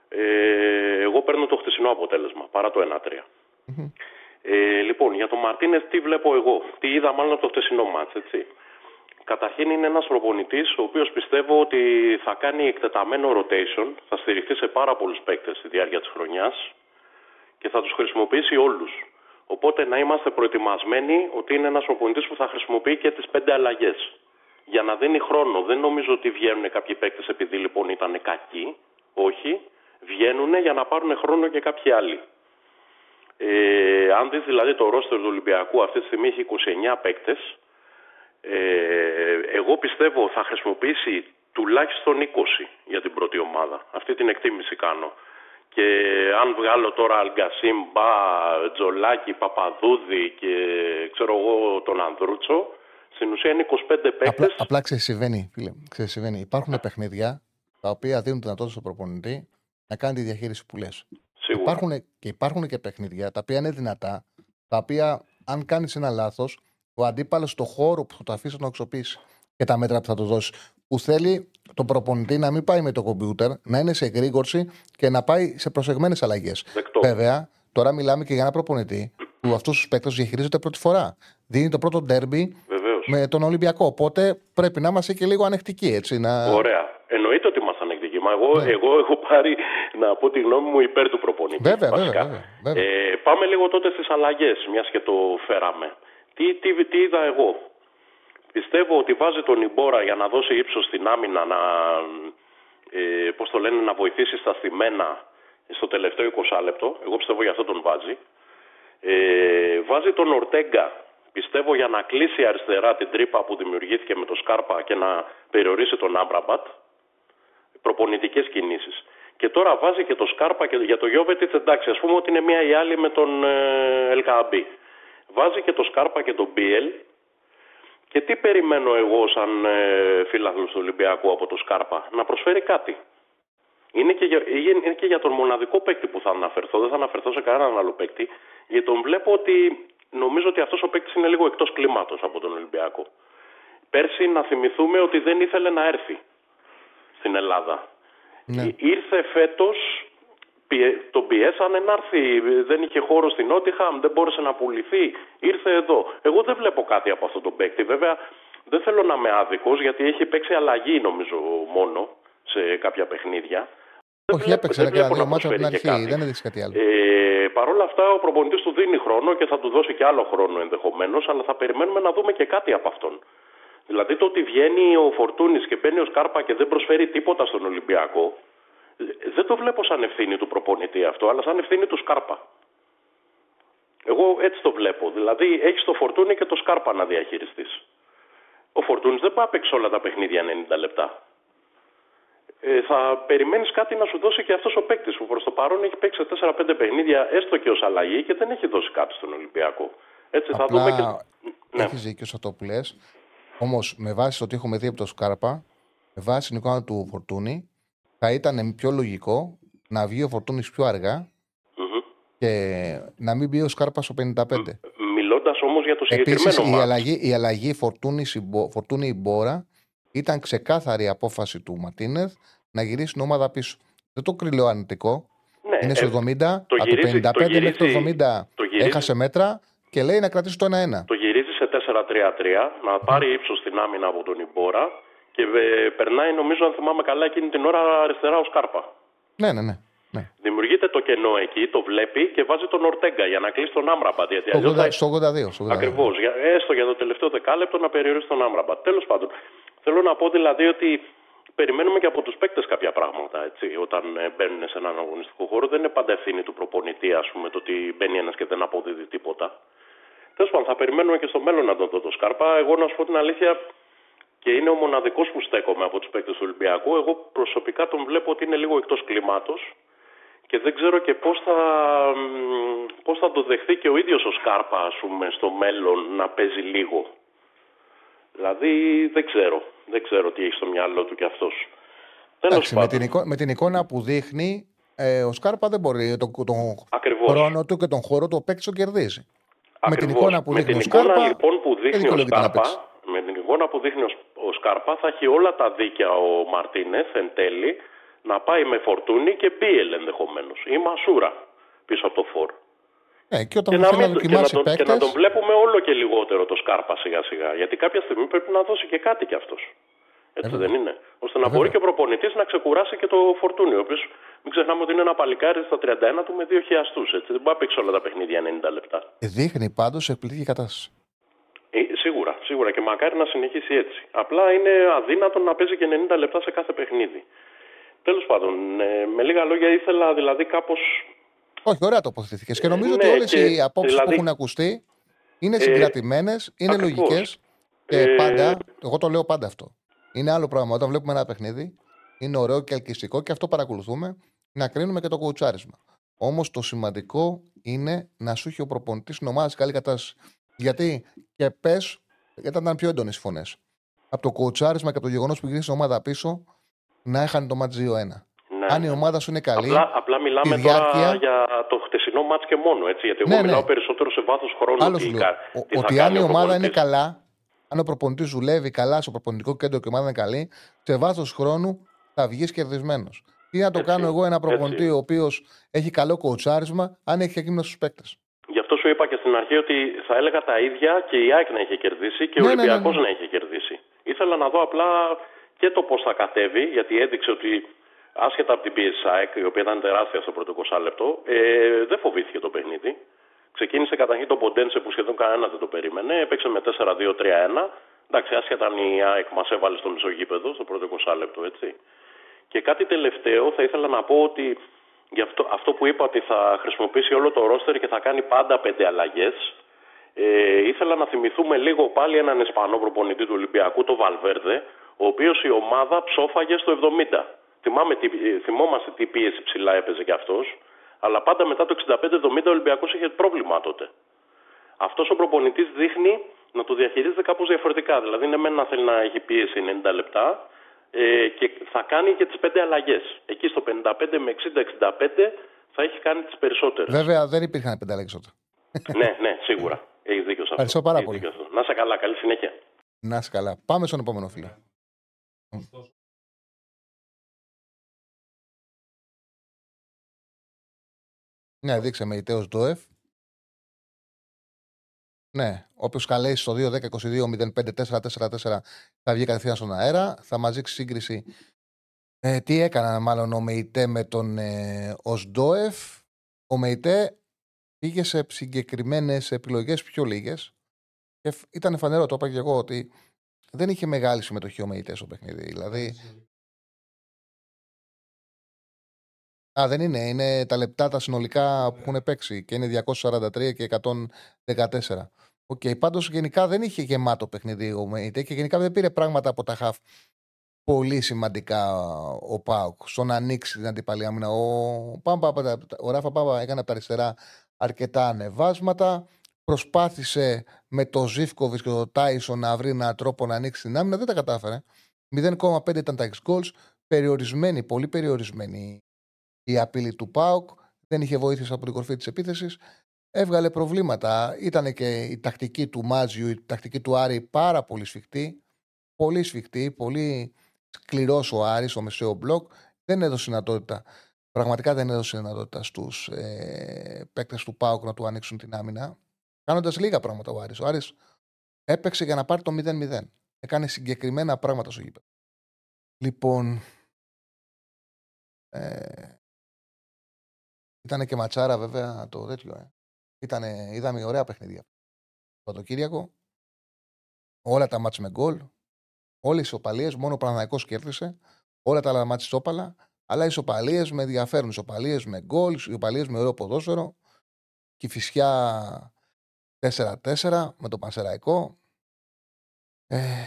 Ε, εγώ παίρνω το χτεσινό αποτέλεσμα παρά το 1-3. Ε, λοιπόν, για τον Μαρτίνε τι βλέπω εγώ, τι είδα μάλλον από το χτεσινό μάτς, έτσι. Καταρχήν είναι ένας προπονητής ο οποίος πιστεύω ότι θα κάνει εκτεταμένο rotation, θα στηριχθεί σε πάρα πολλούς παίκτες στη διάρκεια της χρονιάς και θα τους χρησιμοποιήσει όλους. Οπότε να είμαστε προετοιμασμένοι ότι είναι ένας προπονητής που θα χρησιμοποιεί και τις πέντε αλλαγές. Για να δίνει χρόνο. Δεν νομίζω ότι βγαίνουν κάποιοι παίκτες επειδή λοιπόν ήταν κακοί. Όχι. Βγαίνουν για να πάρουν χρόνο και κάποιοι άλλοι. Ε, αν δεις δηλαδή το ρόστερ του Ολυμπιακού αυτή τη στιγμή έχει 29 παίκτες. Ε, εγώ πιστεύω θα χρησιμοποιήσει τουλάχιστον 20 για την πρώτη ομάδα. Αυτή την εκτίμηση κάνω. Και αν βγάλω τώρα Αλγκασίμ, Μπα, Τζολάκη, Παπαδούδη και ξέρω εγώ τον Ανδρούτσο, στην ουσία είναι 25 παίκτες.
Απλά, απλά ξέρεις, συμβαίνει, φίλε. Ξέρεις, συμβαίνει. Υπάρχουν παιχνίδια τα οποία δίνουν δυνατότητα στον προπονητή να κάνει τη διαχείριση που λες.
Σίγουρα.
Υπάρχουν, και υπάρχουν και παιχνίδια τα οποία είναι δυνατά, τα οποία αν κάνεις ένα λάθος, ο αντίπαλος στο χώρο που θα το αφήσει να αξιοποιήσει και τα μέτρα που θα του δώσει. Που θέλει τον προπονητή να μην πάει με το κομπιούτερ, να είναι σε εγρήγορση και να πάει σε προσεγμένες αλλαγές.
Δεκτό.
Βέβαια, τώρα μιλάμε και για ένα προπονητή που αυτούς τους παίκτες διαχειρίζεται πρώτη φορά. Δίνει το πρώτο ντέρμπι
Βεβαίως.
με τον Ολυμπιακό. Οπότε πρέπει να είμαστε και λίγο ανεκτικοί, έτσι. Να...
Ωραία. Εννοείται ότι είμαστε ανεκτικοί. Μα εγώ, εγώ έχω πάρει να πω τη γνώμη μου υπέρ του προπονητή.
Ναι. Βέβαια,
βασικά.
βέβαια, βέβαια, βέβαια.
Ε, πάμε λίγο τότε στις αλλαγές, μιας και το φέραμε. Τι, τι, τι είδα εγώ; Πιστεύω ότι βάζει τον Ιμπόρα για να δώσει ύψος στην άμυνα, να, ε, πώς το λένε, να βοηθήσει στα στημένα στο τελευταίο 20 λεπτό. Εγώ πιστεύω για αυτό τον βάζει. Ε, βάζει τον Ορτέγκα, πιστεύω για να κλείσει αριστερά την τρύπα που δημιουργήθηκε με το Σκάρπα και να περιορίσει τον Άμπραμπατ. Προπονητικές κινήσεις. Και τώρα βάζει και το Σκάρπα και για το Γιώβετιτς, εντάξει, ας πούμε ότι είναι μία ή άλλη με τον ε, Ελκαμπή. Βάζει και το Σκάρπα και τον Μπίελ. Και τι περιμένω εγώ σαν ε, φίλαθλος του Ολυμπιακού από το Σκάρπα, να προσφέρει κάτι. Είναι και, για, είναι και για τον μοναδικό παίκτη που θα αναφερθώ, δεν θα αναφερθώ σε κανέναν άλλο παίκτη, γιατί τον βλέπω ότι νομίζω ότι αυτός ο παίκτης είναι λίγο εκτός κλίματος από τον Ολυμπιακό. Πέρσι να θυμηθούμε ότι δεν ήθελε να έρθει στην Ελλάδα.
Ναι.
Ή- Ήρθε φέτος, πιε- τον πιέσανε να έρθει, δεν είχε χώρο στην Νότιχαμ, δεν μπόρεσε να πουληθεί, ήρθε εδώ. Εγώ δεν βλέπω κάτι από αυτό τον παίκτη. Βέβαια δεν θέλω να είμαι άδικος γιατί έχει παίξει αλλαγή νομίζω μόνο σε κάποια παιχνίδια.
Όχι,
βλέπω-
έπαιξε
δεν
ένα και
βλέπω
δύο
να
μάτια από την
προσφέρει και
αρχή.
κάτι.
Δεν έδειξε κάτι άλλο.
Ε, Παρ' όλα αυτά, ο προπονητής του δίνει χρόνο και θα του δώσει και άλλο χρόνο ενδεχομένως, αλλά θα περιμένουμε να δούμε και κάτι από αυτόν. Δηλαδή το ότι βγαίνει ο Φορτούνης και μπαίνει ο Σκάρπα και δεν προσφέρει τίποτα στον Ολυμπιακό, ε, δεν το βλέπω σαν ευθύνη του προπονητή αυτό, αλλά σαν ευθύνη του Σκάρπα. Εγώ έτσι το βλέπω. Δηλαδή έχεις το Φορτούνη και το Σκάρπα να διαχειριστείς. Ο Φορτούνη δεν πάει να παίξει όλα τα παιχνίδια 90 λεπτά. Ε, θα περιμένεις κάτι να σου δώσει και αυτός ο παίκτης που προς το παρόν έχει παίξει 4-5 παιχνίδια, έστω και ως αλλαγή και δεν έχει δώσει κάτι στον Ολυμπιακό. Έτσι θα δούμε και.
Απλά
Ναι.
έχεις δίκιο σε αυτό που λες. Όμως με βάση το ότι έχουμε δει από το Σκάρπα, με βάση την εικόνα του Φορτούνη, θα ήταν πιο λογικό να βγει ο Φορτούνης πιο αργά και να μην μπει ο Σκάρπας στο 55.
Μιλώντας όμως για το συγκεκριμένο
Επίση, η
μάτς.
αλλαγή, η αλλαγή Φορτούνης Μπόρα ήταν ξεκάθαρη απόφαση του Ματίνεθ να γυρίσει την ομάδα πίσω. Δεν το κρυλλέω αρνητικό.
Ναι,
Είναι στο
ε,
70,
το
από το
γυρίζει-
55
το
μέχρι το
γυρίζει-
70
το γυρίζει-
έχασε μέτρα και λέει να κρατήσει το 1-1.
Το γυρίζει σε 4-3-3, να πάρει ύψος στην άμυνα από τον Ιμπόρα και ε, περνάει, νομίζω, αν θυμάμαι καλά, εκείνη την ώρα αριστερά ο Σκάρπα.
Ναι, ναι, ναι. ναι.
Δημιουργείται το κενό εκεί, το βλέπει και βάζει τον Ορτέγκα για να κλείσει τον Άμραμπατ. Γιατί
Στο
αλλιώς
80
θα-
Στο 82. στο 82.
Ακριβώς. Έστω για το τελευταίο δεκάλεπτο να περιορίσει τον Άμραμπατ. Τέλος πάντων, θέλω να πω δηλαδή ότι περιμένουμε και από τους παίκτες κάποια πράγματα. Έτσι, όταν ε, μπαίνουν σε έναν αγωνιστικό χώρο, δεν είναι πάντα ευθύνη του προπονητή, ας πούμε, το ότι μπαίνει ένας και δεν αποδίδει τίποτα. Τέλος πάντων, θα περιμένουμε και στο μέλλον να τον δω το Σκάρπα. Εγώ να σου πω την αλήθεια, και είναι ο μοναδικός που στέκομαι από τους παίκτες του Ολυμπιακού. Εγώ προσωπικά τον βλέπω ότι είναι λίγο εκτός κλίματο και δεν ξέρω και πώς θα, μ, πώς θα το δεχθεί και ο ίδιος ο Σκάρπα, ας πούμε, στο μέλλον να παίζει λίγο. Δηλαδή, δεν ξέρω. Δεν ξέρω τι έχει στο μυαλό του κι αυτός. Τέλος
Εντάξει, με,
πάντων.
την εικόνα, με την εικόνα που δείχνει, ε, ο Σκάρπα δεν μπορεί τον, τον
Ακριβώς.
χρόνο του και τον χώρο του παίξει το κερδίζει. Με την
Ακριβώς.
εικόνα που
με
δείχνει
την
ο
εικόνα,
Σκάρπα,
λοιπόν που
δεν
δείχνει ο
δικαιολογείται να
Σκάρπα,
παίξει.
με την εικόνα που δείχνει ο, Σ- ο Σκάρπα θα έχει όλα τα δίκαια ο Μαρτίνεθ εν τέλει να πάει με φορτούνη και μπίελ ενδεχομένως ή μασούρα πίσω από το φόρ.
Ναι, και όταν
Και να,
θέλει να
μην, και, να
δοκιμάσει
τον, και
παίκτες,
να τον βλέπουμε όλο και λιγότερο το Σκάρπα σιγά σιγά. Γιατί κάποια στιγμή πρέπει να δώσει και κάτι κι αυτός. Έτσι δεν είναι. Ώστε να
Ε,
μπορεί
βέβαια.
και ο προπονητής να ξεκουράσει και το φορτούνι. Ο οποίος μην ξεχνάμε ότι είναι ένα παλικάρι στα 31 του με δύο χιαστούς. Δεν μπορεί να παίξει όλα τα παιχνίδια 90 λεπτά.
δείχνει πάντως εκπληκτική κατάσταση.
Ε, σίγουρα, σίγουρα και μακάρι να συνεχίσει έτσι. Απλά είναι αδύνατο να παίζει και 90 λεπτά σε κάθε παιχνίδι. Τέλος πάντων, ε, με λίγα λόγια ήθελα δηλαδή κάπω.
Όχι, ωραία τοποθετήθηκε. Και νομίζω
ναι,
ότι όλες
και
οι απόψεις
δηλαδή-
που έχουν ακουστεί είναι
Ε,
συγκρατημένες, είναι
ακριβώς.
λογικές. Και
Ε,
πάντα, εγώ το λέω πάντα αυτό. Είναι άλλο πράγμα. Όταν βλέπουμε ένα παιχνίδι, είναι ωραίο και ελκυστικό και αυτό παρακολουθούμε να κρίνουμε και το κουτσάρισμα. Όμως το σημαντικό είναι να σου έχει ο προπονητής στην ομάδα σε καλή κατάσταση. Γιατί και πες, γιατί ήταν πιο έντονες οι φωνές. Από το κουτσάρισμα και από το γεγονός που γυρίσει την ομάδα πίσω, να έχανε το μάτζ 2-1.
Ναι.
Αν η ομάδα σου είναι καλή,
Απλά, απλά μιλάμε
τη
τώρα
διάρκεια-
για το χτεσινό μάτς και μόνο. Έτσι, γιατί εγώ
Ναι, ναι.
μιλάω περισσότερο σε βάθος χρόνου.
Άλλος
τι
σου λέω.
κα-
Ο-
τι θα
ότι αν
κάνει
η
ο
ομάδα είναι
προπονητής.
καλά, αν ο προπονητής δουλεύει καλά στο προπονητικό κέντρο και η ομάδα είναι καλή, σε βάθος χρόνου θα βγεις κερδισμένος. Τι να το
Έτσι,
κάνω εγώ ένα προπονητή
έτσι.
ο οποίος έχει καλό κοουτσάρισμα, αν έχει και κείμενο στους παίκτες.
Γι' αυτό σου είπα και στην αρχή ότι θα έλεγα τα ίδια και η ΑΕΚ να είχε κερδίσει και ο
Ναι, ναι, ναι, ναι.
Ολυμπιακός να είχε κερδίσει. Ήθελα να δω απλά και το πώς θα κατέβει, γιατί έδειξε ότι άσχετα από την πίεση της ΑΕΚ, η οποία ήταν τεράστια στο πρώτο 20 λεπτό, ε, δεν φοβήθηκε το παιχνίδι. Ξεκίνησε καταρχήν τον Ποντένσε που σχεδόν κανένας δεν το περίμενε. Έπαιξε με 4-2-3-1. Εντάξει, άσχετα αν η ΑΕΚ μας έβαλε στο μισογείπεδο στο πρώτο 20 λεπτό, έτσι. Και κάτι τελευταίο, θα ήθελα να πω ότι γι' αυτό, αυτό που είπα ότι θα χρησιμοποιήσει όλο το ρόστερ και θα κάνει πάντα πέντε αλλαγές. Ε, ήθελα να θυμηθούμε λίγο πάλι έναν Ισπανό προπονητή του Ολυμπιακού, το Βαλβέρδε, ο οποίος η ομάδα ψόφαγε στο 70. Θυμάμαι, τι, ε, θυμόμαστε τι πίεση ψηλά έπαιζε κι αυτός, αλλά πάντα μετά το 65-70 ο Ολυμπιακός είχε πρόβλημα τότε. Αυτός ο προπονητής δείχνει να το διαχειρίζεται κάπως διαφορετικά. Δηλαδή, είναι μεν να θέλει να έχει πίεση 90 λεπτά ε, και θα κάνει και τις πέντε αλλαγές. Εκεί στο 55 με 60-65 θα έχει κάνει τις περισσότερες.
Βέβαια δεν υπήρχαν πέντε αλλαγές τότε.
ναι, ναι, σίγουρα. Έχεις δίκιο σε αυτό.
Ευχαριστώ πάρα
Έχεις
πολύ.
δίκιο σε αυτό. Να είσαι καλά, καλή συνέχεια.
Να είσαι καλά. Πάμε στον επόμενο φίλο. Ναι, δείξε με ητέος Ντόεφ. Ναι, όποιος καλέσει στο 2-10-22-05-4-4-4 θα βγει κατευθείαν στον αέρα. Θα μας δείξει σύγκριση ε, τι έκαναν μάλλον ο Μεϊτέ με τον ε, Οσντόεφ. Ο Μεϊτέ πήγε σε συγκεκριμένες επιλογές πιο λίγες. Και φ- ήταν φανερό, το είπα και εγώ, ότι δεν είχε μεγάλη συμμετοχή ο Μεϊτέ στο παιχνίδι. Δηλαδή. Α, δεν είναι. Είναι τα λεπτά τα συνολικά που έχουν παίξει και είναι 243 και 114. OK, okay, πάντως γενικά δεν είχε γεμάτο παιχνίδι ο Μεϊτέ και γενικά δεν πήρε πράγματα από τα χαφ πολύ σημαντικά ο Πάουκ στο να ανοίξει την αντιπαλή άμυνα. Ο, Πάμπα, ο Ράφα Πάμπα έκανε από τα αριστερά αρκετά ανεβάσματα. προσπάθησε με το Ζήφκοβιτς και το Τάισον να βρει έναν τρόπο να ανοίξει την άμυνα, δεν τα κατάφερε. 0,5 ήταν τα ex goals, περιορισμένη, πολύ περιορισμένη η απειλή του Πάουκ. Δεν είχε βοήθηση από την κορφή της επίθεσης. Έβγαλε προβλήματα. Ήταν και η τακτική του Μάτζιου, η τακτική του Άρη πάρα πολύ σφιχτή. Πολύ σφιχτή, πολύ σκληρός ο Άρης, ο μεσαίο μπλοκ. Δεν έδωσε δυνατότητα. Πραγματικά δεν έδωσε δυνατότητα στους ε, παίκτες του Πάουκ να του ανοίξουν την άμυνα. Κάνοντας λίγα πράγματα ο Άρης. Ο Άρης έπαιξε για να πάρει το 0-0. Έκανε συγκεκριμένα πράγματα στο γήπεδο. Λοιπόν, ε, ήταν και ματσάρα βέβαια το τέτοιο. Ε. Ήτανε, είδαμε ωραία παιχνίδια. Το Σαββατοκύριακο, όλα τα μάτς με γκολ, όλε οι ισοπαλίες, μόνο ο Παναναναϊκό κέρδισε, όλα τα άλλα μάτς ισόπαλα, αλλά οι ισοπαλίες με ενδιαφέρουν. Ισοπαλίες με γκολ, ισοπαλίες με ωραίο ποδόσφαιρο. Και η φυσιά 4-4 με το Πανσεραϊκό. Ε,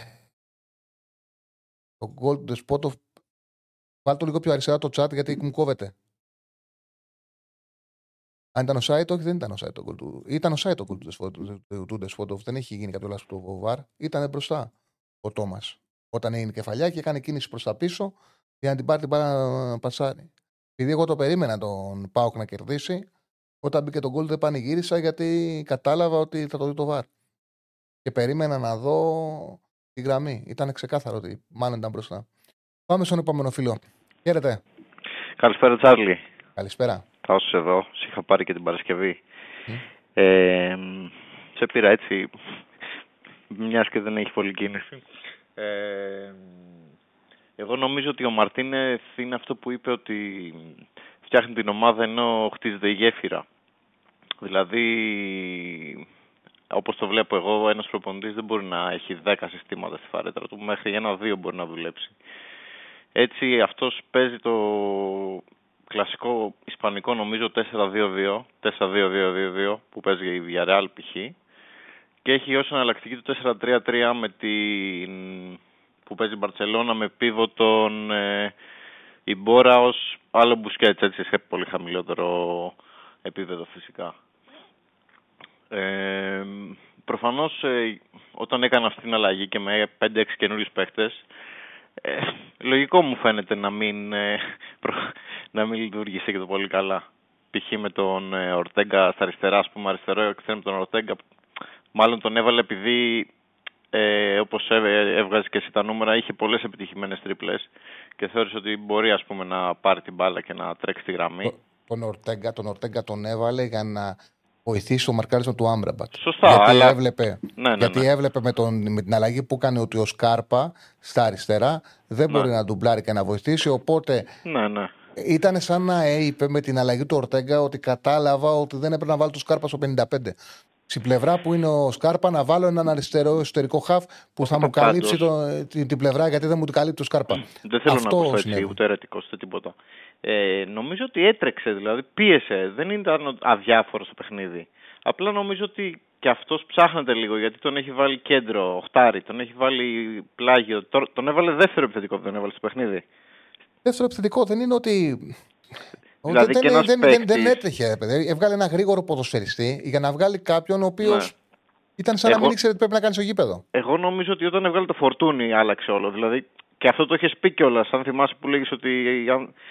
το γκολ του Δεσπότοφ. Βάλτε το λίγο πιο αριστερά το chat γιατί μου κόβεται. Αν ήταν ο Σάιτ, όχι, δεν ήταν ο Σάιτ το γκολ του. Ήταν ο Σάιτ το γκολ του Δεσπότοφ. Δεν έχει γίνει κάποιο λάθος του Βοβάρ. Ήταν μπροστά ο Τόμας. Όταν έγινε κεφαλιά και έκανε κίνηση προς τα πίσω για να την πάρει την πάρα πασάρι. Επειδή εγώ το περίμενα τον Πάοκ να κερδίσει, όταν μπήκε τον γκολ δεν πανηγύρισα γιατί κατάλαβα ότι θα το δει το βαρ. Και περίμενα να δω τη γραμμή. Ήταν ξεκάθαρο ότι μάλλον ήταν μπροστά. Πάμε στον επόμενο φίλο. Χαίρετε.
Καλησπέρα, Τσάρλι.
Καλησπέρα.
Καλώ εδώ. Σε είχα πάρει και την Παρασκευή. Ε, σε πήρα έτσι, μιας και δεν έχει πολύ κίνηση. Ε, εγώ νομίζω ότι ο Μαρτίνεθ είναι αυτό που είπε ότι φτιάχνει την ομάδα ενώ χτίζεται η γέφυρα. Δηλαδή, όπως το βλέπω εγώ, ένας προπονητής δεν μπορεί να έχει 10 συστήματα στη φαρέτρα του, μέχρι ένα-δύο μπορεί να δουλέψει. Έτσι, αυτός παίζει το κλασικό ισπανικό νομίζω 4-2-2, 4-2-2-2-2 που παίζει η Villarreal π.χ. Και έχει ως εναλλακτική το 4-3-3 με την που παίζει η Μπαρτσελώνα με πίβο τον ε, η Μπόρα ως άλλο μπουσκέτς έτσι σε πολύ χαμηλότερο επίπεδο φυσικά. Ε, προφανώς ε, όταν έκανα αυτή την αλλαγή και με 5-6 καινούριους παίχτες ε, λογικό μου φαίνεται να μην, ε, να μην λειτουργήσει και το πολύ καλά. Π.χ. με τον ε, Ορτέγκα στα αριστερά, ας πούμε αριστερό εξτρέμ τον Ορτέγκα μάλλον τον έβαλε επειδή ε, όπως έβγαζες και εσύ τα νούμερα, είχε πολλές επιτυχημένες τρίπλες και θεώρησε ότι μπορεί ας πούμε, να πάρει την μπάλα και να τρέξει τη γραμμή.
Τον Ορτέγκα τον, Ορτέγκα τον έβαλε για να βοηθήσει ο μαρκάρισμα του Άμπραμπατ.
Σωστά.
Γιατί,
αλλά...
έβλεπε,
ναι, ναι,
γιατί
ναι.
έβλεπε με, τον, με την αλλαγή που έκανε ότι ο Σκάρπα στα αριστερά δεν
Ναι.
μπορεί να ντουμπλάρει και να βοηθήσει. Οπότε
Ναι, ναι.
ήταν σαν να είπε με την αλλαγή του Ορτέγκα ότι κατάλαβα ότι δεν έπρεπε να βάλω τον Σκάρπα στο 55. Στην πλευρά που είναι ο Σκάρπα να βάλω έναν αριστερό εσωτερικό χαφ που θα μου
Πάντως.
καλύψει το, την, την πλευρά γιατί δεν μου την καλύπτει ο Σκάρπα.
Δεν θέλω
Αυτό
να ακούσω έτσι
συνέβη.
ούτε αιρετικό ούτε τίποτα. Ε, νομίζω ότι έτρεξε, δηλαδή πίεσε. Δεν ήταν αδιάφορο στο παιχνίδι. Απλά νομίζω ότι και αυτός ψάχνεται λίγο γιατί τον έχει βάλει κέντρο, οχτάρι, τον έχει βάλει πλάγιο. Τώρα- Τον έβαλε δεύτερο επιθετικό που τον έβαλε στο παιχνίδι.
Δεύτερο επιθετικό δεν είναι ότι.
Δηλαδή
δεν,
και ένας
δεν, δεν, δεν
παίκτης-
έτρεχε, ρε παιδί. Έβγαλε ένα γρήγορο ποδοσφαιριστή για να βγάλει κάποιον ο οποίος
Ναι.
ήταν σαν να μην
Εγώ-
ήξερε τι πρέπει να κάνει στο γήπεδο.
Εγώ νομίζω ότι όταν έβγαλε το φορτούνι άλλαξε όλο. Δηλαδή και αυτό το είχε πει κιόλας. Αν θυμάσαι που λέγεις ότι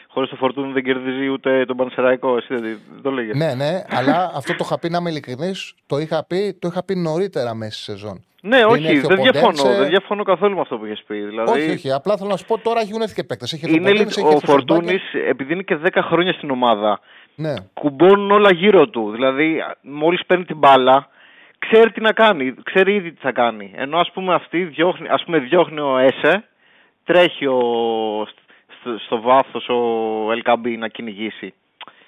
χωρίς το φορτούνι δεν κερδίζει ούτε τον Πανσεραϊκό. Εσύ δεν δεν το λέγες.
Ναι, ναι, αλλά αυτό το είχα πει να είμαι ειλικρινής. Το είχα πει, το είχα πει νωρίτερα μέσα στη σεζόν.
Ναι,
Πριν
όχι,
έρθει ο
δεν διαφωνώ.
Ποντένσε-
Δεν διαφωνώ καθόλου με αυτό που είχες πει. Δηλαδή,
Όχι, όχι. Απλά θέλω να σου πω τώρα έχουν έρθει και παίκτες. Έχει έρθει ο
είναι, λι-
Ποντένσε, έχει
ο
έρθει ο
Φορτούνης,
Σολμπάκερ.
επειδή είναι και 10 χρόνια στην ομάδα,
Ναι.
κουμπώνουν όλα γύρω του. Δηλαδή, μόλις παίρνει την μπάλα, ξέρει τι να κάνει. Ξέρει ήδη τι θα κάνει. Ενώ ας πούμε αυτή διώχνει, ας πούμε, διώχνει ο Έσε, τρέχει ο, στο, στο βάθος ο Ελκαμπή να κυνηγήσει.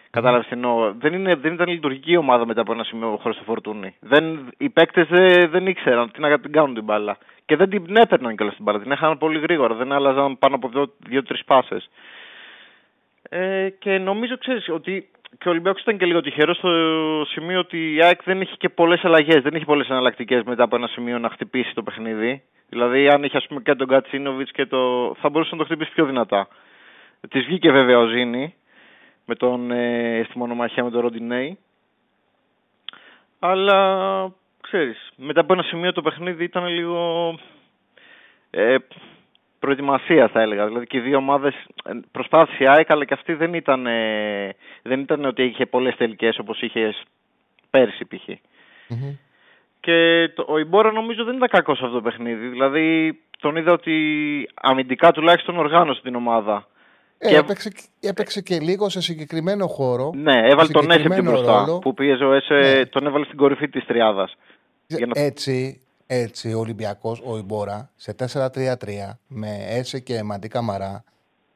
Κατάλαβες τι εννοώ. Δεν, είναι, δεν ήταν λειτουργική η ομάδα μετά από ένα σημείο χωρίς το φορτούνι. Δεν, οι παίκτες δεν, δεν ήξεραν τι να την κάνουν την μπάλα. Και δεν την έπαιρναν κιόλας την μπάλα. Την έχαναν πολύ γρήγορα. Δεν άλλαζαν πάνω από δύο- δύο-τρεις πάσες. Ε, και νομίζω, ξέρεις, ότι και ο Ολυμπιακός ήταν και λίγο τυχερός στο σημείο ότι η ΑΕΚ δεν έχει και πολλές αλλαγές. Δεν έχει πολλές εναλλακτικές μετά από ένα σημείο να χτυπήσει το παιχνίδι. Δηλαδή, αν είχε ας πούμε, και τον Κατσίνοβιτς και το. θα μπορούσε να το χτυπήσει πιο δυνατά. Της βγήκε βέβαια ο Ζήνη με τον, ε, στη μονομαχία με τον Ροντινέη. Αλλά ξέρεις, μετά από ένα σημείο το παιχνίδι ήταν λίγο ε, προετοιμασία θα έλεγα. Δηλαδή και οι δύο ομάδες ε, προσπάθησε η ΑΕΚ αλλά και αυτή δεν ήταν, ε, δεν ήταν ότι είχε πολλές τελικές όπως είχε πέρσι π.χ. Και το, ο Ιμπόρα νομίζω δεν ήταν κακός σε αυτό το παιχνίδι. Δηλαδή τον είδα ότι αμυντικά τουλάχιστον οργάνωσε την ομάδα.
Ε,
Και-
έπαιξε, έπαιξε και λίγο σε συγκεκριμένο χώρο.
Ναι, έβαλε τον Έσε από την
συγκεκριμένο
μπροστά.
ρόλο.
Που πίεζε ο Έσε,
Ναι.
τον έβαλε στην κορυφή της τριάδας.
Έτσι, έτσι ο Ολυμπιακός, ο Ιμπόρα, σε 4-3-3 με Έσε και Μαντί Καμαρά,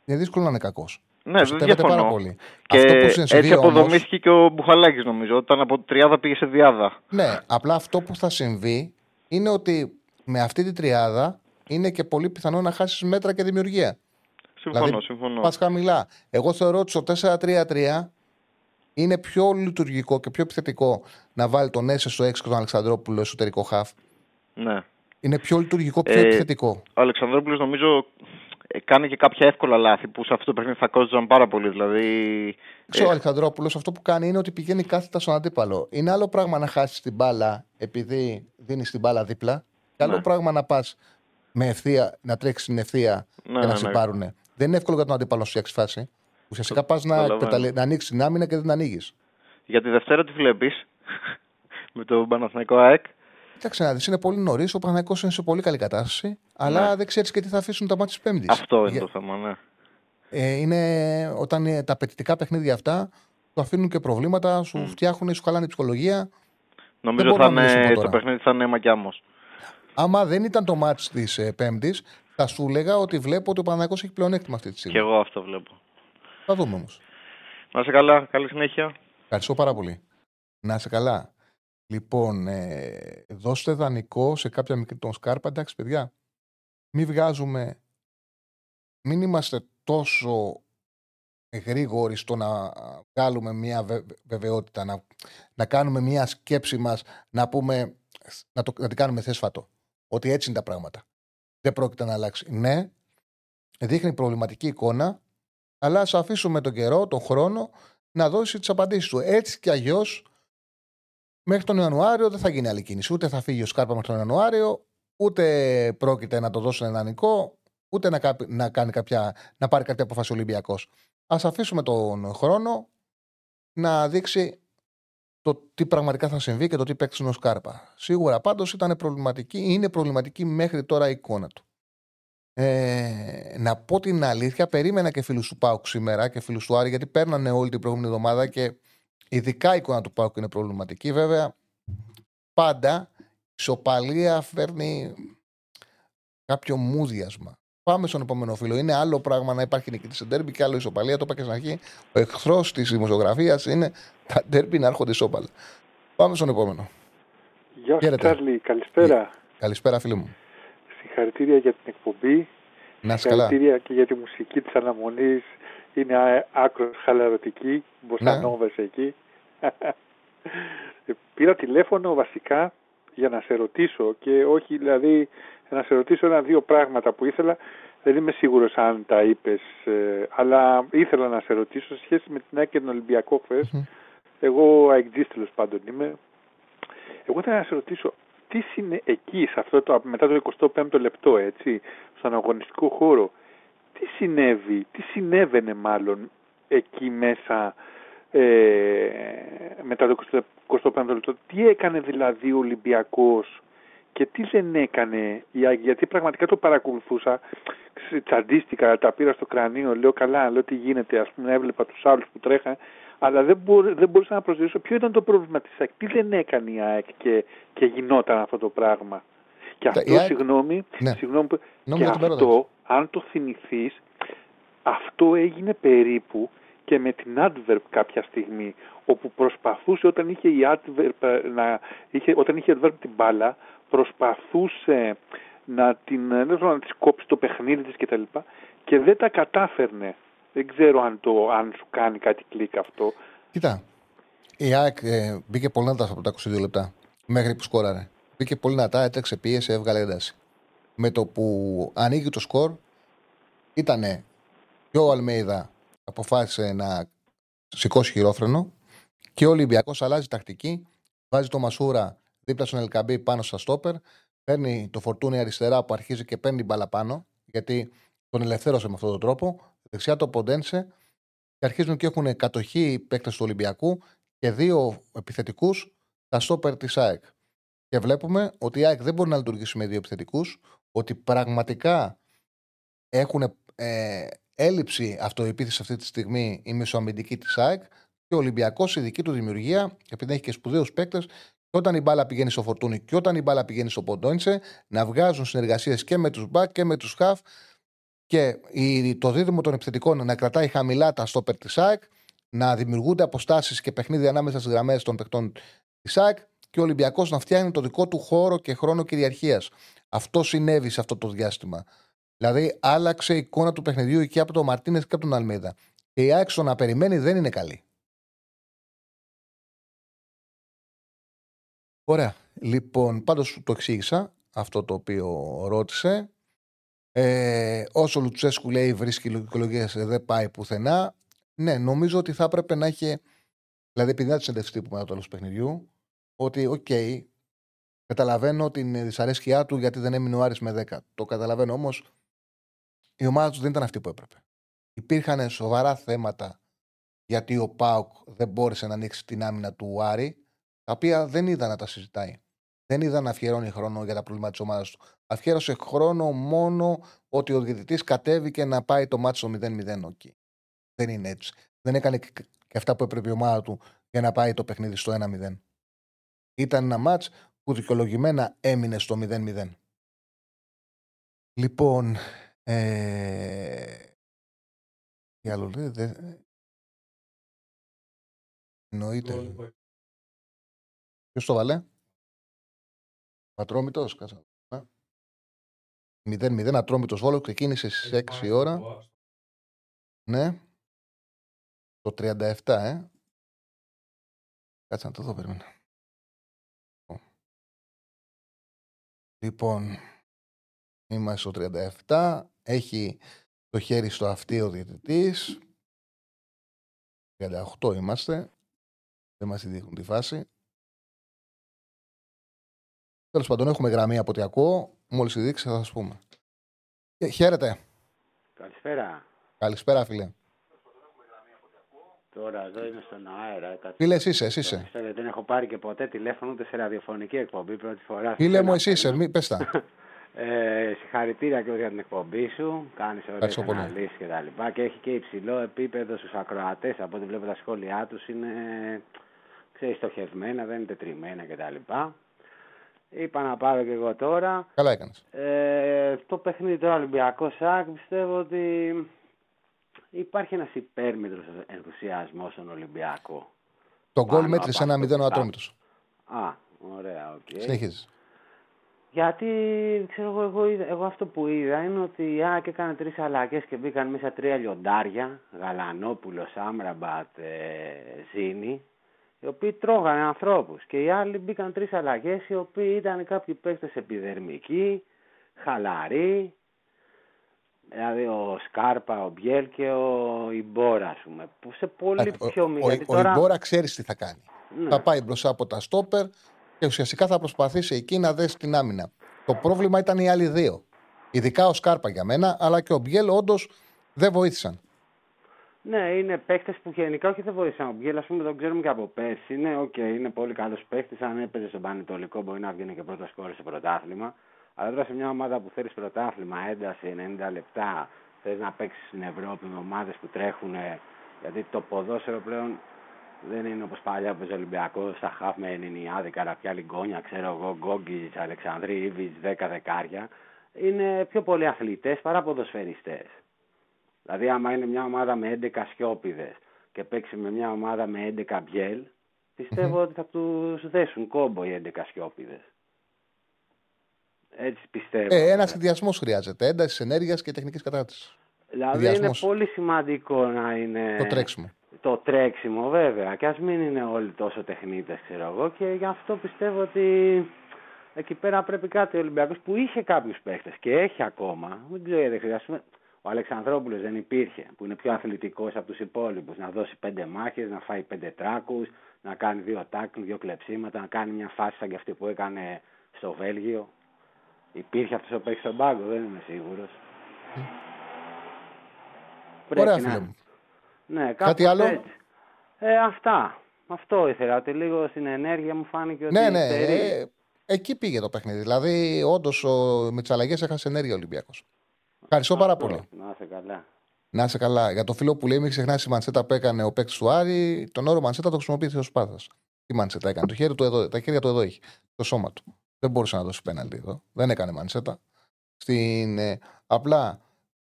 είναι δύσκολο να είναι κακός.
Ναι, δεν διαφωνώ.
πάρα πολύ.
Και
Αυτό που συμβεί
έτσι
όμως-
αποδομήθηκε και ο Μπουχαλάκης νομίζω. Όταν από τριάδα πήγε σε διάδα.
Ναι, απλά αυτό που θα συμβεί είναι ότι με αυτή τη τριάδα είναι και πολύ πιθανό να χάσεις μέτρα και δημιουργία.
Συμφωνώ, συμφωνώ.
Πας χαμηλά. Εγώ θεωρώ ότι στο 4-3-3 είναι πιο λειτουργικό και πιο επιθετικό να βάλει τον Έσε στο 6 και τον Αλεξανδρόπουλο εσωτερικό χαφ.
Ναι.
Είναι πιο λειτουργικό, πιο
Ε,
επιθετικό.
Ο Αλεξανδρόπουλος νομίζω ε, κάνει και κάποια εύκολα λάθη που σε αυτό το παιχνίδι θα κόστιζαν πάρα πολύ. Δηλαδή.
Ξέρω, ο
ε,
Αλεξανδρόπουλος αυτό που κάνει είναι ότι πηγαίνει κάθετα στον αντίπαλο. Είναι άλλο πράγμα να χάσεις την μπάλα επειδή δίνεις την μπάλα δίπλα. Και άλλο
Ναι.
πράγμα να πας με ευθεία, να τρέξεις την ευθεία
Ναι,
και να
ναι,
σε
ναι.
Πάρουν. Δεν είναι εύκολο για τον αντίπαλο να σου φτιάξει φάση. Ουσιαστικά πας να,
Καταλαβαίνω.
εκμεταλλε- να ανοίξεις την άμυνα και δεν την ανοίγεις.
Για τη Δευτέρα τι βλέπεις με το Παναθηναϊκό ΑΕΚ.
Κοίταξε να δεις, είναι πολύ νωρίς. Ο Παναγικό είναι σε πολύ καλή κατάσταση. Αλλά
Ναι.
δεν ξέρεις και τι θα αφήσουν τα μάτια της Πέμπτης.
Αυτό είναι το θέμα, ναι.
Ε, είναι όταν είναι τα απαιτητικά παιχνίδια αυτά, σου αφήνουν και προβλήματα, σου φτιάχνουν, σου χαλάνε η ψυχολογία.
Νομίζω
μπορώ
θα
να μιλήσουμε
είναι,
τώρα.
το παιχνίδι θα είναι μακιάμος.
Άμα δεν ήταν το μάτς της ε, Πέμπτης, θα σου έλεγα ότι βλέπω ότι ο Παναγικός έχει πλεονέκτημα αυτή τη
Και
στιγμή.
εγώ αυτό βλέπω.
Θα δούμε όμως.
Να είσαι καλά, καλή συνέχεια.
Ευχαριστώ πάρα πολύ. Να είσαι καλά. Λοιπόν, ε, δώστε δανεικό σε κάποια μικρή τον Σκάρπα. Εντάξει, παιδιά, μην βγάζουμε, μην είμαστε τόσο γρήγοροι στο να βγάλουμε μια βε- βεβαιότητα, να, να κάνουμε μια σκέψη μας, να πούμε, να, το, να την κάνουμε θέσφατο. Ότι έτσι είναι τα πράγματα. Δεν πρόκειται να αλλάξει. Ναι, δείχνει προβληματική εικόνα, αλλά ας αφήσουμε τον καιρό, τον χρόνο, να δώσει τις απαντήσεις του. Έτσι κι αλλιώς μέχρι τον Ιανουάριο δεν θα γίνει άλλη κίνηση. Ούτε θα φύγει ο Σκάρπα μέχρι τον Ιανουάριο, ούτε πρόκειται να το δώσουν ενανικό, ούτε να, κάπ- να, κάνει κάποια, να πάρει κάποια απόφαση ο Ολυμπιακός. Α αφήσουμε τον χρόνο να δείξει το τι πραγματικά θα συμβεί και το τι παίξει ο Σκάρπα. Σίγουρα πάντως ήταν προβληματική, είναι προβληματική μέχρι τώρα η εικόνα του. Ε, να πω την αλήθεια, περίμενα και φίλους του Πάουκ σήμερα και φίλους του Άρη, γιατί παίρνανε όλη την προηγούμενη εβδομάδα και ειδικά η εικόνα του Πάουκ είναι προβληματική. Βέβαια, πάντα η ισοπαλία φέρνει κάποιο μούδιασμα. Πάμε στον επόμενο φίλο. Είναι άλλο πράγμα να υπάρχει νικητή σε ντέρμπι και άλλο ισοπαλία. Το είπα και στην αρχή. Ο εχθρός της δημοσιογραφίας είναι τα ντέρμπι να έρχονται ισόπαλα. Πάμε στον επόμενο.
Γεια σου,
Χαίρετε.
Τσάρλι. Καλησπέρα.
Καλησπέρα, φίλε μου.
Συγχαρητήρια για την εκπομπή.
Να είσαι καλά.
Συγχαρητήρια και για τη μουσική της αναμονής. Είναι α- άκρως χαλαρωτική. Μποσανόβες εκεί. Πήρα τηλέφωνο βασικά για να σε ρωτήσω και όχι δηλαδή να σε ρωτήσω ένα-δύο πράγματα που ήθελα. Δεν είμαι σίγουρος αν τα είπες, ε, αλλά ήθελα να σε ρωτήσω σε σχέση με την ΑΕΚ και τον Ολυμπιακό χθες. Εγώ αεκτζής τέλος πάντων είμαι. Εγώ ήθελα να σε ρωτήσω, τι συνε... εκεί, σε αυτό το, μετά το 25ο λεπτό, έτσι, στον αγωνιστικό χώρο, τι συνέβη, τι συνέβαινε μάλλον εκεί μέσα ε, μετά το 25ο λεπτό, τι έκανε δηλαδή ο Ολυμπιακός και τι δεν έκανε, η ΑΕΚ, γιατί πραγματικά το παρακολουθούσα, ξε- τσαντίστηκα, τα πήρα στο κρανίο, λέω καλά, λέω τι γίνεται, ας πούμε έβλεπα τους άλλους που τρέχαν, αλλά δεν, μπορώ, δεν μπορούσα να προσδιορίσω ποιο ήταν το πρόβλημα της ΑΕΚ, τι δεν έκανε η ΑΕΚ και, και γινόταν αυτό το πράγμα. Και
Τα-
αυτό,
η ΑΕΚ-
συγγνώμη,
Ναι.
συγγνώμη, που-
Νόμιζα
και
την
αυτό,
παρόδευση.
αν το θυμηθείς, αυτό έγινε περίπου και με την Adverb κάποια στιγμή, όπου προσπαθούσε όταν είχε η Adverb, ε, να, είχε, όταν είχε Adverb την μπάλα, προσπαθούσε να την ε, δεν ξέρω, να της κόψει το παιχνίδι της κτλ. Και δεν τα κατάφερνε. Δεν ξέρω αν, το, αν σου κάνει κάτι κλικ αυτό.
Κοίτα, η ΑΕΚ ε, μπήκε πολύ νατά από τα 22 λεπτά μέχρι που σκόραρε. Μπήκε πολύ νατά, έτρεξε, πίεσε, έβγαλε ένταση. Με το που ανοίγει το σκορ, ήταν και ο Αλμέιδα αποφάσισε να σηκώσει χειρόφρενο και ο Ολυμπιακός αλλάζει τακτική βάζει το Μασούρα δίπλα στον Ελκαμπή πάνω στα στόπερ, παίρνει το φορτούνι αριστερά που αρχίζει και παίρνει μπαλά πάνω, γιατί τον ελευθέρωσε με αυτόν τον τρόπο. Δεξιά το Ποντένσε και αρχίζουν και έχουν κατοχή οι παίκτες του Ολυμπιακού και δύο επιθετικούς στα στόπερ της ΑΕΚ. Και βλέπουμε ότι η ΑΕΚ δεν μπορεί να λειτουργήσει με δύο επιθετικούς, ότι πραγματικά έχουν ε, έλλειψη αυτοεπίθεση αυτή τη στιγμή η μεσοαμυντική της ΑΕΚ και ο Ολυμπιακός η δική του δημιουργία, επειδή έχει και σπουδαίους παίκτες, και όταν η μπάλα πηγαίνει στο φορτούνι και όταν η μπάλα πηγαίνει στο ποντόνισε, να βγάζουν συνεργασίες και με τους μπακ και με τους χαφ και το δίδυμο των επιθετικών να κρατάει χαμηλά τα στόπερ της ΑΕΚ, να δημιουργούνται αποστάσεις και παιχνίδια ανάμεσα στις γραμμές των παιχτών της ΑΕΚ και ο Ολυμπιακός να φτιάχνει το δικό του χώρο και χρόνο κυριαρχίας. Αυτό συνέβη σε αυτό το διάστημα. Δηλαδή, άλλαξε η εικόνα του παιχνιδιού και από τον Μαρτίνες και από τον Αλμίδα. Και η ΑΕΚ στο να περιμένει δεν είναι καλή. Ωραία. Λοιπόν, πάντως το εξήγησα αυτό το οποίο ρώτησε. Ε, όσο ο Λουτσέσκου λέει βρίσκει λογικολογία δεν πάει πουθενά. Ναι, νομίζω ότι θα έπρεπε να έχει. Δηλαδή, επειδή δεν τη συνέντευξή του μετά το τέλος παιχνιδιού, ότι ok, okay, καταλαβαίνω την δυσαρέσκειά του γιατί δεν έμεινε ο Άρης με 10. Το καταλαβαίνω όμως, η ομάδα τους δεν ήταν αυτή που έπρεπε. Υπήρχαν σοβαρά θέματα γιατί ο ΠΑΟΚ δεν μπόρεσε να ανοίξει την άμυνα του Άρη τα οποία δεν είδα να τα συζητάει. Δεν είδα να αφιερώνει χρόνο για τα προβλήματα της ομάδας του. Αφιέρωσε χρόνο μόνο ότι ο διαιτητής κατέβηκε να πάει το μάτσο στο 0-0. Okay. Δεν είναι έτσι. Δεν έκανε και αυτά που έπρεπε η ομάδα του για να πάει το παιχνίδι στο 1-0. Ήταν ένα μάτς που δικαιολογημένα έμεινε στο 0-0. Λοιπόν, ε... τι άλλο λέει, δεν... Εννοείται. Ποιος το βάλε, Ατρόμητος, κάτσα. 0-0 ατρόμητος βόλο ξεκίνησε στις 6 ώρα. Ναι. Το 37, ε. Κάτσε να το δω, περίμενα. Λοιπόν, είμαστε στο 37. Έχει το χέρι στο αυτί ο διαιτητής. 38 είμαστε. Δεν μας δείχνουν τη φάση. Τέλος πάντων, έχουμε γραμμή από ό,τι ακούω. Μόλις δείξει, θα σας πούμε. Ε, χαίρετε.
Καλησπέρα.
Καλησπέρα, φίλε.
Τώρα εδώ είμαι στον αέρα.
Φίλε, εσύ είσαι. Εσύ είσαι.
δεν έχω πάρει και ποτέ τηλέφωνο ούτε σε ραδιοφωνική εκπομπή πρώτη φορά.
Φίλε μου, εσύ είσαι. Μην πες τα.
ε, συγχαρητήρια και για την εκπομπή σου. Κάνεις ωραίες αναλύσεις και τα λοιπά. Και έχει και υψηλό επίπεδο στους ακροατές. Από ό,τι βλέπω τα σχόλιά τους είναι ξέρεις, στοχευμένα, δεν είναι τετριμμένα κτλ. Είπα να πάρω και εγώ τώρα.
Καλά έκανες.
Ε, το παιχνίδι τώρα Ολυμπιακός ΑΕΚ πιστεύω ότι υπάρχει ένας υπέρμετρος ενθουσιασμός στον Ολυμπιακό.
Το γκολ μέτρησε ένα μηδέν ο Ατρόμητος.
Α, ωραία, ok. Okay.
Συνεχίζεις.
Γιατί ξέρω εγώ, εγώ, εγώ, αυτό που είδα είναι ότι η ΑΕΚ έκανε τρεις αλλαγές και μπήκαν μέσα τρία λιοντάρια. Γαλανόπουλος, Άμραμπατ, ε, Ζήνη οι οποίοι τρώγανε ανθρώπους. Και οι άλλοι μπήκαν τρεις αλλαγές, οι οποίοι ήταν κάποιοι παίχτε επιδερμικοί, χαλαροί. Δηλαδή ο Σκάρπα, ο Μπιέλ και ο Ιμπόρα, ας πούμε. Που σε πολύ πιο μικρή.
Ο, ο, ο Ιμπόρα ξέρεις τι θα κάνει. Ναι. Θα πάει μπροστά από τα στόπερ και ουσιαστικά θα προσπαθήσει εκεί να δέσει την άμυνα. Το πρόβλημα ήταν οι άλλοι δύο. Ειδικά ο Σκάρπα για μένα, αλλά και ο Μπιέλ όντως δεν βοήθησαν.
Ναι, είναι παίχτε που γενικά όχι δεν βοήθησαν. Ο Μπιέλ, ας πούμε, τον ξέρουμε και από πέρσι. Ναι, οκ, okay, είναι πολύ καλός παίχτη. Αν έπαιζε στον Πανετολικό, μπορεί να βγαίνει και πρώτος σκόρ σε πρωτάθλημα. Αλλά τώρα σε μια ομάδα που θέλεις πρωτάθλημα, ένταση 90 λεπτά, θες να παίξεις στην Ευρώπη με ομάδες που τρέχουν. Γιατί το ποδόσφαιρο πλέον δεν είναι όπως παλιά που ο Ολυμπιακός στα χαφ με Ενινιάδη, Καραπιά, Λιγκόνια, ξέρω εγώ, Γκόγκη, Αλεξανδρή, Ήβιτ, 10 δεκάρια. Είναι πιο πολλοί αθλητές παρά ποδοσφαιριστές. Δηλαδή, άμα είναι μια ομάδα με 11 σιώπηδες και παίξει με μια ομάδα με 11 μπιέλ, πιστευω ότι θα τους δέσουν κόμπο οι 11 σιώπηδες. Έτσι πιστεύω.
Ε, ένα συνδυασμό χρειάζεται. Έντασης ενέργειας και τεχνικής κατάρτισης.
Δηλαδή είναι πολύ σημαντικό να είναι.
Το τρέξιμο.
Το τρέξιμο, βέβαια. Και ας μην είναι όλοι τόσο τεχνίτες, ξέρω εγώ. Και γι' αυτό πιστεύω ότι εκεί πέρα πρέπει κάτι ο Ολυμπιακός που είχε κάποιους παίχτες και έχει ακόμα. Δεν ξέρω, δεν χρειάζεται. Ο Αλεξανδρόπουλος δεν υπήρχε, που είναι πιο αθλητικός από τους υπόλοιπους. Να δώσει πέντε μάχες, να φάει πέντε τράκους, να κάνει δύο τάκλ, δύο κλεψίματα, να κάνει μια φάση σαν και αυτή που έκανε στο Βέλγιο. Υπήρχε αυτός που έχει στον πάγκο, δεν είμαι σίγουρος.
Ωραία, φίλε μου.
Ναι,
Κάτι άλλο;
Έτσι. Ε, αυτά. Αυτό ήθελα. Ότι λίγο στην ενέργεια μου φάνηκε ότι.
Ναι, ναι.
στερεί.
ε, εκεί πήγε το παιχνίδι. Δηλαδή, όντως με τι αλλαγέ έχασε ενέργεια ο Ολυμπιακός. Ευχαριστώ πάρα
Αυτό.
πολύ.
Να είσαι καλά.
Να είσαι καλά. Για το φίλο που λέει, μην ξεχνάς η μανσέτα που έκανε ο παίκτης του Άρη, τον όρο μανσέτα το χρησιμοποιεί ο Σπάθα. Τι μανσέτα έκανε. Το χέρι του εδώ, τα χέρια του εδώ έχει. Το σώμα του. Δεν μπορούσε να δώσει πέναλτι εδώ. Δεν έκανε μανσέτα. Στην, ε, απλά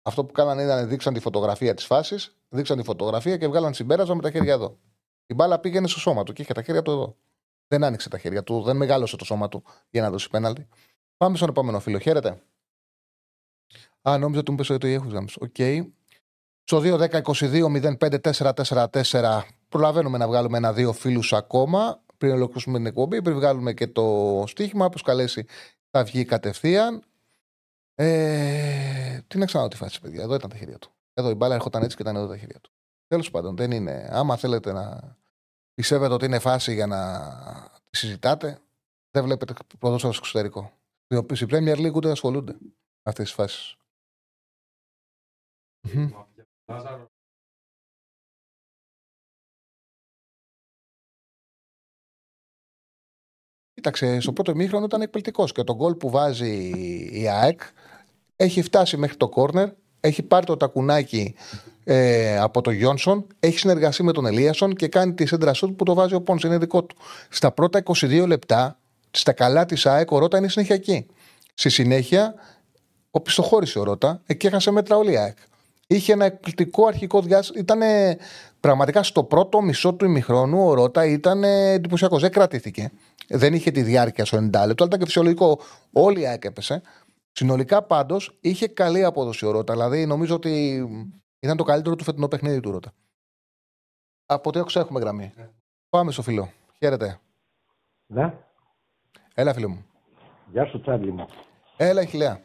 αυτό που κάνανε ήταν δείξαν τη φωτογραφία της φάσης, δείξαν τη φωτογραφία και βγάλαν συμπέρασμα με τα χέρια εδώ. Η μπάλα πήγαινε στο σώμα του και είχε τα χέρια του εδώ. Δεν άνοιξε τα χέρια του, δεν μεγάλωσε το σώμα του για να δώσει πέναλτι. Πάμε στον επόμενο φίλο. Χαίρετε. Α, νόμιζα ότι μου πες ότι έχω γάμους. Οκ. Στο 2-10-22-05-4-4-4 προλαβαίνουμε να βγάλουμε ένα-δύο φίλους ακόμα πριν ολοκληρώσουμε την εκπομπή. Πριν βγάλουμε και το στοίχημα, όποιος καλέσει, θα βγει κατευθείαν. Ε, τι να ξαναδώ τη φάση, παιδιά. Εδώ ήταν τα χέρια του. Εδώ η μπάλα έρχονταν έτσι και ήταν εδώ τα χέρια του. Τέλος πάντων, δεν είναι. Άμα θέλετε να πιστεύετε ότι είναι φάση για να τη συζητάτε, δεν βλέπετε ποδόσφαιρο στο εξωτερικό. Στη Premier League ούτε ασχολούνται με αυτές τις φάσεις. Κοίταξε, στο πρώτο ημίχρονο ήταν εκπληκτικός και το γκολ που βάζει η ΑΕΚ έχει φτάσει μέχρι το κόρνερ, έχει πάρει το τακουνάκι ε, από τον Γιόνσον, έχει συνεργαστεί με τον Ελίασον και κάνει τη σέντρα σούτ που το βάζει ο Πόνς, είναι δικό του. Στα πρώτα 22 λεπτά, στα καλά της ΑΕΚ, ο Ρότα είναι συνεχιακή. Στη συνέχεια, ο πιστοχώρησε ο Ρότα, εκεί έχασε μέτρα όλη η ΑΕΚ. Είχε ένα εκπληκτικό αρχικό διάστημα. Ήταν πραγματικά στο πρώτο μισό του ημιχρόνου ο Ρότα ήταν εντυπωσιακός. Δεν κρατήθηκε. Δεν είχε τη διάρκεια στο 90 λεπτό, αλλά ήταν και φυσιολογικό. Όλη η ΑΕΚ έπεσε. Συνολικά πάντως είχε καλή απόδοση ο Ρότα. Δηλαδή νομίζω ότι ήταν το καλύτερο του φετινό παιχνίδι του Ρότα. Από ό,τι άκουσα έχουμε γραμμή. Πάμε στο φίλο. Χαίρετε.
Ναι.
Έλα, φίλο μου.
Γεια σου, Τσάρλι μου.
Έλα, Χιλέα.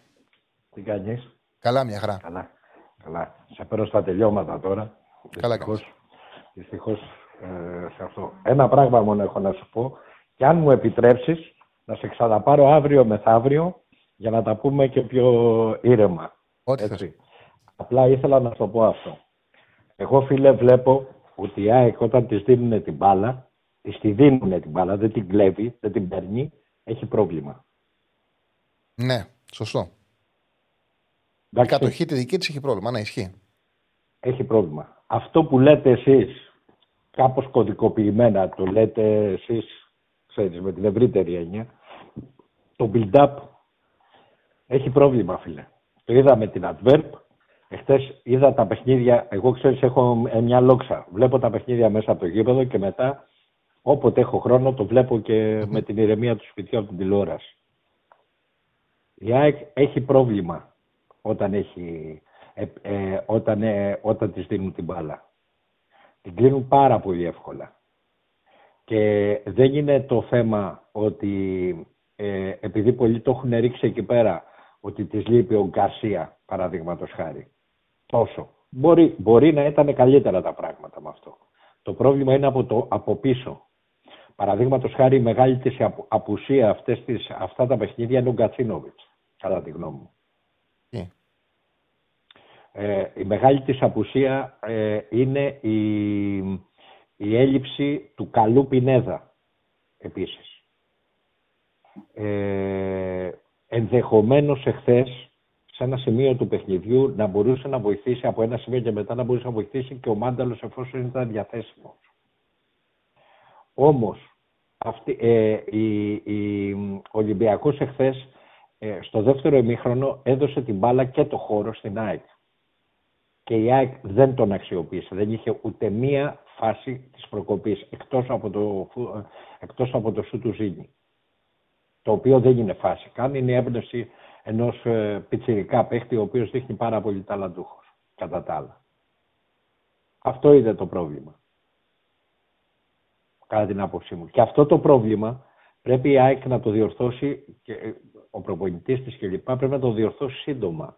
Τι κάνεις;
Καλά, μια χαρά.
Καλά. Καλά. Σε παίρνω στα τελειώματα τώρα.
Καλά
Δυστυχώς, δυστυχώς ε, σε αυτό. Ένα πράγμα μόνο έχω να σου πω. Και αν μου επιτρέψεις, να σε ξαναπάρω αύριο μεθαύριο για να τα πούμε και πιο ήρεμα.
Ό,τι
Έτσι. Απλά ήθελα να σου το πω αυτό. Εγώ, φίλε, βλέπω ότι η ΑΕΚ όταν της δίνουν την μπάλα, της τη δίνουν την μπάλα, δεν την κλέβει, δεν την παίρνει, έχει πρόβλημα.
Ναι, σωστό. Η
Εντάξει.
κατοχή τη δική της έχει πρόβλημα. Ναι, ισχύει.
έχει πρόβλημα. Αυτό που λέτε εσείς, κάπως κωδικοποιημένα, το λέτε εσείς, ξέρεις, με την ευρύτερη έννοια, το build-up έχει πρόβλημα, φίλε. Το είδα με την Adverb, εχθές είδα τα παιχνίδια, εγώ ξέρεις έχω ε, μια λόξα, βλέπω τα παιχνίδια μέσα από το γήπεδο και μετά όποτε έχω χρόνο το βλέπω και με την ηρεμία του σπιτιού από την τηλεόραση. Η ΑΕΚ έχει πρόβλημα όταν, έχει, ε, ε, όταν, ε, όταν της δίνουν την μπάλα. Την κλείνουν πάρα πολύ εύκολα. Και δεν είναι το θέμα ότι ε, επειδή πολλοί το έχουν ρίξει εκεί πέρα ότι της λείπει ο Γκαρσία, παραδείγματος χάρη. Τόσο. Μπορεί, μπορεί να ήταν καλύτερα τα πράγματα με αυτό. Το πρόβλημα είναι από, το, από πίσω. Παραδείγματος χάρη, η μεγάλη της απου- απουσία αυτές τις, αυτά τα παιχνίδια είναι ο Γκατσίνοβιτς, κατά τη γνώμη μου.
Τι;
Ε, η μεγάλη της απουσία ε, είναι η, η έλλειψη του καλού Πινέδα, επίσης. Ε, ενδεχομένως εχθές, σε ένα σημείο του παιχνιδιού, να μπορούσε να βοηθήσει από ένα σημείο και μετά να μπορούσε να βοηθήσει και ο Μάνταλος εφόσον ήταν διαθέσιμος. Όμως, αυτή, ε, η, η, ο Ολυμπιακός εχθές ε, στο δεύτερο ημίχρονο έδωσε την μπάλα και το χώρο στην ΑΕΚ. Και η ΑΕΚ δεν τον αξιοποίησε. Δεν είχε ούτε μία φάση της προκοπής εκτός από το, φου- εκτός από το σου του Ζήνη. Το οποίο δεν είναι φάση. Καν είναι η έμπνευση ενός ε, πιτσιρικά παίχτη ο οποίος δείχνει πάρα πολύ ταλαντούχος κατά τα άλλα. Αυτό είναι το πρόβλημα κατά την άποψή μου. Και αυτό το πρόβλημα πρέπει η ΑΕΚ να το διορθώσει και ε, ο προπονητής της κλπ. πρέπει να το διορθώσει σύντομα.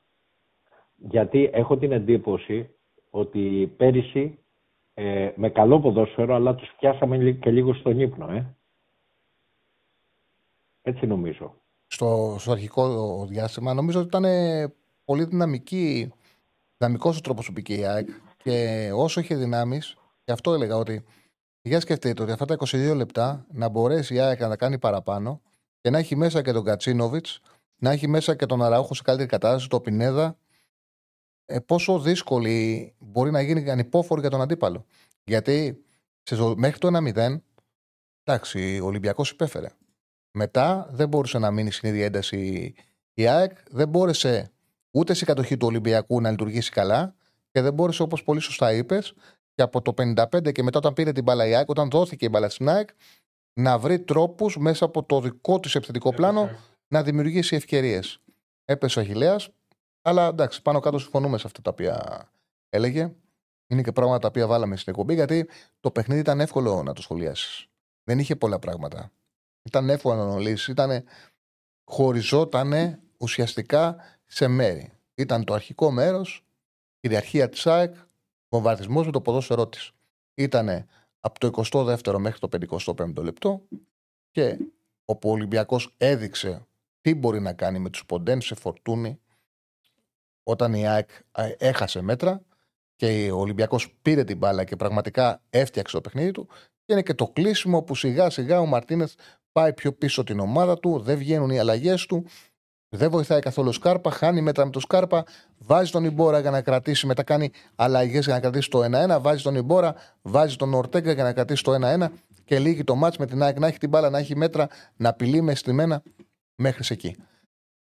Γιατί έχω την εντύπωση ότι πέρυσι ε, με καλό ποδόσφαιρο, αλλά τους πιάσαμε λι- και λίγο στον ύπνο, ε. Έτσι νομίζω.
στο, στο αρχικό διάστημα. Νομίζω ότι ήταν ε, πολύ δυναμική, δυναμικός ο τρόπος που μπήκε η ΑΕΚ και όσο είχε δυνάμεις, και αυτό έλεγα ότι για σκεφτείτε ότι αυτά τα 22 λεπτά να μπορέσει η ΑΕΚ να τα κάνει παραπάνω και να έχει μέσα και τον Κατσίνοβιτς, να έχει μέσα και τον Αραούχο σε καλύτερη κατάσταση, τον Πινέδα, ε, πόσο δύσκολη μπορεί να γίνει ανυπόφορη για τον αντίπαλο. Γιατί σε ζω- μέχρι το 1-0, εντάξει, ο Ολυμπιακός υπέφερε. Μετά δεν μπορούσε να μείνει στην ίδια ένταση η ΑΕΚ, δεν μπόρεσε ούτε στην κατοχή του Ολυμπιακού να λειτουργήσει καλά και δεν μπόρεσε όπως πολύ σωστά είπες και από το 55 και μετά όταν πήρε την μπάλα η ΑΕΚ, όταν δόθηκε η μπάλα στην ΑΕΚ, να βρει τρόπους μέσα από το δικό της επιθετικό πλάνο να δημιουργήσει ευκαιρίες. Έπεσε ο Αχηλέας, αλλά εντάξει, πάνω κάτω συμφωνούμε σε αυτά τα οποία έλεγε. Είναι και πράγματα τα οποία βάλαμε στην εκπομπή, γιατί το παιχνίδι ήταν εύκολο να το σχολιάσεις. Δεν είχε πολλά πράγματα. Ήταν εύκολο να αναλύσεις. Ήταν χωριζόταν ουσιαστικά σε μέρη. Ήταν το αρχικό μέρος, κυριαρχία της ΑΕΚ, βομβαρδισμός με το ποδόσφαιρό της. Ήταν από το 22ο μέχρι το 55ο λεπτό και όπου ο Ολυμπιακός έδειξε τι μπορεί να κάνει με τους ποντέν σε φορτούνη όταν η ΑΕΚ ε, έχασε μέτρα και ο Ολυμπιακός πήρε την μπάλα και πραγματικά έφτιαξε το παιχνίδι του και είναι και το κλείσιμο που σιγά σιγά ο Μαρτίνεθ πάει πιο πίσω την ομάδα του, δεν βγαίνουν οι αλλαγές του, δεν βοηθάει καθόλου ο Σκάρπα, χάνει μέτρα με τον Σκάρπα, βάζει τον Ιμπόρα για να κρατήσει, μετά κάνει αλλαγές για να κρατήσει το 1-1, βάζει τον Ιμπόρα, βάζει τον Ορτέγκα για να κρατήσει το 1-1 και λύγει το μάτς με την ΑΕΚ να έχει την μπάλα, να έχει μέτρα, να απειλεί μες στημένα μέχρι σε εκεί.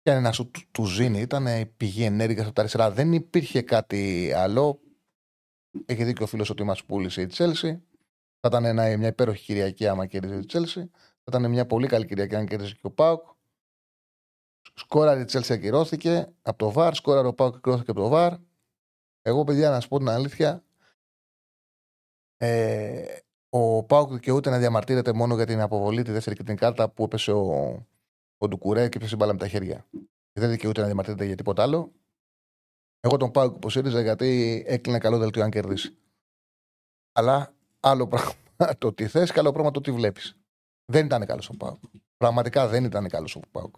Και ένα σου του, του Ζήνη ήταν η πηγή ενέργειας από τα αριστερά. Δεν υπήρχε κάτι άλλο. Έχει δίκιο ο φίλος ότι μας πούλησε η Τσέλση. Θα ήταν ένα, μια υπέροχη Κυριακή άμα κέρδιζε η Τσέλση. Θα ήταν μια πολύ καλή Κυριακή αν κέρδιζε και ο Πάουκ. Σκόραρε η Τσέλση ακυρώθηκε από το ΒΑΡ. Σκόραρε ο Πάουκ ακυρώθηκε από το ΒΑΡ. Εγώ, παιδιά, να σα πω την αλήθεια, ε, ο Πάουκ δικαιούται να διαμαρτύρεται μόνο για την αποβολή τη δεύτερη και την κάρτα που έπεσε ο, ο Ντουκουρέ και έπεσε η μπάλα με τα χέρια. Δεν δικαιούται να διαμαρτύρεται για τίποτα άλλο. Εγώ τον Πάουκ υποστήριζα γιατί έκλεινε καλό δελτίο αν κερδίσει. Αλλά άλλο πράγμα το τι θες και άλλο πράγμα το τι βλέπεις. Δεν ήταν καλό ο Πάουκ. Πραγματικά δεν ήταν καλό ο Πάουκ.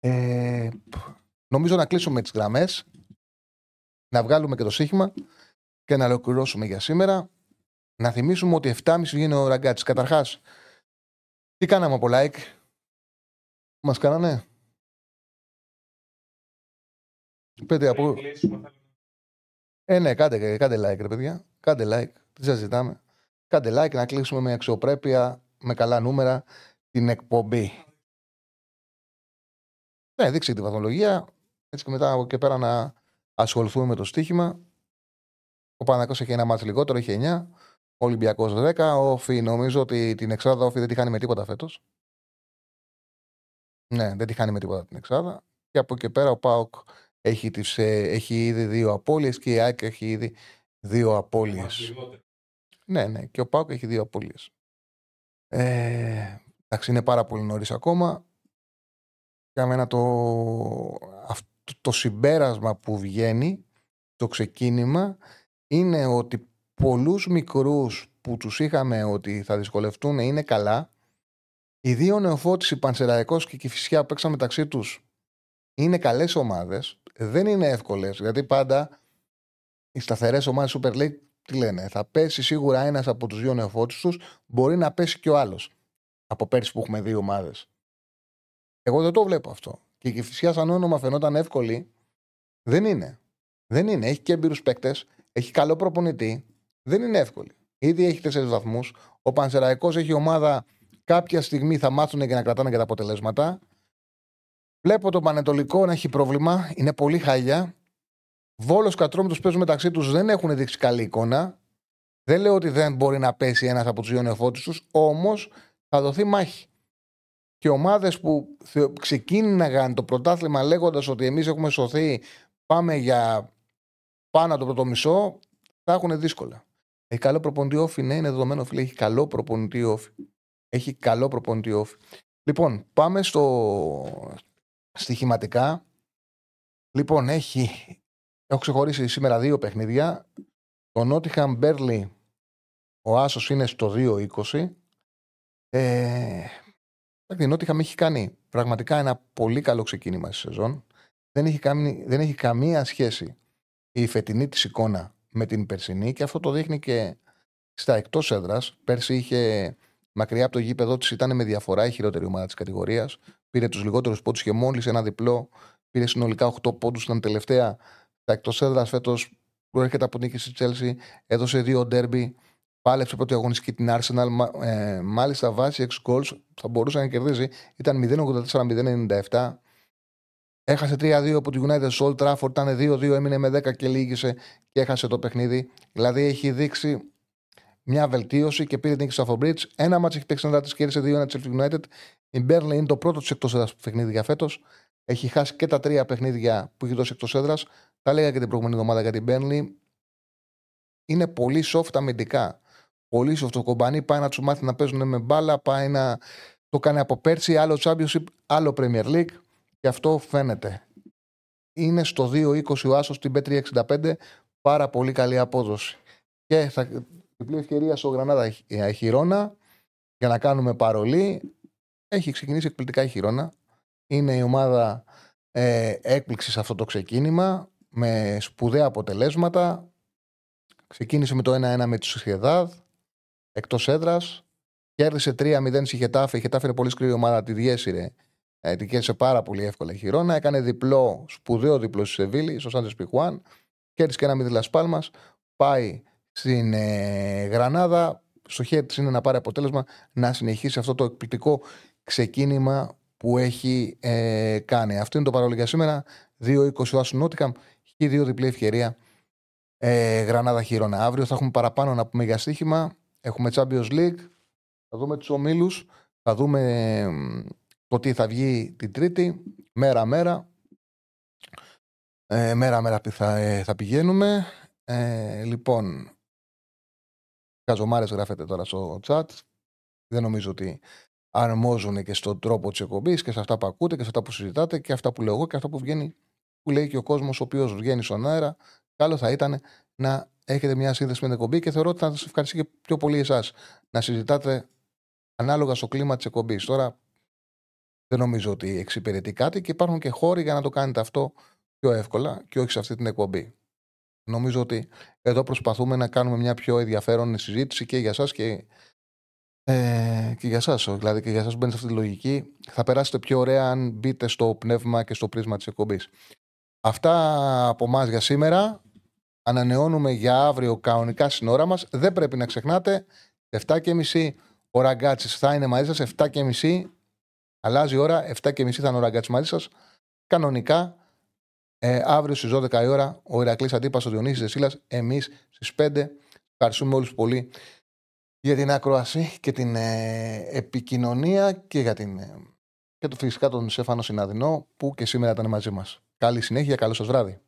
Ε, νομίζω να κλείσουμε τις γραμμές, να βγάλουμε και το σύγχυμα και να ολοκληρώσουμε για σήμερα. Να θυμίσουμε ότι 7.30 βγαίνει ο ραγκάτσι. Καταρχάς, τι κάναμε από like; Μας κάνανε; Πέντε από. Ε, ναι, κάντε, κάντε like, ρε παιδιά. Κάντε like. Τι σας ζητάμε. Κάντε like να κλείσουμε με αξιοπρέπεια, με καλά νούμερα την εκπομπή. Ναι, δείξτε τη βαθμολογία. Έτσι και μετά από εκεί πέρα να ασχοληθούμε με το στοίχημα. Ο Πανακός έχει ένα μάτς λιγότερο, έχει 9. Ο Ολυμπιακός 10. Ο Όφη νομίζω ότι την εξάδα Όφη δεν τη χάνει με τίποτα φέτος. Ναι, δεν τη χάνει με τίποτα την εξάδα. Και από εκεί πέρα ο Πάοκ έχει, τις, ε, έχει ήδη δύο απώλειες και η ΑΕΚ έχει ήδη δύο απώλειες. Ναι, ναι, και ο Πάοκ έχει δύο απώλειες. Ε, εντάξει, είναι πάρα πολύ νωρίς ακόμα. Για μένα το, αυτό, το συμπέρασμα που βγαίνει, το ξεκίνημα, είναι ότι πολλούς μικρούς που τους είχαμε ότι θα δυσκολευτούν είναι καλά. Οι δύο νεοφώτιση, Πανσεραϊκός και Κηφισιά που παίξαν μεταξύ τους είναι καλές ομάδες. Δεν είναι εύκολες, γιατί πάντα οι σταθερές ομάδες Super League τι λένε, θα πέσει σίγουρα ένας από τους δύο νεοφώτισους τους, μπορεί να πέσει και ο άλλος. Από πέρσι που έχουμε δύο ομάδες. Εγώ δεν το βλέπω αυτό. Και η Κηφισιά σαν όνομα φαινόταν εύκολη. Δεν είναι. Δεν είναι. Έχει και έμπειρου παίκτες. Έχει καλό προπονητή. Δεν είναι εύκολη. Ήδη έχει τέσσερις βαθμούς. Ο Πανσεραϊκός έχει ομάδα. Κάποια στιγμή θα μάθουν και να κρατάνε και τα αποτελέσματα. Βλέπω τον Πανετολικό να έχει πρόβλημα. Είναι πολύ χάλια. Βόλος Κατρόμητο παίζουν μεταξύ τους. Δεν έχουν δείξει καλή εικόνα. Δεν λέω ότι δεν μπορεί να πέσει ένας από τους δύο νεοφώτιστου. Όμως θα δοθεί μάχη και ομάδες που ξεκίνηγαν το πρωτάθλημα λέγοντας ότι εμείς έχουμε σωθεί, πάμε για πάνω από το πρώτο μισό, θα έχουν δύσκολα. Έχει καλό προπονητή όφη, ναι, είναι δεδομένο φίλε, έχει καλό προπονητή όφη. Έχει καλό προπονητή όφη. Λοιπόν, πάμε στο στοιχηματικά. Λοιπόν, έχει... έχω ξεχωρίσει σήμερα δύο παιχνίδια. Το Νότιχαμ Μπέρλι, ο Άσος είναι στο 2-20. Ε, η Νότιχαμ έχει κάνει πραγματικά ένα πολύ καλό ξεκίνημα στη σεζόν. Δεν έχει, κάνει, δεν έχει καμία σχέση η φετινή της εικόνα με την περσινή και αυτό το δείχνει και στα εκτός έδρας. Πέρσι είχε μακριά από το γήπεδο της, ήταν με διαφορά η χειρότερη ομάδα της κατηγορίας. Πήρε τους λιγότερους πόντους και μόλις ένα διπλό. Πήρε συνολικά 8 πόντους. Ήταν τελευταία στα εκτός έδρας φέτος. Προέρχεται από νίκη στη Τσέλση. Έδωσε δύο ντέρμπι. Πάλεψε πρώτη αγωνιστική την Arsenal. Ε, μάλιστα βάσει 6 goals θα μπορούσε να κερδίζει. Ήταν 0-84-0-97. Έχασε 3-2 από τη United Soul Trafford. Ήταν 2-2, έμεινε με 10 και λύγησε και έχασε το παιχνίδι. Δηλαδή έχει δείξει μια βελτίωση και πήρε την νίκη στο Bridge. Ένα μάτσο έχει παίξει να της κέρδισε 2-1 της United. Η Μπέρλι είναι το πρώτο της εκτός έδρας παιχνίδι για φέτος. Έχει χάσει και τα τρία παιχνίδια που έχει δώσει εκτός έδρας. Τα λέγα και την προηγούμενη εβδομάδα για την Μπέρλι. Είναι πολύ soft αμυντικά. Πολύ soft. Το κομπανί πάει να τους μάθει να παίζουν με μπάλα, πάει να το κάνει από πέρσι. Άλλο Championship, άλλο Premier League. Και αυτό φαίνεται. Είναι στο 2-20 ο Άσος στην P365. Πάρα πολύ καλή απόδοση. Και θα Διπλή ευκαιρία στο Γρανάδα ε, Χιρόνα για να κάνουμε παρολί. Έχει ξεκινήσει εκπληκτικά η Χιρόνα. Είναι η ομάδα ε, έκπληξης σε αυτό το ξεκίνημα με σπουδαία αποτελέσματα. Ξεκίνησε με το 1-1 με τη Σουσιεδάδ εκτός έδρας. Κέρδισε 3-0 στη Χετάφε. Η Χετάφε είναι πολύ σκληρή ομάδα, τη διέσυρε. Ε, την κέρδισε πάρα πολύ εύκολα η Χιρόνα. Έκανε διπλό, σπουδαίο διπλό στη Σεβίλη, στο Σάντε Πιχουάν. Κέρδισε και ένα μηδήλα Πάλμας. Πάει στην ε, Γρανάδα. Στο χέρι της είναι να πάρει αποτέλεσμα να συνεχίσει αυτό το εκπληκτικό ξεκίνημα που έχει ε, κάνει. Αυτό είναι το παρόλο για σήμερα. 2-20 ο Άσου Νότικαμ. Έχει δύο διπλή ευκαιρία. Ε, Γρανάδα Χείρονα. Αύριο θα έχουμε παραπάνω να πούμε για στοίχημα. Έχουμε Champions League. Θα δούμε τους ομίλους. Θα δούμε το τι θα βγει την Τρίτη. Μέρα-μέρα. Ε, μέρα-μέρα θα, ε, θα πηγαίνουμε. Ε, λοιπόν, Καζομάρες γράφεται τώρα στο chat. Δεν νομίζω ότι αρμόζουν και στον τρόπο της εκπομπής και σε αυτά που ακούτε και σε αυτά που συζητάτε και αυτά που λέω εγώ και αυτά που βγαίνει, που λέει και ο κόσμος ο οποίος βγαίνει στον αέρα. Καλό θα ήταν να έχετε μια σύνδεση με την εκπομπή και θεωρώ ότι θα σας ευχαριστεί και πιο πολύ εσάς να συζητάτε ανάλογα στο κλίμα της εκπομπής. Τώρα δεν νομίζω ότι εξυπηρετεί κάτι και υπάρχουν και χώροι για να το κάνετε αυτό πιο εύκολα και όχι σε αυτή την εκπομπή. Νομίζω ότι εδώ προσπαθούμε να κάνουμε μια πιο ενδιαφέρον συζήτηση και για εσά και, ε, και για εσά. Δηλαδή και για εσά που μπαίνετε σε αυτή τη λογική. Θα περάσετε πιο ωραία αν μπείτε στο πνεύμα και στο πρίσμα της εκπομπής. Αυτά από εμάς για σήμερα. Ανανεώνουμε για αύριο κανονικά στην ώρα μας. Δεν πρέπει να ξεχνάτε. 7.30 ο Ραγκάτσης θα είναι μαζί σας. 7.30 αλλάζει η ώρα. 7.30 θα είναι ο Ραγκάτσης μαζί σας. Κανονικά ε, αύριο στις 12 η ώρα ο Ηρακλής Αντίπας, ο Διονύσης Δεσίλας, εμείς στις 5. Ευχαριστούμε όλους πολύ για την ακροασία και την ε, επικοινωνία και για την. Ε, και το φυσικά τον Σέφανο Συναδεινό που και σήμερα ήταν μαζί μας. Καλή συνέχεια, καλό σας βράδυ.